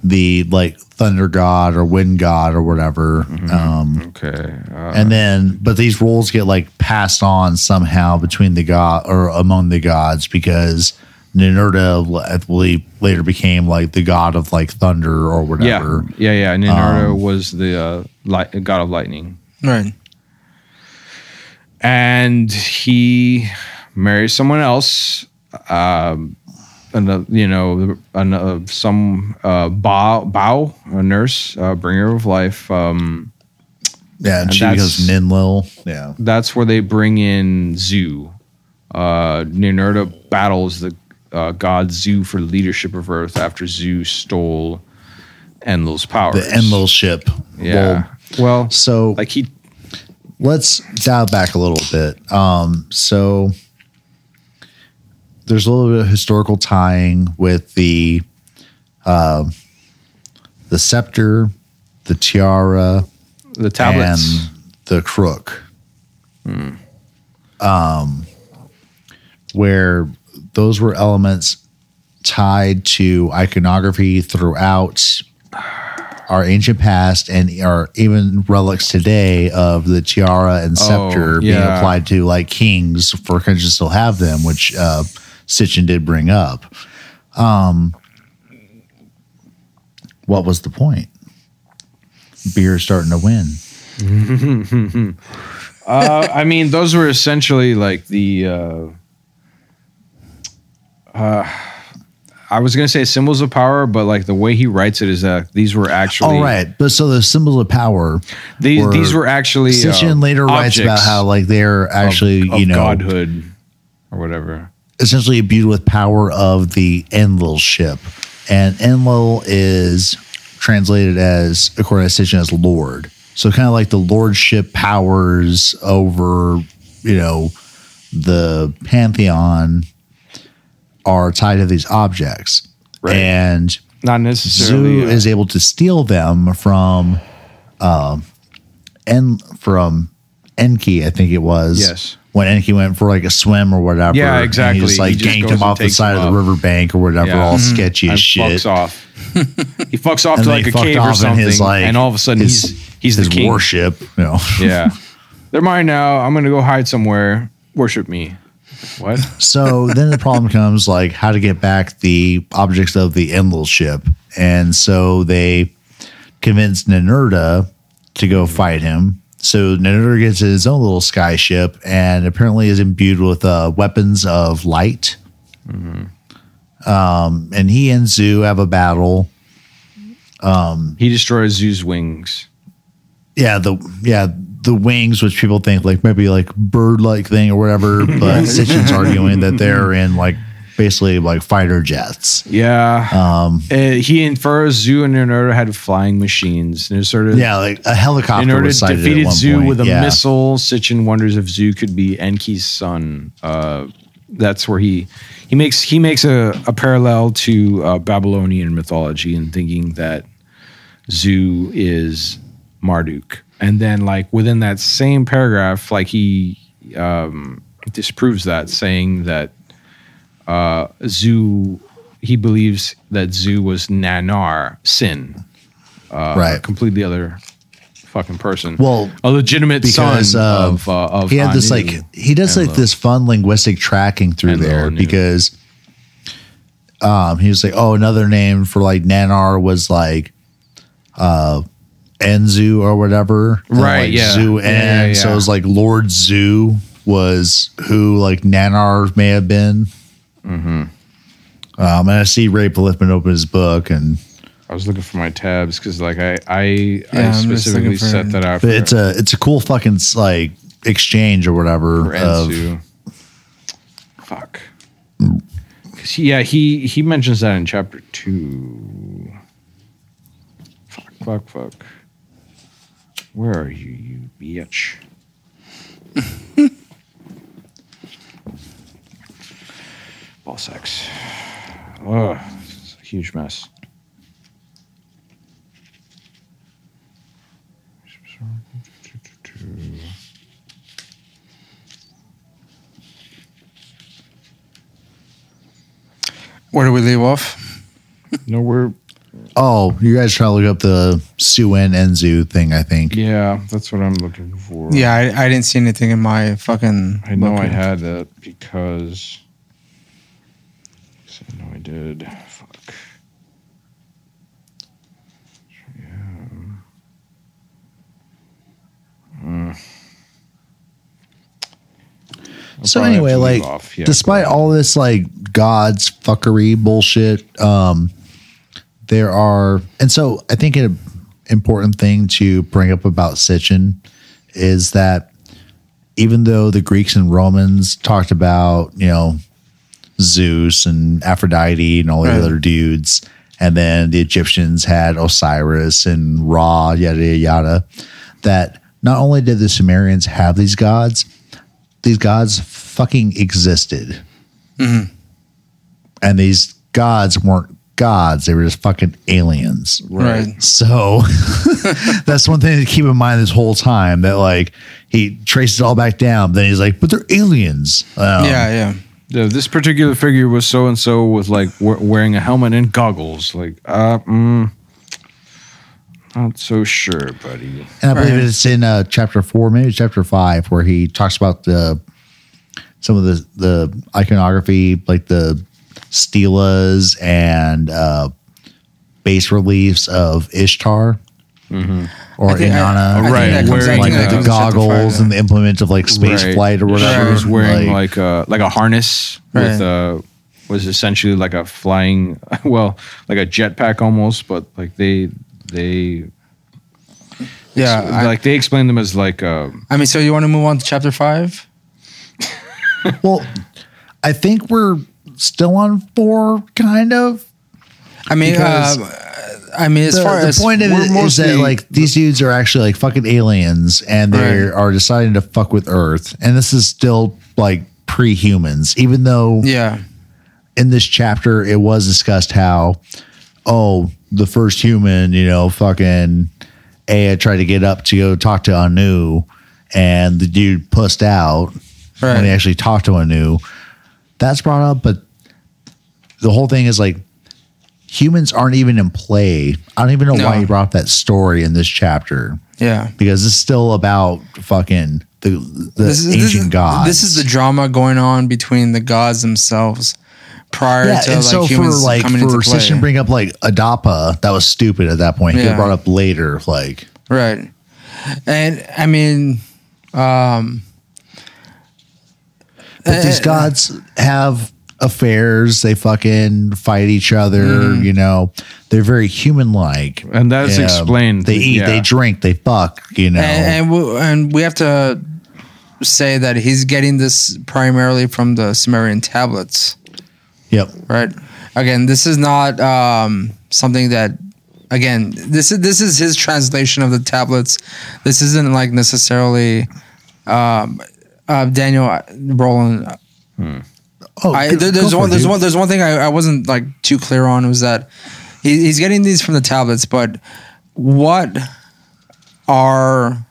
the like thunder god or wind god or whatever. Um Okay. Uh, and then but these roles get like passed on somehow between the god or among the gods because Ninurta I believe later became like the god of like thunder or whatever. Yeah. Yeah. And Ninurta Um, was the uh, light, god of lightning. Right. and he marries someone else. Um, and you know, an, uh, some uh, bow, bow, a nurse, uh, bringer of life. Um, Yeah, and, And she becomes Ninlil. Yeah. that's where they bring in Zu. Uh, Ninurta battles the uh, god Zu for leadership of Earth after Zu stole Enlil's powers. The Enlil ship. Yeah. Well, Well, so like he let's dial back a little bit. Um, so there's a little bit of historical tying with the uh, the scepter, the tiara, the tablets. and the crook. Um, where those were elements tied to iconography throughout <sighs> our ancient past and are even relics today of the tiara and scepter being yeah. applied to like kings for countries to still have them, which uh, Sitchin did bring up. Um, what was the point? Beer's starting to win. <laughs> Uh, I mean, those were essentially like the. Uh, uh, I was gonna say symbols of power, but like the way he writes it is that these were actually All right, but so the symbols of power. These these were actually. Sitchin uh, later writes about how like they're actually of, of you know godhood or whatever. essentially imbued with power of the Enlil ship, and Enlil is translated as according to Sitchin as Lord. So kind of like the lordship powers over you know the pantheon are tied to these objects, Right. and Not necessarily. Zu uh, is able to steal them from um en from Enki, I think it was. Yes. When Enki went for like a swim or whatever. Yeah, and exactly. He just like He just ganked him off the side of the up. riverbank or whatever, Yeah. all Mhm. sketchy and as shit. fucks off. <laughs> he fucks off to like a cave or something, his, like, and all of a sudden his- he's he's His the king. worship, you know. <laughs> Yeah, they're mine now. I'm gonna go hide somewhere. Worship me. What? So then the problem comes like how to get back the objects of the Enlil ship. And so they convince Ninurta to go fight him. So Ninurta gets his own little sky ship and apparently is imbued with uh, weapons of light. Um, and he and Zu have a battle. He destroys Zu's wings. Yeah, the yeah the wings, which people think like maybe like bird like thing or whatever, <laughs> but Sitchin's arguing that they're <laughs> in like basically like fighter jets. Yeah. Um, Uh, he infers Zu and Ninurta had flying machines. And sort of Yeah, like a helicopter Ninurta was sighted at defeated Zu point. with a yeah. missile. Sitchin wonders if Zu could be Enki's son. Uh, that's where he he makes he makes a, a parallel to uh, Babylonian mythology and thinking that Zu is Marduk. And then like within that same paragraph, like he um, disproves that, saying that uh, Zu he believes that Zu was Nannar, sin, uh, Right. completely other fucking person. Well, a legitimate because son uh, of uh, of he had this like he does like Lo. this fun linguistic tracking through there Anu. because um he was like oh another name for like Nannar was like uh Enzu or whatever Right, like, yeah. Zu Yeah, and yeah, so it was like Lord Zu was who like Nannar may have been mm-hmm. um and I see Ray Polithman open his book and I was looking for my tabs because like I I, Yeah, I specifically for- set that out but it's a it's a cool fucking like exchange or whatever for of Fuck. Fuck. 'Cause he- yeah, he he mentions that in chapter two. Fuck, fuck, fuck. Where are you, you bitch? <laughs> Ball sex. Ugh, it's a huge mess. Where do we leave off? No, we're Oh, you guys try to look up the Suen Enzu thing? I think. yeah. That's what I'm looking for. Yeah, I, I didn't see anything in my fucking. I know book. I had that because. I know I did. Fuck. I'll So anyway, like, off. Yeah, despite all this like God's fuckery bullshit, um, there are, and so I think an important thing to bring up about Sitchin is that even though the Greeks and Romans talked about, you know, Zeus and Aphrodite and all the Right. other dudes, and then the Egyptians had Osiris and Ra, yada yada yada, that not only did the Sumerians have these gods, these gods fucking existed. Mm-hmm. And these gods weren't gods, they were just fucking aliens. Right. So <laughs> that's one thing to keep in mind this whole time that like he traces it all back down. Then he's like, but they're aliens. Um, yeah, yeah. Yeah, this particular figure was so and so with like we- wearing a helmet and goggles. Like, uh, mm, not so sure, buddy. And I believe Right. it's in uh, chapter four, maybe chapter five, where he talks about the some of the the iconography, like the stelas and uh, bas reliefs of Ishtar. Or think Inanna, I think Right, and that comes like out in, the uh, goggles five, and the implement of like space Right. flight or whatever. She was wearing Like- like, a like a harness with Right. uh was essentially like a flying <laughs> well like a jetpack almost, but like they they Yeah. I, like they explained them as like uh, I mean, so you want to move on to chapter five? Well, I think we're still on four, kind of. I mean, Because uh, I mean, as the, far the as point of it is that like these dudes are actually like fucking aliens and they Right. are deciding to fuck with Earth. And this is still like pre-humans, even though yeah, in this chapter it was discussed how oh the first human you know fucking Aya tried to get up to go talk to Anu and the dude pussed out when he actually talked to Anu that's brought up but the whole thing is like humans aren't even in play I don't even know why No. he brought that story in this chapter yeah. because it's still about fucking the, the This is, ancient this is, gods This is the drama going on between the gods themselves prior Yeah, to and like so for humans like coming for into play. Sitchin bring up like Adapa, that was stupid at that point. He could brought up later, like Right. And I mean, um, but these Uh, gods have affairs. They fucking fight each other. Mm-hmm. You know, they're very human like, and that's explained. They eat, yeah. they drink, they fuck. You know, and and we, and we have to say that he's getting this primarily from the Sumerian tablets, yep. right? Again, this is not um, something that. Again, this is this is his translation of the tablets. This isn't like necessarily um, uh, Daniel Roland Oh, I, go- there, go there's for one. There's dude. one. There's one thing I, I wasn't like too clear on was that he, he's getting these from the tablets, but what are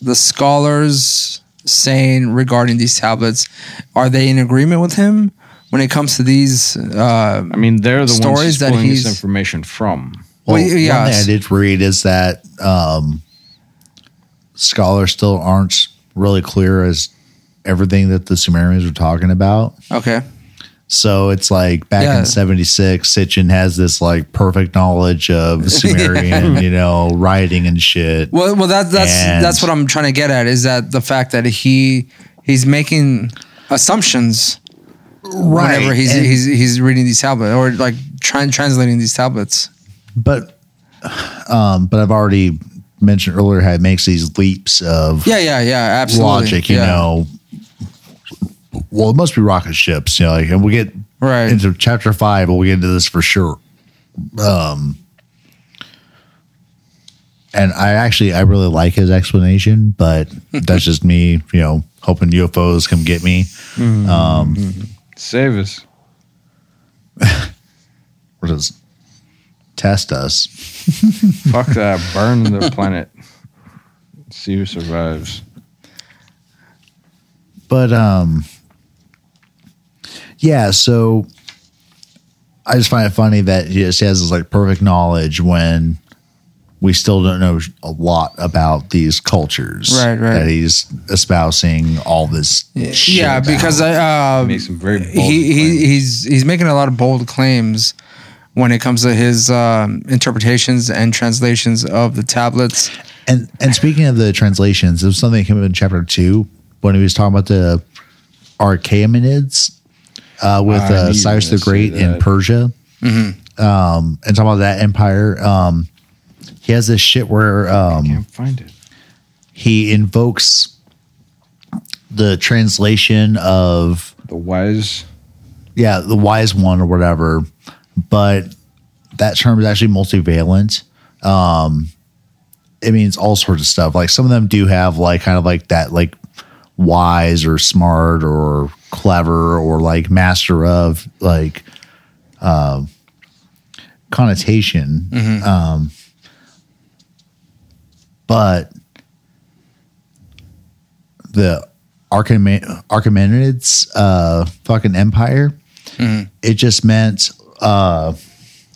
the scholars saying regarding these tablets? Are they in agreement with him when it comes to these? Uh, I mean, they're the stories ones he's that pulling this he's- information from. Well, Well, yeah, one thing I s- did read is that um, scholars still aren't really clear as everything that the Sumerians were talking about. okay, So it's like back Yeah. in 76, Sitchin has this like perfect knowledge of <laughs> Sumerian, you know, writing and shit. well, well, that, that's And- that's what I'm trying to get at is that the fact that he he's making assumptions whenever he's and- he's he's reading these tablets or like trying translating these tablets. but um, but I've already mentioned earlier how it makes these leaps of Yeah, yeah, yeah, absolutely. logic, you yeah. know. Well, it must be rocket ships, you know, like, and we'll get Right. into chapter five, but we'll get into this for sure. Um, and I actually I really like his explanation, but that's just me, you know, hoping UFOs come get me. Save us. <laughs> Or just test us. <laughs> Fuck that. Burn the <laughs> planet. See who survives. But um yeah, so I just find it funny that he just has this like perfect knowledge when we still don't know a lot about these cultures Right, right. that he's espousing all this shit yeah, because I uh, Makes some very bold he, he he's he's making a lot of bold claims when it comes to his um, interpretations and translations of the tablets. And and speaking of the translations, there was something that came up in chapter two when he was talking about the Achaemenids uh, with I knew you uh, Cyrus the Great in that. Persia, um, and talking about that empire. Um, he has this shit where um, Can't find it. he invokes the translation of The wise. yeah the wise one or whatever, but that term is actually multivalent. Um, it means all sorts of stuff. Like some of them do have like kind of like that like wise or smart or clever or like master of like uh, connotation. Um, but the Archime- Achaemenids uh, fucking empire, it just meant uh,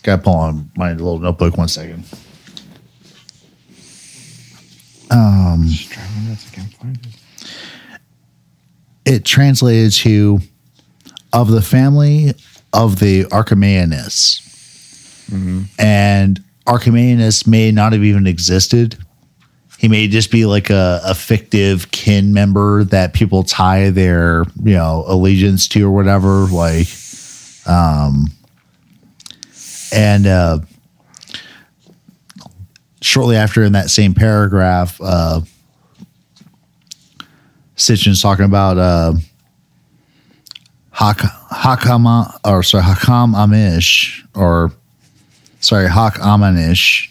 gotta pull on my little notebook one second. Just trying I can't find it. It translated to of the family of the Archimedes. And Archimedes may not have even existed. He may just be like a, a fictive kin member that people tie their, you know, allegiance to or whatever. Like, um, and uh, shortly after in that same paragraph, uh, Sitchin's talking about uh, Hak Hakama or sorry Hakam Amish or sorry Hak Amanish,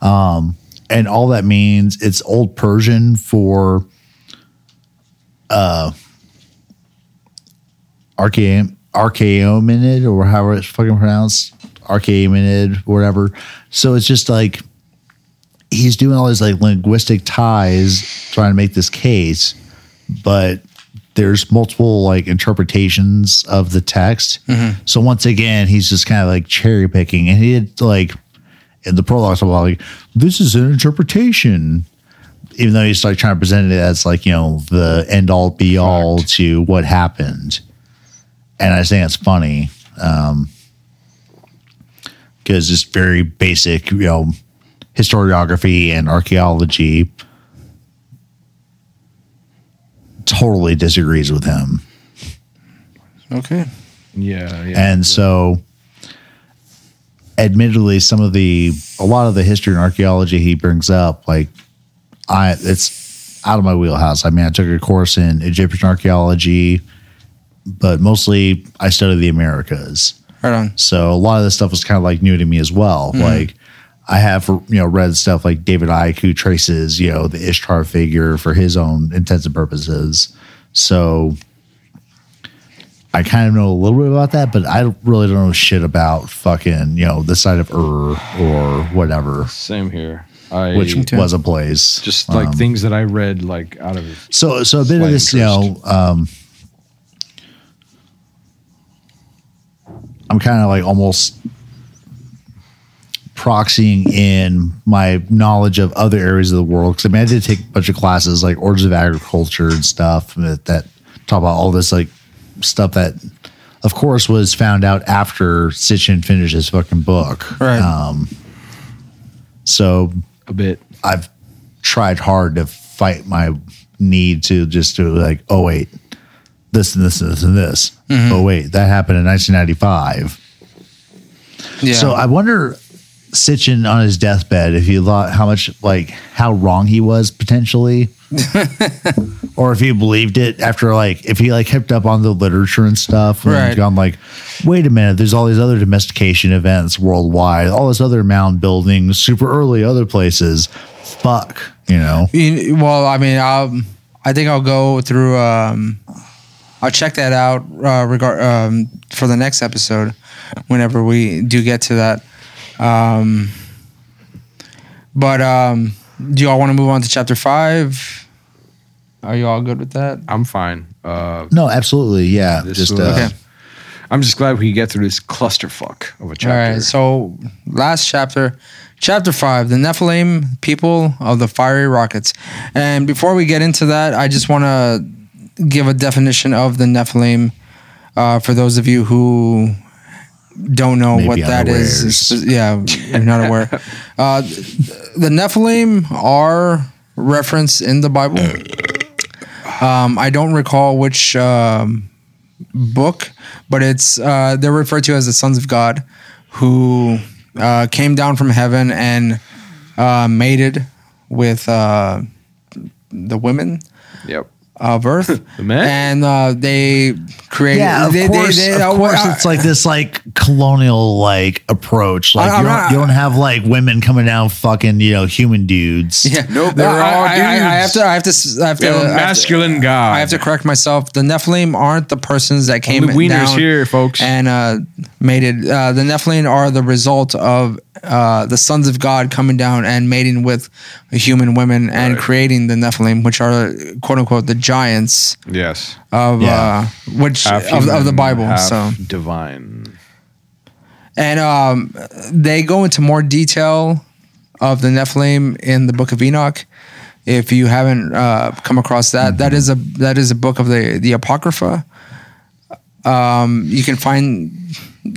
um, and all that means it's Old Persian for uh Achaemenid or however it's fucking pronounced Achaemenid whatever. So it's just like he's doing all these like linguistic ties trying to make this case, but there's multiple like interpretations of the text. So once again, he's just kind of like cherry picking, and he did like in the prologue about like this is an interpretation, even though he's like trying to present it as like you know the end all be all to what happened, and I think it's funny. Um, because it's very basic, you know, historiography and archaeology totally disagrees with him. Okay. Yeah, yeah. And so admittedly some of the a lot of the history and archaeology he brings up like I it's out of my wheelhouse. I mean, I took a course in Egyptian archaeology, but mostly I studied the Americas. Right on. So a lot of this stuff was kind of like new to me as well. Mm-hmm. Like I have, you know, read stuff like David Icke who traces, you know, the Ishtar figure for his own intents and purposes. So I kind of know a little bit about that, but I really don't know shit about fucking, you know, the side of Ur or whatever, Same here. I which was a place. just like Um, things that I read like out of So, so a bit of Slight this, you know, um, I'm kind of like almost proxying in my knowledge of other areas of the world. Because I mean, I did take a bunch of classes like Orders of Agriculture and stuff that, that talk about all this like stuff that, of course, was found out after Sitchin finished his fucking book. Right. Um, so a bit. I've tried hard to fight my need to just do like, oh wait, this and this and this and this. Oh wait, that happened in 1995. Yeah. So I wonder, Sitchin on his deathbed, if you thought how much like how wrong he was potentially, <laughs> or if he believed it after like if he like kept up on the literature and stuff and Right. gone like, wait a minute, there's all these other domestication events worldwide, all this other mound building super early other places. Fuck, you know. Well, I mean, um, I think I'll go through. Um, I'll check that out uh, regard um, for the next episode, whenever we do get to that. Um, but um, do y'all want to move on to chapter five? Are you all good with that? I'm fine. Uh, No, absolutely. Yeah. Just was- uh, Okay. I'm just glad we could get through this clusterfuck of a chapter. All right. So last chapter, chapter five, the Nephilim, people of the fiery rockets. And before we get into that, I just want to give a definition of the Nephilim uh, for those of you who don't know Maybe what that is. unawares. Yeah, you're not aware. <laughs> Uh, the Nephilim are referenced in the Bible. Um, I don't recall which um, book, but it's uh, they're referred to as the sons of God, who uh, came down from heaven and uh, mated with uh, the women Yep. Of Earth. <laughs> The and uh, they created. yeah, of they, course, they, they, of uh, course, uh, it's like this like colonial like approach. Like you don't, not- you don't have like women coming down fucking you know human dudes. Yeah, <laughs> Nope, they're I, all I, I, I have to. I have to. I have to. We have I a masculine god. I have to correct myself. The Nephilim aren't the persons that came Only wieners down here, folks. and uh, made it. Uh, the Nephilim are the result of uh, the sons of God coming down and mating with human women and creating the Nephilim, which are quote unquote the giants yes. of Yeah. uh, which Half of, of the Bible. half So divine. and um, they go into more detail of the Nephilim in the Book of Enoch. If you haven't uh, come across that, that is a that is a book of the the Apocrypha. Um, you can find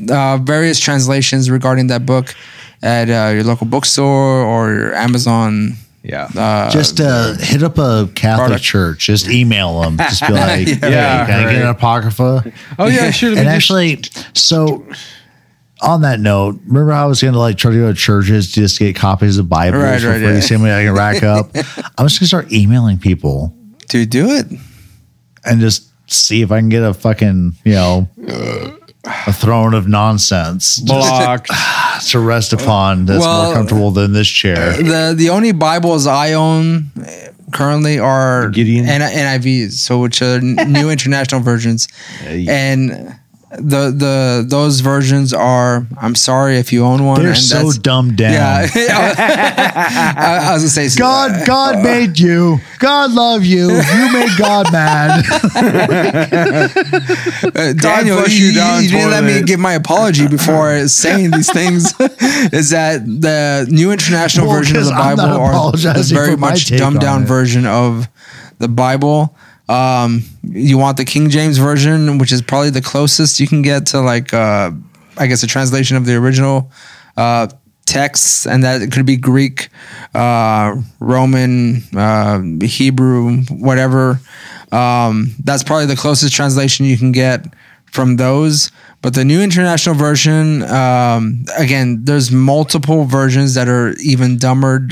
uh, various translations regarding that book at uh, your local bookstore or your Amazon. Yeah. Uh, Just uh, hit up a Catholic Product. church. Just email them. Just be <laughs> like, Yeah. yeah, Yeah, can I get an apocrypha? oh yeah, sure. and actually, so on that note, remember how I was going to like try to go to churches to just get copies of Bibles Right, for right, free, yeah. see how many I can rack <laughs> up. I'm just going to start emailing people to do it. and just see if I can get a fucking, you know, <sighs> a throne of nonsense blocked. <laughs> to rest upon that's Well, more comfortable than this chair. Uh, the the only Bibles I own uh, currently are Gideon? N- NIVs, so which are new <laughs> international versions, Hey. and the the those versions are. I'm sorry if you own one. They're and so dumbed down. Yeah, <laughs> I, I was gonna say God, God made you. God love you. You <laughs> made God mad. <laughs> Uh, Daniel, flush you, you down you didn't let me give my apology before saying these things. is that the New International Well, Version of the Bible or the very much dumbed down it. version of the Bible? Um, you want the King James version, which is probably the closest you can get to like uh, I guess a translation of the original uh, texts, and that could be Greek, uh, Roman, uh, Hebrew, whatever. Um, that's probably the closest translation you can get from those. But the New International Version, um, again, there's multiple versions that are even dumber,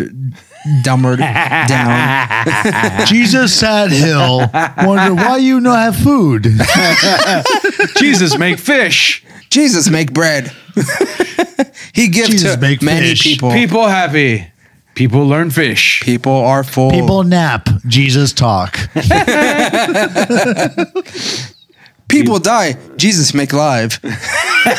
dumbered down. <laughs> Jesus sat hill. Wonder why you not have food. <laughs> Jesus make fish. Jesus make bread. <laughs> he gives Jesus to make many fish. people. People happy. People learn fish. People are full. People nap. Jesus talk. People die. Jesus make live. <laughs>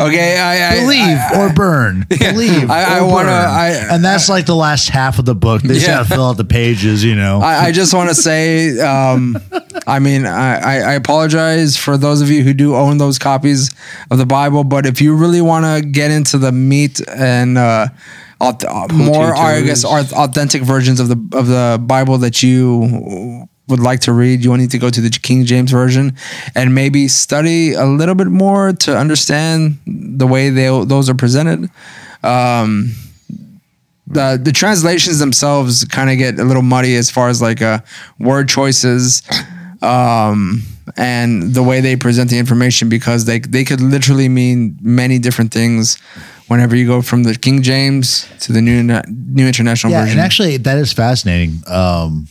okay, I, I Believe or burn. <laughs> Believe. I- I burn. I- and that's like the last half of the book. They just Yeah. gotta fill out the pages, you know. I, I just want to say, um, I mean, I, I I apologize for those of you who do own those copies of the Bible, but if you really want to get into the meat and uh, uh, more, I guess, authentic versions of the of the Bible that you would like to read, you will need to go to the King James version and maybe study a little bit more to understand the way they those are presented. Um, the the translations themselves kind of get a little muddy as far as like uh, word choices um, and the way they present the information because they they could literally mean many different things whenever you go from the King James to the new new international yeah, version. and actually that is fascinating. Um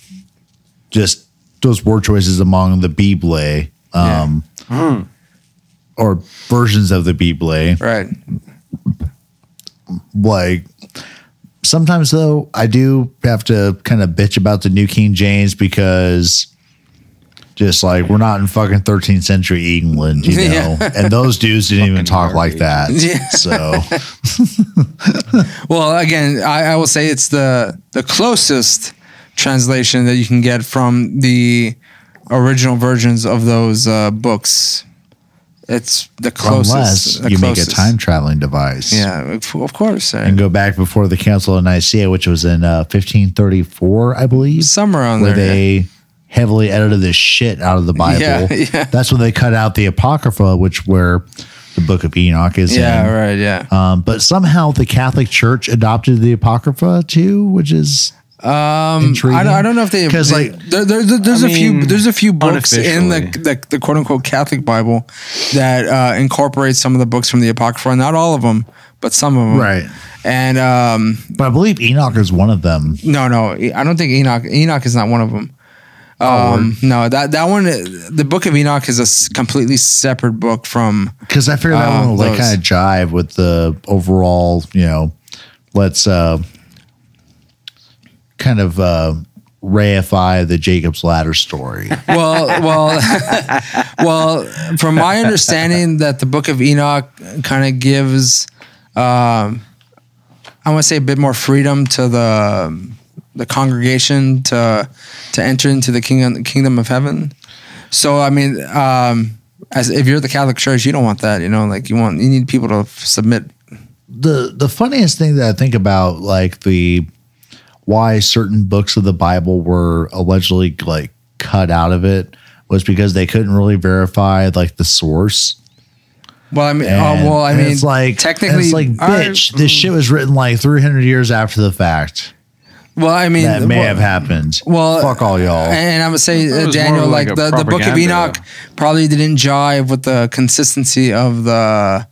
just those word choices among the Bible. Um or versions of the Bible. right. like sometimes though, I do have to kind of bitch about the New King James because just like we're not in fucking 13th century England, you <laughs> know, Yeah. and those dudes didn't even Fucking talk like that. <laughs> Yeah. So <laughs> Well, again, I, I will say it's the the closest translation that you can get from the original versions of those uh, books. It's the closest. unless the you make a time traveling device, Yeah, of course. and go back before the Council of Nicaea, which was in uh, 1534, I believe. Somewhere around where there. they heavily edited the shit out of the <laughs> Bible. Yeah, yeah. That's when they cut out the Apocrypha, which where the Book of Enoch is yeah, in. right. Yeah. Um, but somehow the Catholic Church adopted the Apocrypha too, which is Um. I don't, I don't know if they 'Cause, they- like, there, there, there- there's I a few there's a few books in the, the the quote unquote Catholic Bible that uh, incorporate some of the books from the Apocrypha. Not all of them, but some of them. Right. And um, but I believe Enoch is one of them. no, no, I don't think Enoch. Enoch is not one of them. Oh, Um, no, that that one, the Book of Enoch is a s- completely separate book from. Because I figured that Uh, one will like kind of jive with the overall, you know, let's uh kind of uh reify the Jacob's ladder story. <laughs> Well, well, <laughs> well. From my understanding, that the Book of Enoch kind of gives, um, I want to say, a bit more freedom to the the congregation to to enter into the kingdom kingdom of heaven. So, I mean, um, as if you're the Catholic Church, you don't want that. You know, like you want you need people to submit. the the funniest thing that I think about like the why certain books of the Bible were allegedly like cut out of it was because they couldn't really verify like the source. Well, I mean, And, oh, well, I mean, it's like technically, it's like all right, bitch, this shit was written like 300 years after the fact. Well, I mean, That may well, have happened. Well, fuck all y'all. And I would say, It uh, Daniel, like, like the, the Book of. Enoch probably didn't jive with the consistency of the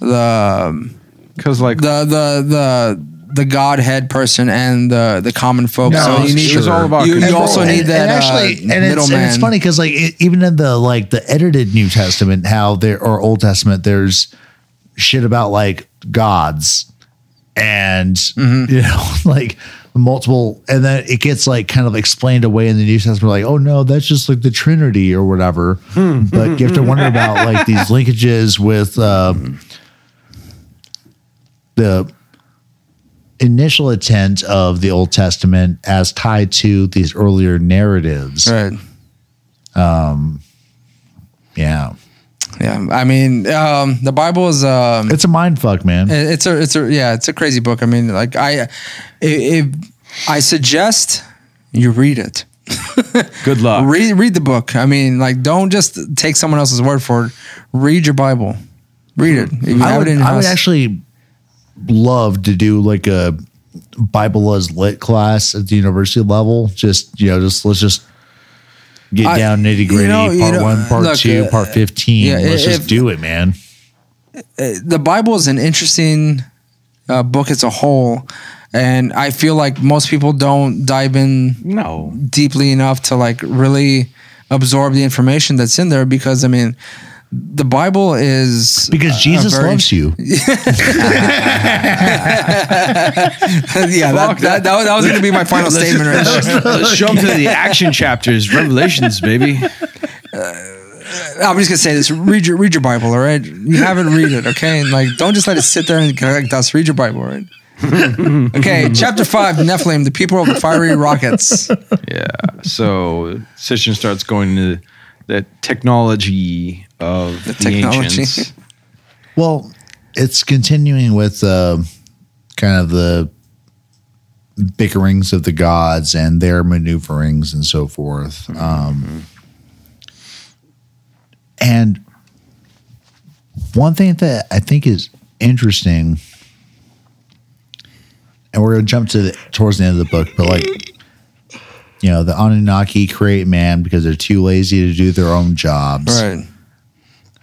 the Because like the the the the Godhead person and the the common folk. No, so you need true. It was all about you, you also And- need that actually, uh, and, it's, and it's funny because like it, even in the like the edited New Testament, how there or Old Testament, there's shit about like gods and Mm-hmm. you know <laughs> like multiple, and then it gets like kind of explained away in the New Testament, like oh no, that's just like the Trinity or whatever. but you have to wonder about like these <laughs> linkages with um, the initial intent of the Old Testament as tied to these earlier narratives. Right. Um, Yeah. Yeah. I mean, um, the Bible is. Um, It's a mind fuck, man. It's a it's a yeah, it's a crazy book. I mean, like I, if, I suggest you read it. <laughs> good luck. Read read the book. I mean, like don't just take someone else's word for it. Read your Bible. Read it. I have would, it in your I would actually love to do like a Bible as lit class at the university level. Just, you know, just let's just get I- down nitty gritty. you know- you part know, one, part look, two, uh, part 15. yeah, let's if- just do it, man. the Bible is an interesting uh, book as a whole, and I feel like most people don't dive in no. deeply enough to like really absorb the information that's in there because I mean. The Bible is Because a- a Jesus very- loves you. <laughs> yeah, that, that, that, was- that was going to be my final statement right there. Let's jump to the action chapters, Revelations, baby. Uh, I'm just going to say this: read your read your Bible, all right? You haven't read it, okay? And like, don't just let it sit there and collect dust. Read your Bible, all right? <laughs> okay, chapter five: Nephilim, the people of the fiery rockets. Yeah. So Sitchin starts going to the technology of the, technology. ancients. <laughs> Well, it's continuing with uh, kind of the bickerings of the gods and their maneuverings and so forth. Um, and one thing that I think is interesting, and we're going to jump to the, towards the end of the book, but like, you know, the Anunnaki create man because they're too lazy to do their own jobs. Right.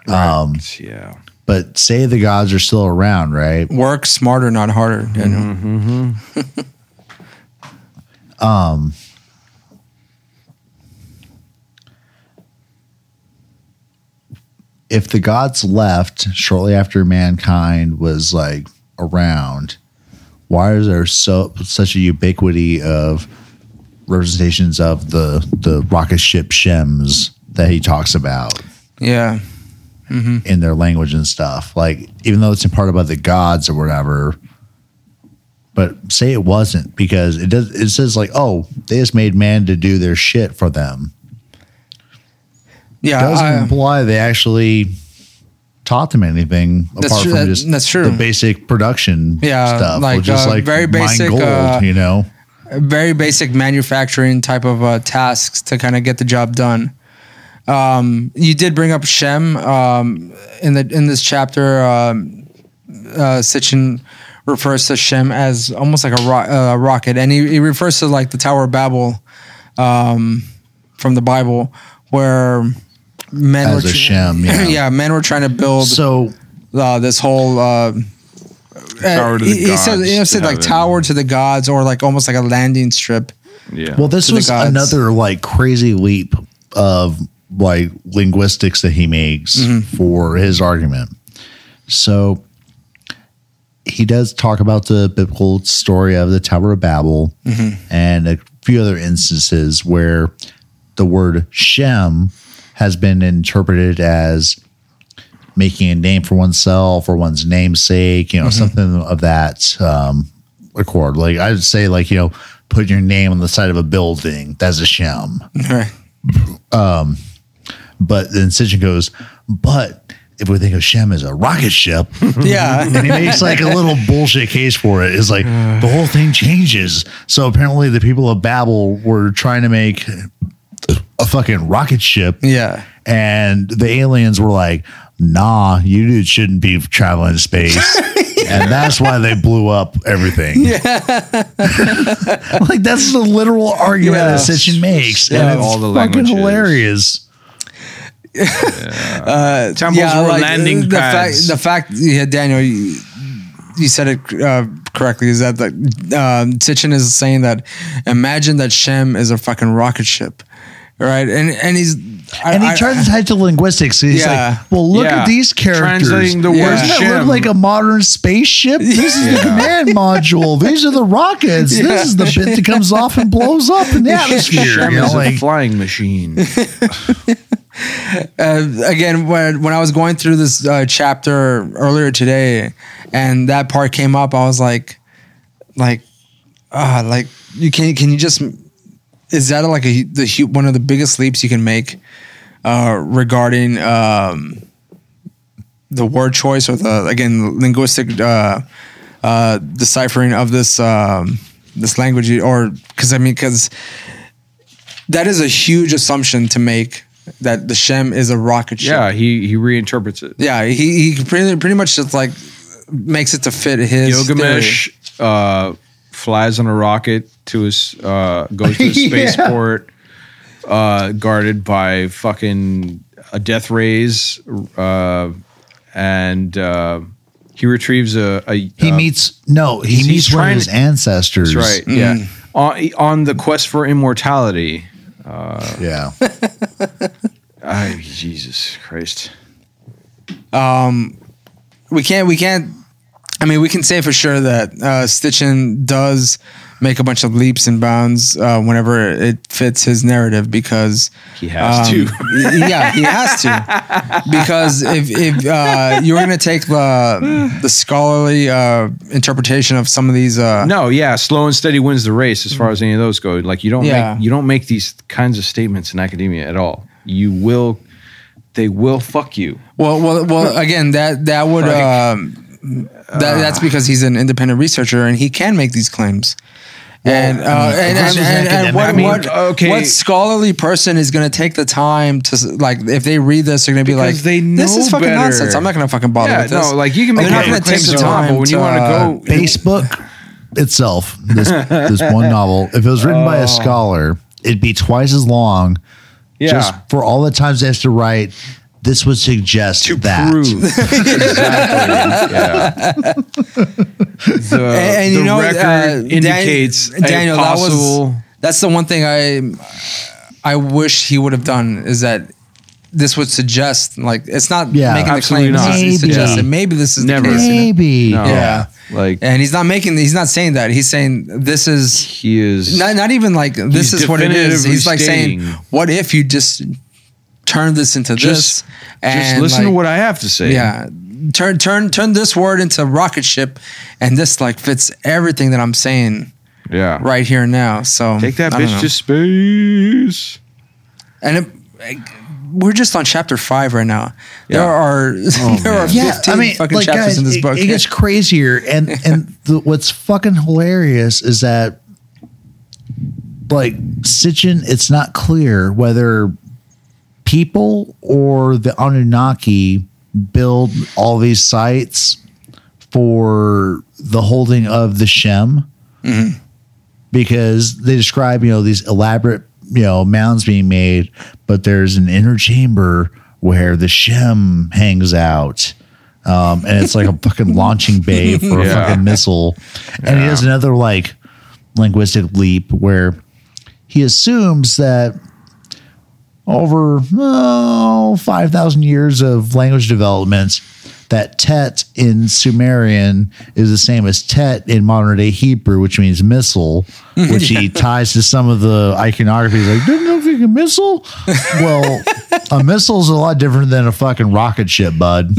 Um, Yeah. but say the gods are still around, right? Work smarter, not harder. You know? Mm-hmm, mm-hmm. <laughs> Um, if the gods left shortly after mankind was like around, why is there so such a ubiquity of representations of the the rocket ship Shems that he talks about Yeah. in their language and stuff? Like, even though it's in part about the gods or whatever. But say it wasn't because it does. It says like, oh, they just made man to do their shit for them. Yeah. doesn't I- imply they actually taught them anything apart true, from that- just that's true. the basic production Yeah, stuff, like, is uh, like very basic, gold, uh, you know. Very basic manufacturing type of uh, tasks to kind of get the job done. Um, you did bring up Shem um, in the in this chapter. Um, uh, Sitchin refers to Shem as almost like a ro- uh, rocket, and he, he refers to like the Tower of Babel um, from the Bible, where men As were a Shem, <clears throat> yeah. men were trying to build So uh, this whole uh, Tower to the he, he said, gods he said like heaven. tower to the gods or like almost like a landing strip. Yeah. Well, this was another like crazy leap of like linguistics that he makes Mm-hmm. for his argument. So he does talk about the biblical story of the Tower of Babel Mm-hmm. and a few other instances where the word Shem has been interpreted as making a name for oneself or one's namesake, you know, Mm-hmm. something of that um, accord. Like I'd say, like you know, put your name on the side of a building. That's a Shem. Right. Um, But then Sitchin goes, but if we think of Shem as a rocket ship, <laughs> Yeah. and he makes like a little <laughs> bullshit case for it. It's like the whole thing changes. So apparently, the people of Babel were trying to make a fucking rocket ship. Yeah. And the aliens were like, nah, you dudes shouldn't be traveling to space. <laughs> and that's why they blew up everything. <laughs> like, that's the literal argument Yeah. that Sitchin makes. Yeah, and it's all the fucking languages. hilarious. Temples were like, landing the pads. Fact, the fact, yeah, Daniel, you, you said it uh, correctly. Is that the um, Sitchin is saying that? Imagine that Shem is a fucking rocket ship, right? And and he's I- And he I- tries to tie to linguistics. He's Yeah. like, well, look Yeah. at these characters. Translating the word Doesn't that Shem. look like a modern spaceship? <laughs> This is the command module. These are the rockets. This is the bit that comes off and blows up in the atmosphere. Shem You know, is a flying machine. <laughs> uh, again when when I was going through this uh, chapter earlier today, and that part came up, I was like, like, ah, like you can can you just is that like a the one of the biggest leaps you can make uh, regarding um, the word choice or the again linguistic uh, uh, deciphering of this um, this language or because I mean because that is a huge assumption to make that the Shem is a rocket ship. yeah, he he reinterprets it. Yeah, he he pretty, pretty much just like makes it to fit his Gilgamesh uh, flies on a rocket to his uh, goes to a <laughs> Yeah. spaceport uh, guarded by fucking a death rays, uh, and uh, he retrieves a. a he uh, meets, no, he meets one of his ancestors. That's right. Yeah. On, on the quest for immortality. Uh, yeah. <laughs> I, Jesus Christ. Um, we can't we can't I mean we can say for sure that uh Sitchin does make a bunch of leaps and bounds uh, whenever it fits his narrative because He has um, to. <laughs> yeah he has to because if if uh, you were gonna take the the scholarly uh, interpretation of some of these uh, No, yeah, slow and steady wins the race as far as any of those go. Like you don't Yeah. make you don't make these kinds of statements in academia at all. You will they will fuck you. Well, well, well. Again, that that would um, that that's because he's an independent researcher and he can make these claims. and, uh, and, and, and, and what, I mean, what, okay. what scholarly person is going to take the time to like if they read this they're going to be like they this is fucking better. nonsense I'm not going to fucking bother Yeah, with this no, like you can make They're not gonna take the time but when you want to uh, go, <laughs> Facebook itself, this this one <laughs> novel, if it was written by a scholar, it'd be twice as long. yeah, Just for all the times they have to write, this would suggest to that. prove <laughs> exactly. Yeah. <laughs> The, and, and the you know record uh, Dan- indicates Daniel a that was that's the one thing I I wish he would have done is that this would suggest. Like it's not Yeah. making the Absolutely claim. not. He's Maybe. suggesting maybe this is Never. the case. you know? Maybe. No. Yeah. Like And he's not making. He's not saying that. He's saying this is he is not not even like this is what it is. He's like saying, what if you just turn this into just this and just listen to what I have to say. yeah turn turn turn this word into rocket ship and this like fits everything that i'm saying Yeah. right here and now so Take that I bitch to space. and it, we're just on chapter five right now there Yeah. are there are <laughs> 15 Yeah, I mean, fucking like chapters guys, in this it, book it gets <laughs> crazier, and and the, what's fucking hilarious is that like Sitchin, it's not clear whether people or the Anunnaki build all these sites for the holding of the Shem because they describe you know these elaborate you know mounds being made, but there's an inner chamber where the Shem hangs out. Um, and it's like a <laughs> fucking launching bay for a Yeah. fucking missile. And he does another like linguistic leap where he assumes that over oh, 5,000 years of language developments that Tet in Sumerian is the same as Tet in modern day Hebrew, which means missile, mm-hmm. which he ties to some of the iconography. He's like, didn't know if you can missile? Well, a missile is a lot different than a fucking rocket ship, bud. <laughs>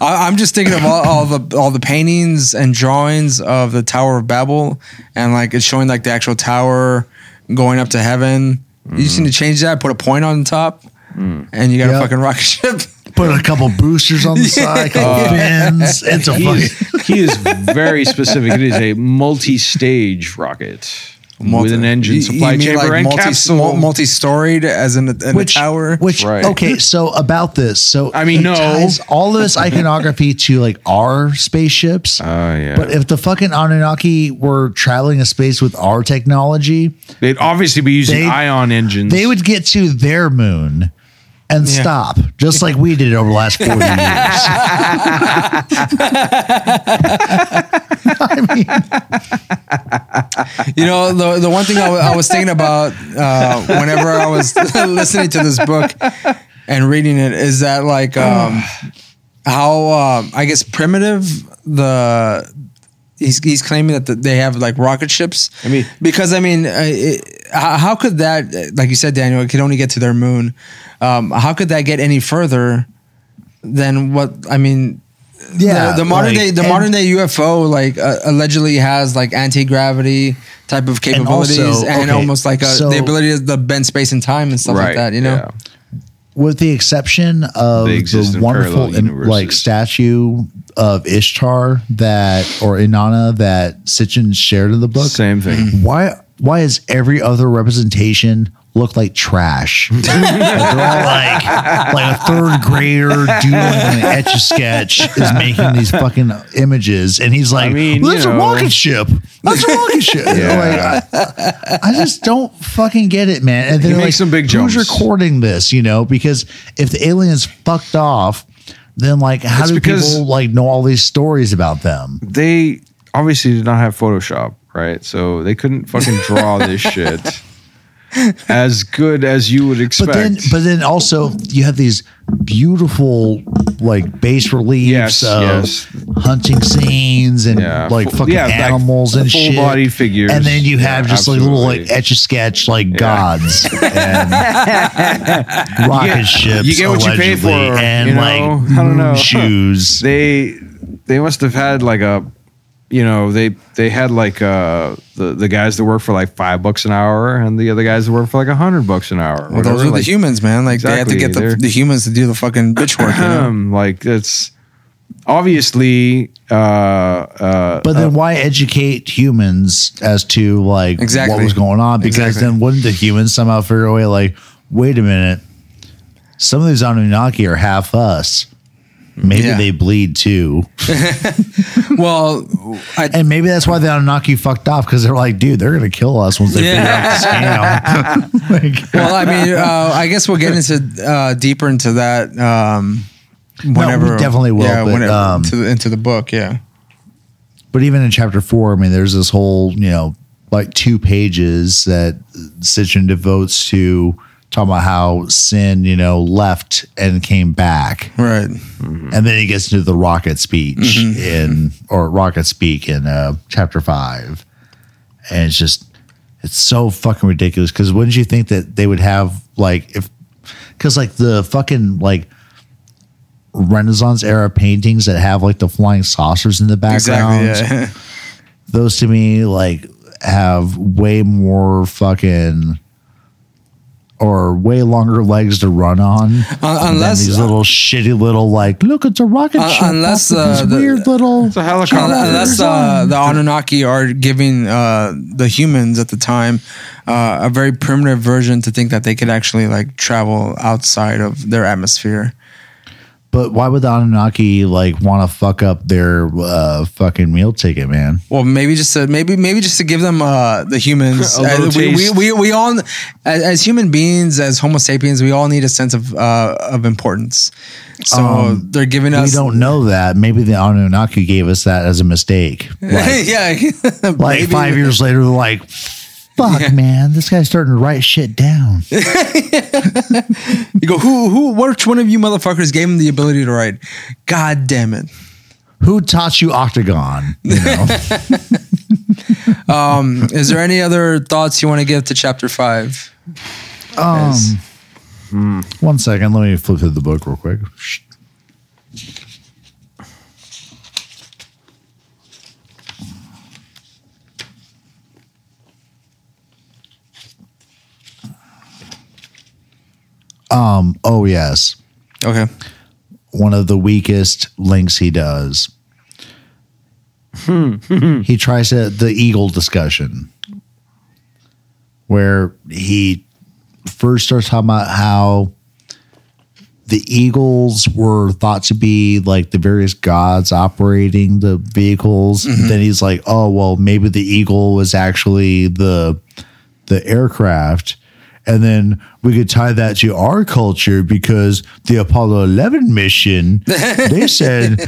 I'm just thinking of all, all the all the paintings and drawings of the tower of babel and like it's showing like the actual tower going up to heaven you just need to change that put a point on the top and you got a Yep. fucking rocket ship <laughs> Put a couple boosters on the <laughs> side, a couple uh, pins. It's a He fucking. is, he is <laughs> very specific. It is a multi-stage rocket with an engine supply you mean chamber and multi, capsule. multi-storied as in a, in which, a tower. Which Right. okay, <laughs> so about this, so I mean, no. ties all of this <laughs> iconography to like our spaceships. Oh yeah, But if the fucking Anunnaki were traveling a space with our technology, they'd obviously be using ion engines. they would get to their moon and Yeah. stop, just like we did over the last 40 <laughs> years. <laughs> I mean, You know, the the one thing I was thinking about uh, whenever I was <laughs> listening to this book and reading it is that like um, how um I guess primitive the he's he's claiming that the, they have like rocket ships. I mean- because I mean, uh, it, how, how could that, like you said, Daniel, it could only get to their moon. Um, how could that get any further than what I mean? yeah. the, the modern like, day the and- modern day UFO like uh, allegedly has like anti gravity type of capabilities and, also, okay, almost like a, so- the ability to bend space and time and stuff like that. You know, yeah. with the exception of They the wonderful parallel in, like statue of Ishtar that or Inanna that Sitchin shared in the book. Same thing. Why why is every other representation look like trash? <laughs> Like, they're all like like a third grader doing an etch a sketch is making these fucking images, and he's like, I mean, well, "That's a know. rocket ship. That's a rocket ship." <laughs> Yeah. Like, I, I just don't fucking get it, man. And they're like, some big Who's recording this? You know, because if the aliens fucked off, then like, how It's do because- people like know all these stories about them? They obviously did not have Photoshop, right? So they couldn't fucking draw this shit as good as you would expect. But then, but then also you have these beautiful like bas reliefs Yes, of yes. hunting scenes and Yeah, like fucking yeah, like animals and full shit, body figures. and then you have Yeah, just like little like etch a sketch like gods <laughs> and rocket You get- ships. you get what you pay for, and you know? like I don't know. <laughs> shoes. they they must have had like a you know they they had like uh the the guys that work for like five bucks an hour and the other guys that work for like a hundred bucks an hour well, those are like, the humans, man. Like they have to get the, the humans to do the fucking bitch work. You know? <clears throat> like it's obviously uh uh But then why educate humans as to like Exactly. what was going on? Because Exactly. then wouldn't the humans somehow figure a way like, wait a minute, some of these Anunnaki are half us. Maybe Yeah. they bleed too. <laughs> well, I, And maybe that's why the Anunnaki fucked off because they're like, dude, they're gonna kill us once they figure out the scam. <laughs> Like, well, I mean, uh, I guess we'll get into uh, deeper into that um, whenever. definitely will, Yeah, but, whenever, um, to the, into the book. Yeah. but even in chapter four, I mean, there's this whole, you know, like two pages that Sitchin devotes to talking about how Sin, you know, left and came back. Right. And then he gets into the rocket speech in or rocket speak in uh, chapter five, and it's just it's so fucking ridiculous. Because wouldn't you think that they would have like if because like the fucking like Renaissance era paintings that have like the flying saucers in the background, Exactly. Yeah. <laughs> those to me like have way more fucking or way longer legs to run on Uh, unless- these little shitty little like look it's a rocket Uh, ship unless, uh, these the- weird little It's a helicopter. Unless uh, the Anunnaki are giving uh, the humans at the time uh, a very primitive version to think that they could actually like travel outside of their atmosphere. But why would the Anunnaki like want to fuck up their uh, fucking meal ticket man Well, maybe just to maybe maybe just to give them uh, the humans. <laughs> A uh, we, we, taste. we we all as, as human beings, as Homo sapiens, we all need a sense of uh, of importance. So Um, they're giving us. we don't know that maybe the Anunnaki gave us that as a mistake <laughs> like, yeah, <laughs> like maybe. five years later they're like fuck man this guy's starting to write shit down <laughs> You go, who who? Which one of you motherfuckers gave him the ability to write? God damn it! who taught you octagon you know <laughs> Um, is there any other thoughts you want to give to chapter five? Um, one second. Let me flip through the book real quick. Um. Oh yes, Okay. one of the weakest links he does. <laughs> he tries to the eagle discussion, where he first starts talking about how the eagles were thought to be like the various gods operating the vehicles. Then he's like, "Oh well, maybe the eagle was actually the the aircraft." And then we could tie that to our culture because the Apollo 11 mission, <laughs> they said,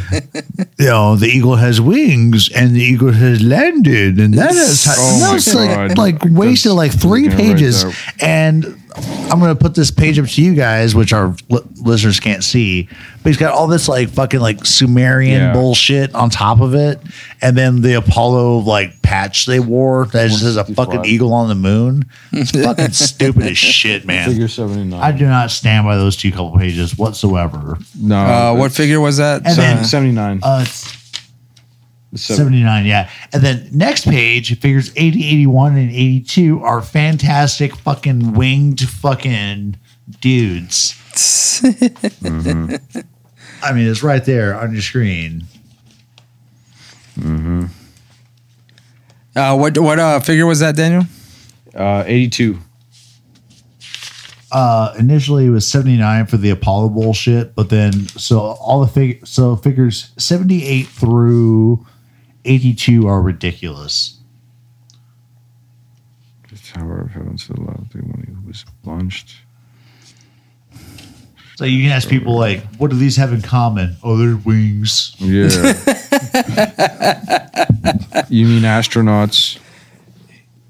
you know, the eagle has wings and the eagle has landed. And that is, <laughs> Oh that my was like, God. like wasted like three freaking right pages. and I'm going to put this page up to you guys, which our li- listeners can't see. But he's got all this like fucking like Sumerian Yeah. bullshit on top of it. And then the Apollo like patch they wore that just has a fucking eagle on the moon. It's <laughs> fucking stupid as shit, man. Figure 79. I do not stand by those two couple pages whatsoever. no. Uh, what figure was that? And then- Uh, 79. Uh, it's Seven- 79, yeah. And then next page, figures 80, 81, and 82 are fantastic fucking winged fucking dudes. <laughs> I mean, it's right there on your screen. Mm uh, what what uh, figure was that, Daniel? Uh, 82. Uh, initially, it was 79 for the Apollo bullshit, but then so all the fig so figures 78 through 82 are ridiculous. The Tower of Heaven to the left. The one who was launched. So you can ask people like, what do these have in common? Oh, they're wings. Yeah. <laughs> you mean astronauts?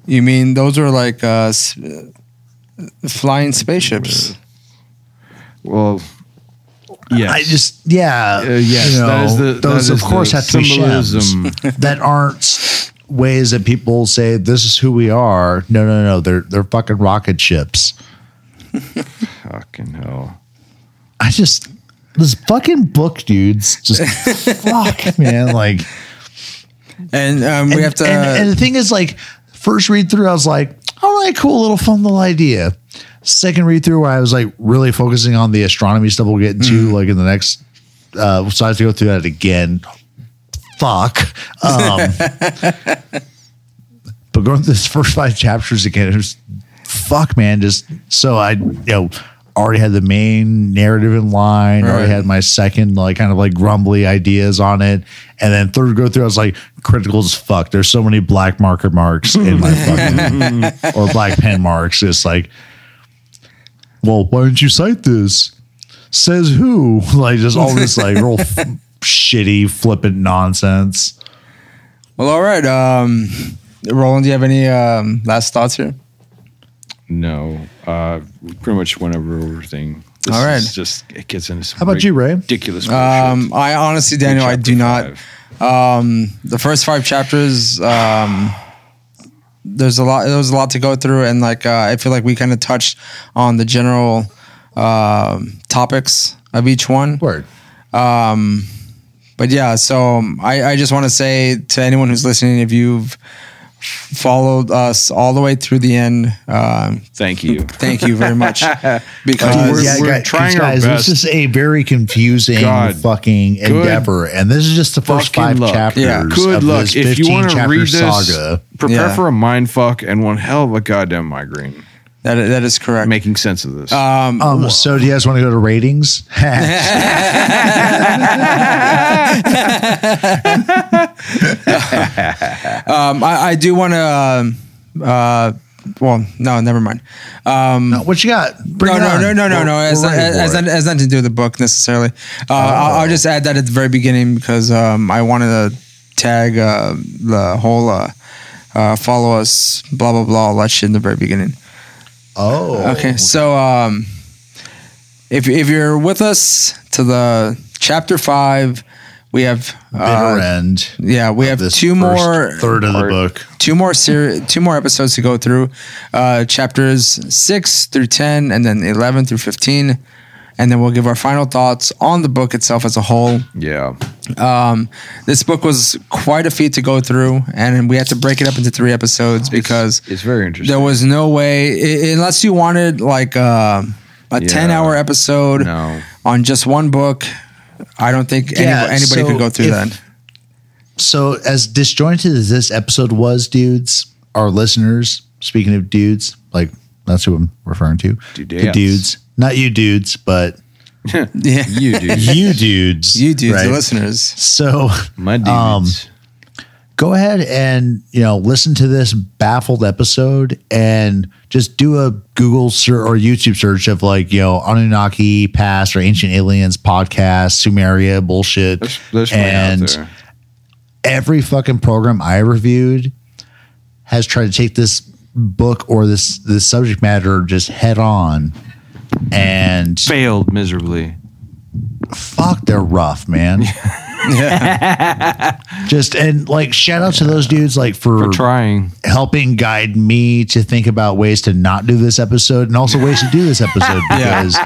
You mean those are like uh, s- uh, flying spaceships? Well, yes. I just yeah, Uh, yes, you know, that is the those that of is course have to be symbolism. shems <laughs> that aren't ways that people say this is who we are. No, no, no, they're they're fucking rocket ships. Fucking hell. I just this fucking book, dudes, just <laughs> fuck, man. Like And um, we and, have to. and, and the thing is, like, first read through, I was like, all right, cool, little fun little idea. Second read through, where I was like really focusing on the astronomy stuff we'll get into, like in the next. Uh, so I have to go through that again. Fuck. Um, <laughs> but going through this first five chapters again, it was fuck, man. Just so I, you know, already had the main narrative in line, Right. already had my second, like, kind of like grumbly ideas on it. And then third go through, I was like, critical as fuck. There's so many black marker marks in my <laughs> fucking, or black pen marks. It's like, well, why didn't you cite this? Says who? <laughs> Like, just all this, like, real f- <laughs> shitty, flippant nonsense. well, all right. Um, Roland, do you have any um, last thoughts here? No. uh, pretty much went over everything. This All right. just it gets into some How about great- you, Ray? Ridiculous. Um. I honestly, Daniel, I Chapter do not. Um, the first five chapters, um, there's a lot. There was a lot to go through, and like uh, I feel like we kind of touched on the general um topics of each one. Word. Um, but yeah, so um, I, I just want to say to anyone who's listening, if you've followed us all the way through the end, um, Thank you. thank you very much <laughs> because we're- yeah, we're guys, trying our guys, best. This is a very confusing God. fucking endeavor, and this is just the first five luck. chapters. Yeah. Good of luck this if you 15 want to chapter read this. saga. Prepare Yeah. for a mind fuck and one hell of a goddamn migraine. that that is correct. Making sense of this. Um, Um, so do you guys want to go to ratings? <laughs> <laughs> <laughs> um, I, I do want to. Um, uh, well, no, never mind. Um, what you got? Bring no, no, no, no, no, no. we're As, as, as, as nothing to do with the book necessarily. Uh, I'll, I'll just add that at the very beginning because um, I wanted to tag uh, the whole uh, uh, follow us, blah blah blah, all that shit in the very beginning. oh, Okay, so um, if if you're with us to the chapter five, we have bitter uh, end. yeah, we have this two first more third of the book. two more ser- two more episodes to go through uh chapters 6 through 10 and then 11 through 15 and then we'll give our final thoughts on the book itself as a whole yeah. um this book was quite a feat to go through and we had to break it up into three episodes because It's very interesting. there was no way i- unless you wanted like uh, a Yeah. 10 hour episode no. on just one book i don't think any- Yeah, anybody so could go through if- that So as disjointed as this episode was, dudes, our listeners, speaking of dudes, like that's who I'm referring to. The dudes. Not you dudes, but yeah You dude. you dudes. you dudes right? the listeners So My dudes. Um, go ahead and you know listen to this baffled episode and just do a Google search or YouTube search of like you know Anunnaki past or ancient aliens podcast Sumeria bullshit. There's there's and every fucking program I reviewed has tried to take this book or this this subject matter just head on. And Failed miserably. fuck they're rough man <laughs> <laughs> just and like shout out to those dudes like For trying. helping guide me to think about ways to not do this episode and also ways to do this episode <laughs> Yeah. because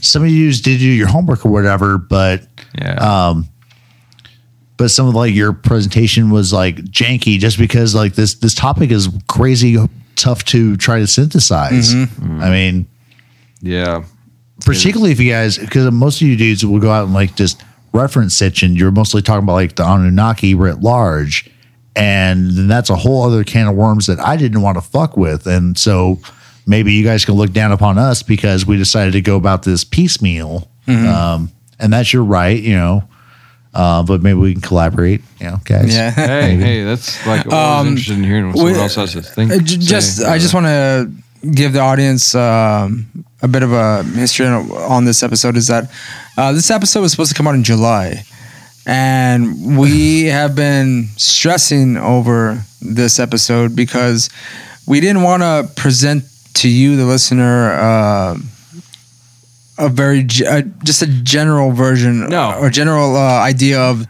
some of you did do your homework or whatever, but Yeah. um but some of like your presentation was like janky just because like this this topic is crazy tough to try to synthesize. I mean, yeah. particularly if you guys because most of you dudes will go out and like just reference it and you're mostly talking about like the Anunnaki writ large. And then that's a whole other can of worms that I didn't want to fuck with. And so maybe you guys can look down upon us because we decided to go about this piecemeal. Um, and that's your right, you know. Uh, but maybe we can collaborate, you know, guys. yeah Hey, hey, that's like always Um, interested in hearing what someone we- else has to think. Uh, just say. I just want to give the audience um, a bit of a history on, on this episode. Is that uh, this episode was supposed to come out in July, and we <laughs> have been stressing over this episode because we didn't want to present to you, the listener. Uh, a very ge- uh, just a general version No. or general uh, idea of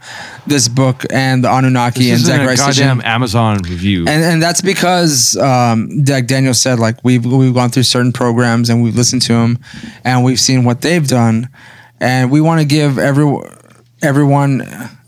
this book and the Anunnaki This and isn't a Zecharia Sitchin goddamn Amazon review. and and that's because um, like Daniel said, like we've we've gone through certain programs and we've listened to them, and we've seen what they've done, and we want to give every everyone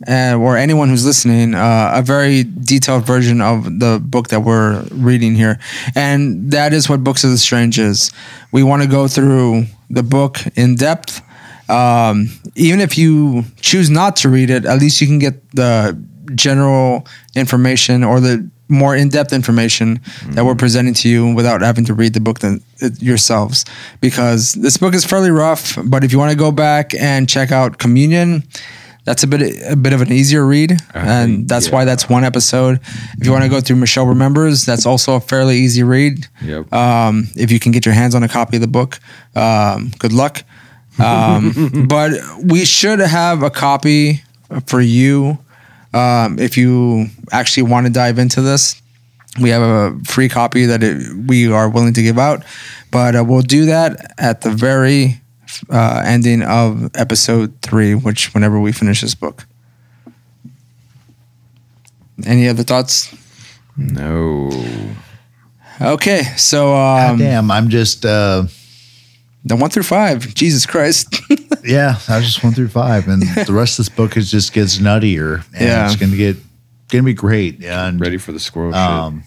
uh, or anyone who's listening uh, a very detailed version of the book that we're reading here, and that is what Books of the Strange is. We want to go through the book in depth. Um, even if you choose not to read it, at least you can get the general information or the more in-depth information that we're presenting to you without having to read the book it, yourselves because this book is fairly rough but if you want to go back and check out communion that's a bit a bit of an easier read and that's why that's one episode if you want to go through michelle remembers that's also a fairly easy read Yep. um, if you can get your hands on a copy of the book um, good luck um, <laughs> but we should have a copy for you um, if you actually want to dive into this. we have a free copy that it, we are willing to give out, but uh, we'll do that at the very uh, ending of episode three, which whenever we finish this book. Any other thoughts? No. Okay, so God um, damn, I'm just uh the one through five. Jesus Christ. <laughs> yeah, I was just one through five, and the rest of this book is just gets nuttier. And Yeah. it's gonna get gonna be great. And Ready for the squirrel Um,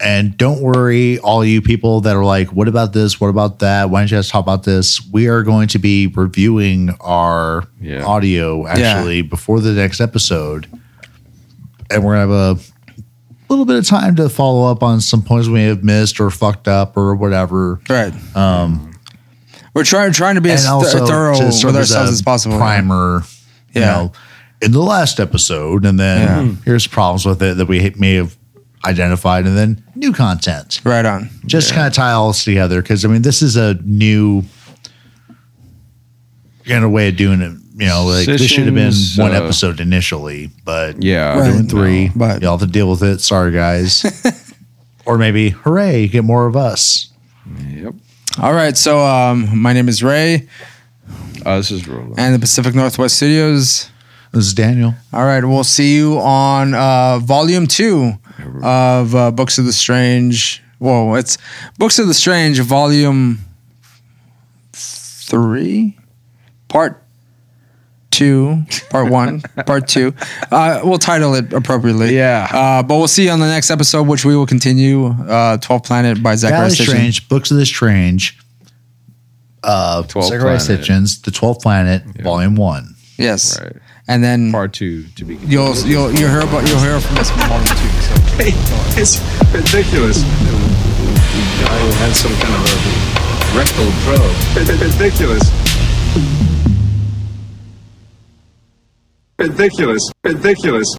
and don't worry, all you people that are like, what about this? What about that? Why don't you guys talk about this? We are going to be reviewing our Yeah. audio actually before the next episode. And we're going to have a little bit of time to follow up on some points we may have missed or fucked up or whatever. right. Um, We're trying trying to be as and th- thorough to with serve as ourselves as possible. Primer, you Yeah. know, in the last episode, and then Yeah. here's problems with it that we may have identified, and then new content. Right on. Just kind of tie all this together because I mean, this is a new kind of way of doing it. You know, like this should have been one uh, episode initially, but Yeah. Right. doing three, but- y'all have to deal with it. Sorry, guys. <laughs> or maybe, hooray, get more of us. Yep. All right. So um, my name is Ray, Uh, this is Roland. and the Pacific Northwest Studios. This is Daniel. All right. We'll see you on uh, volume two of uh, Books of the Strange. Whoa, it's Books of the Strange, volume three, part two, part one, <laughs> part two. Uh, we'll title it appropriately. Yeah. Uh, but we'll see you on the next episode, which we will continue. Uh, 12th Planet by Zachary Valley Sitchin. Strange, Books of the Strange, uh, 12th Zecharia Planet. Sitchin's The Twelfth Planet, Volume One. Yes. Right. And then Part two to be you'll you'll you'll hear about you'll hear from us <laughs> It's ridiculous. Guy who had some kind of a rectal probe. It's Ridiculous. Ridiculous. Ridiculous.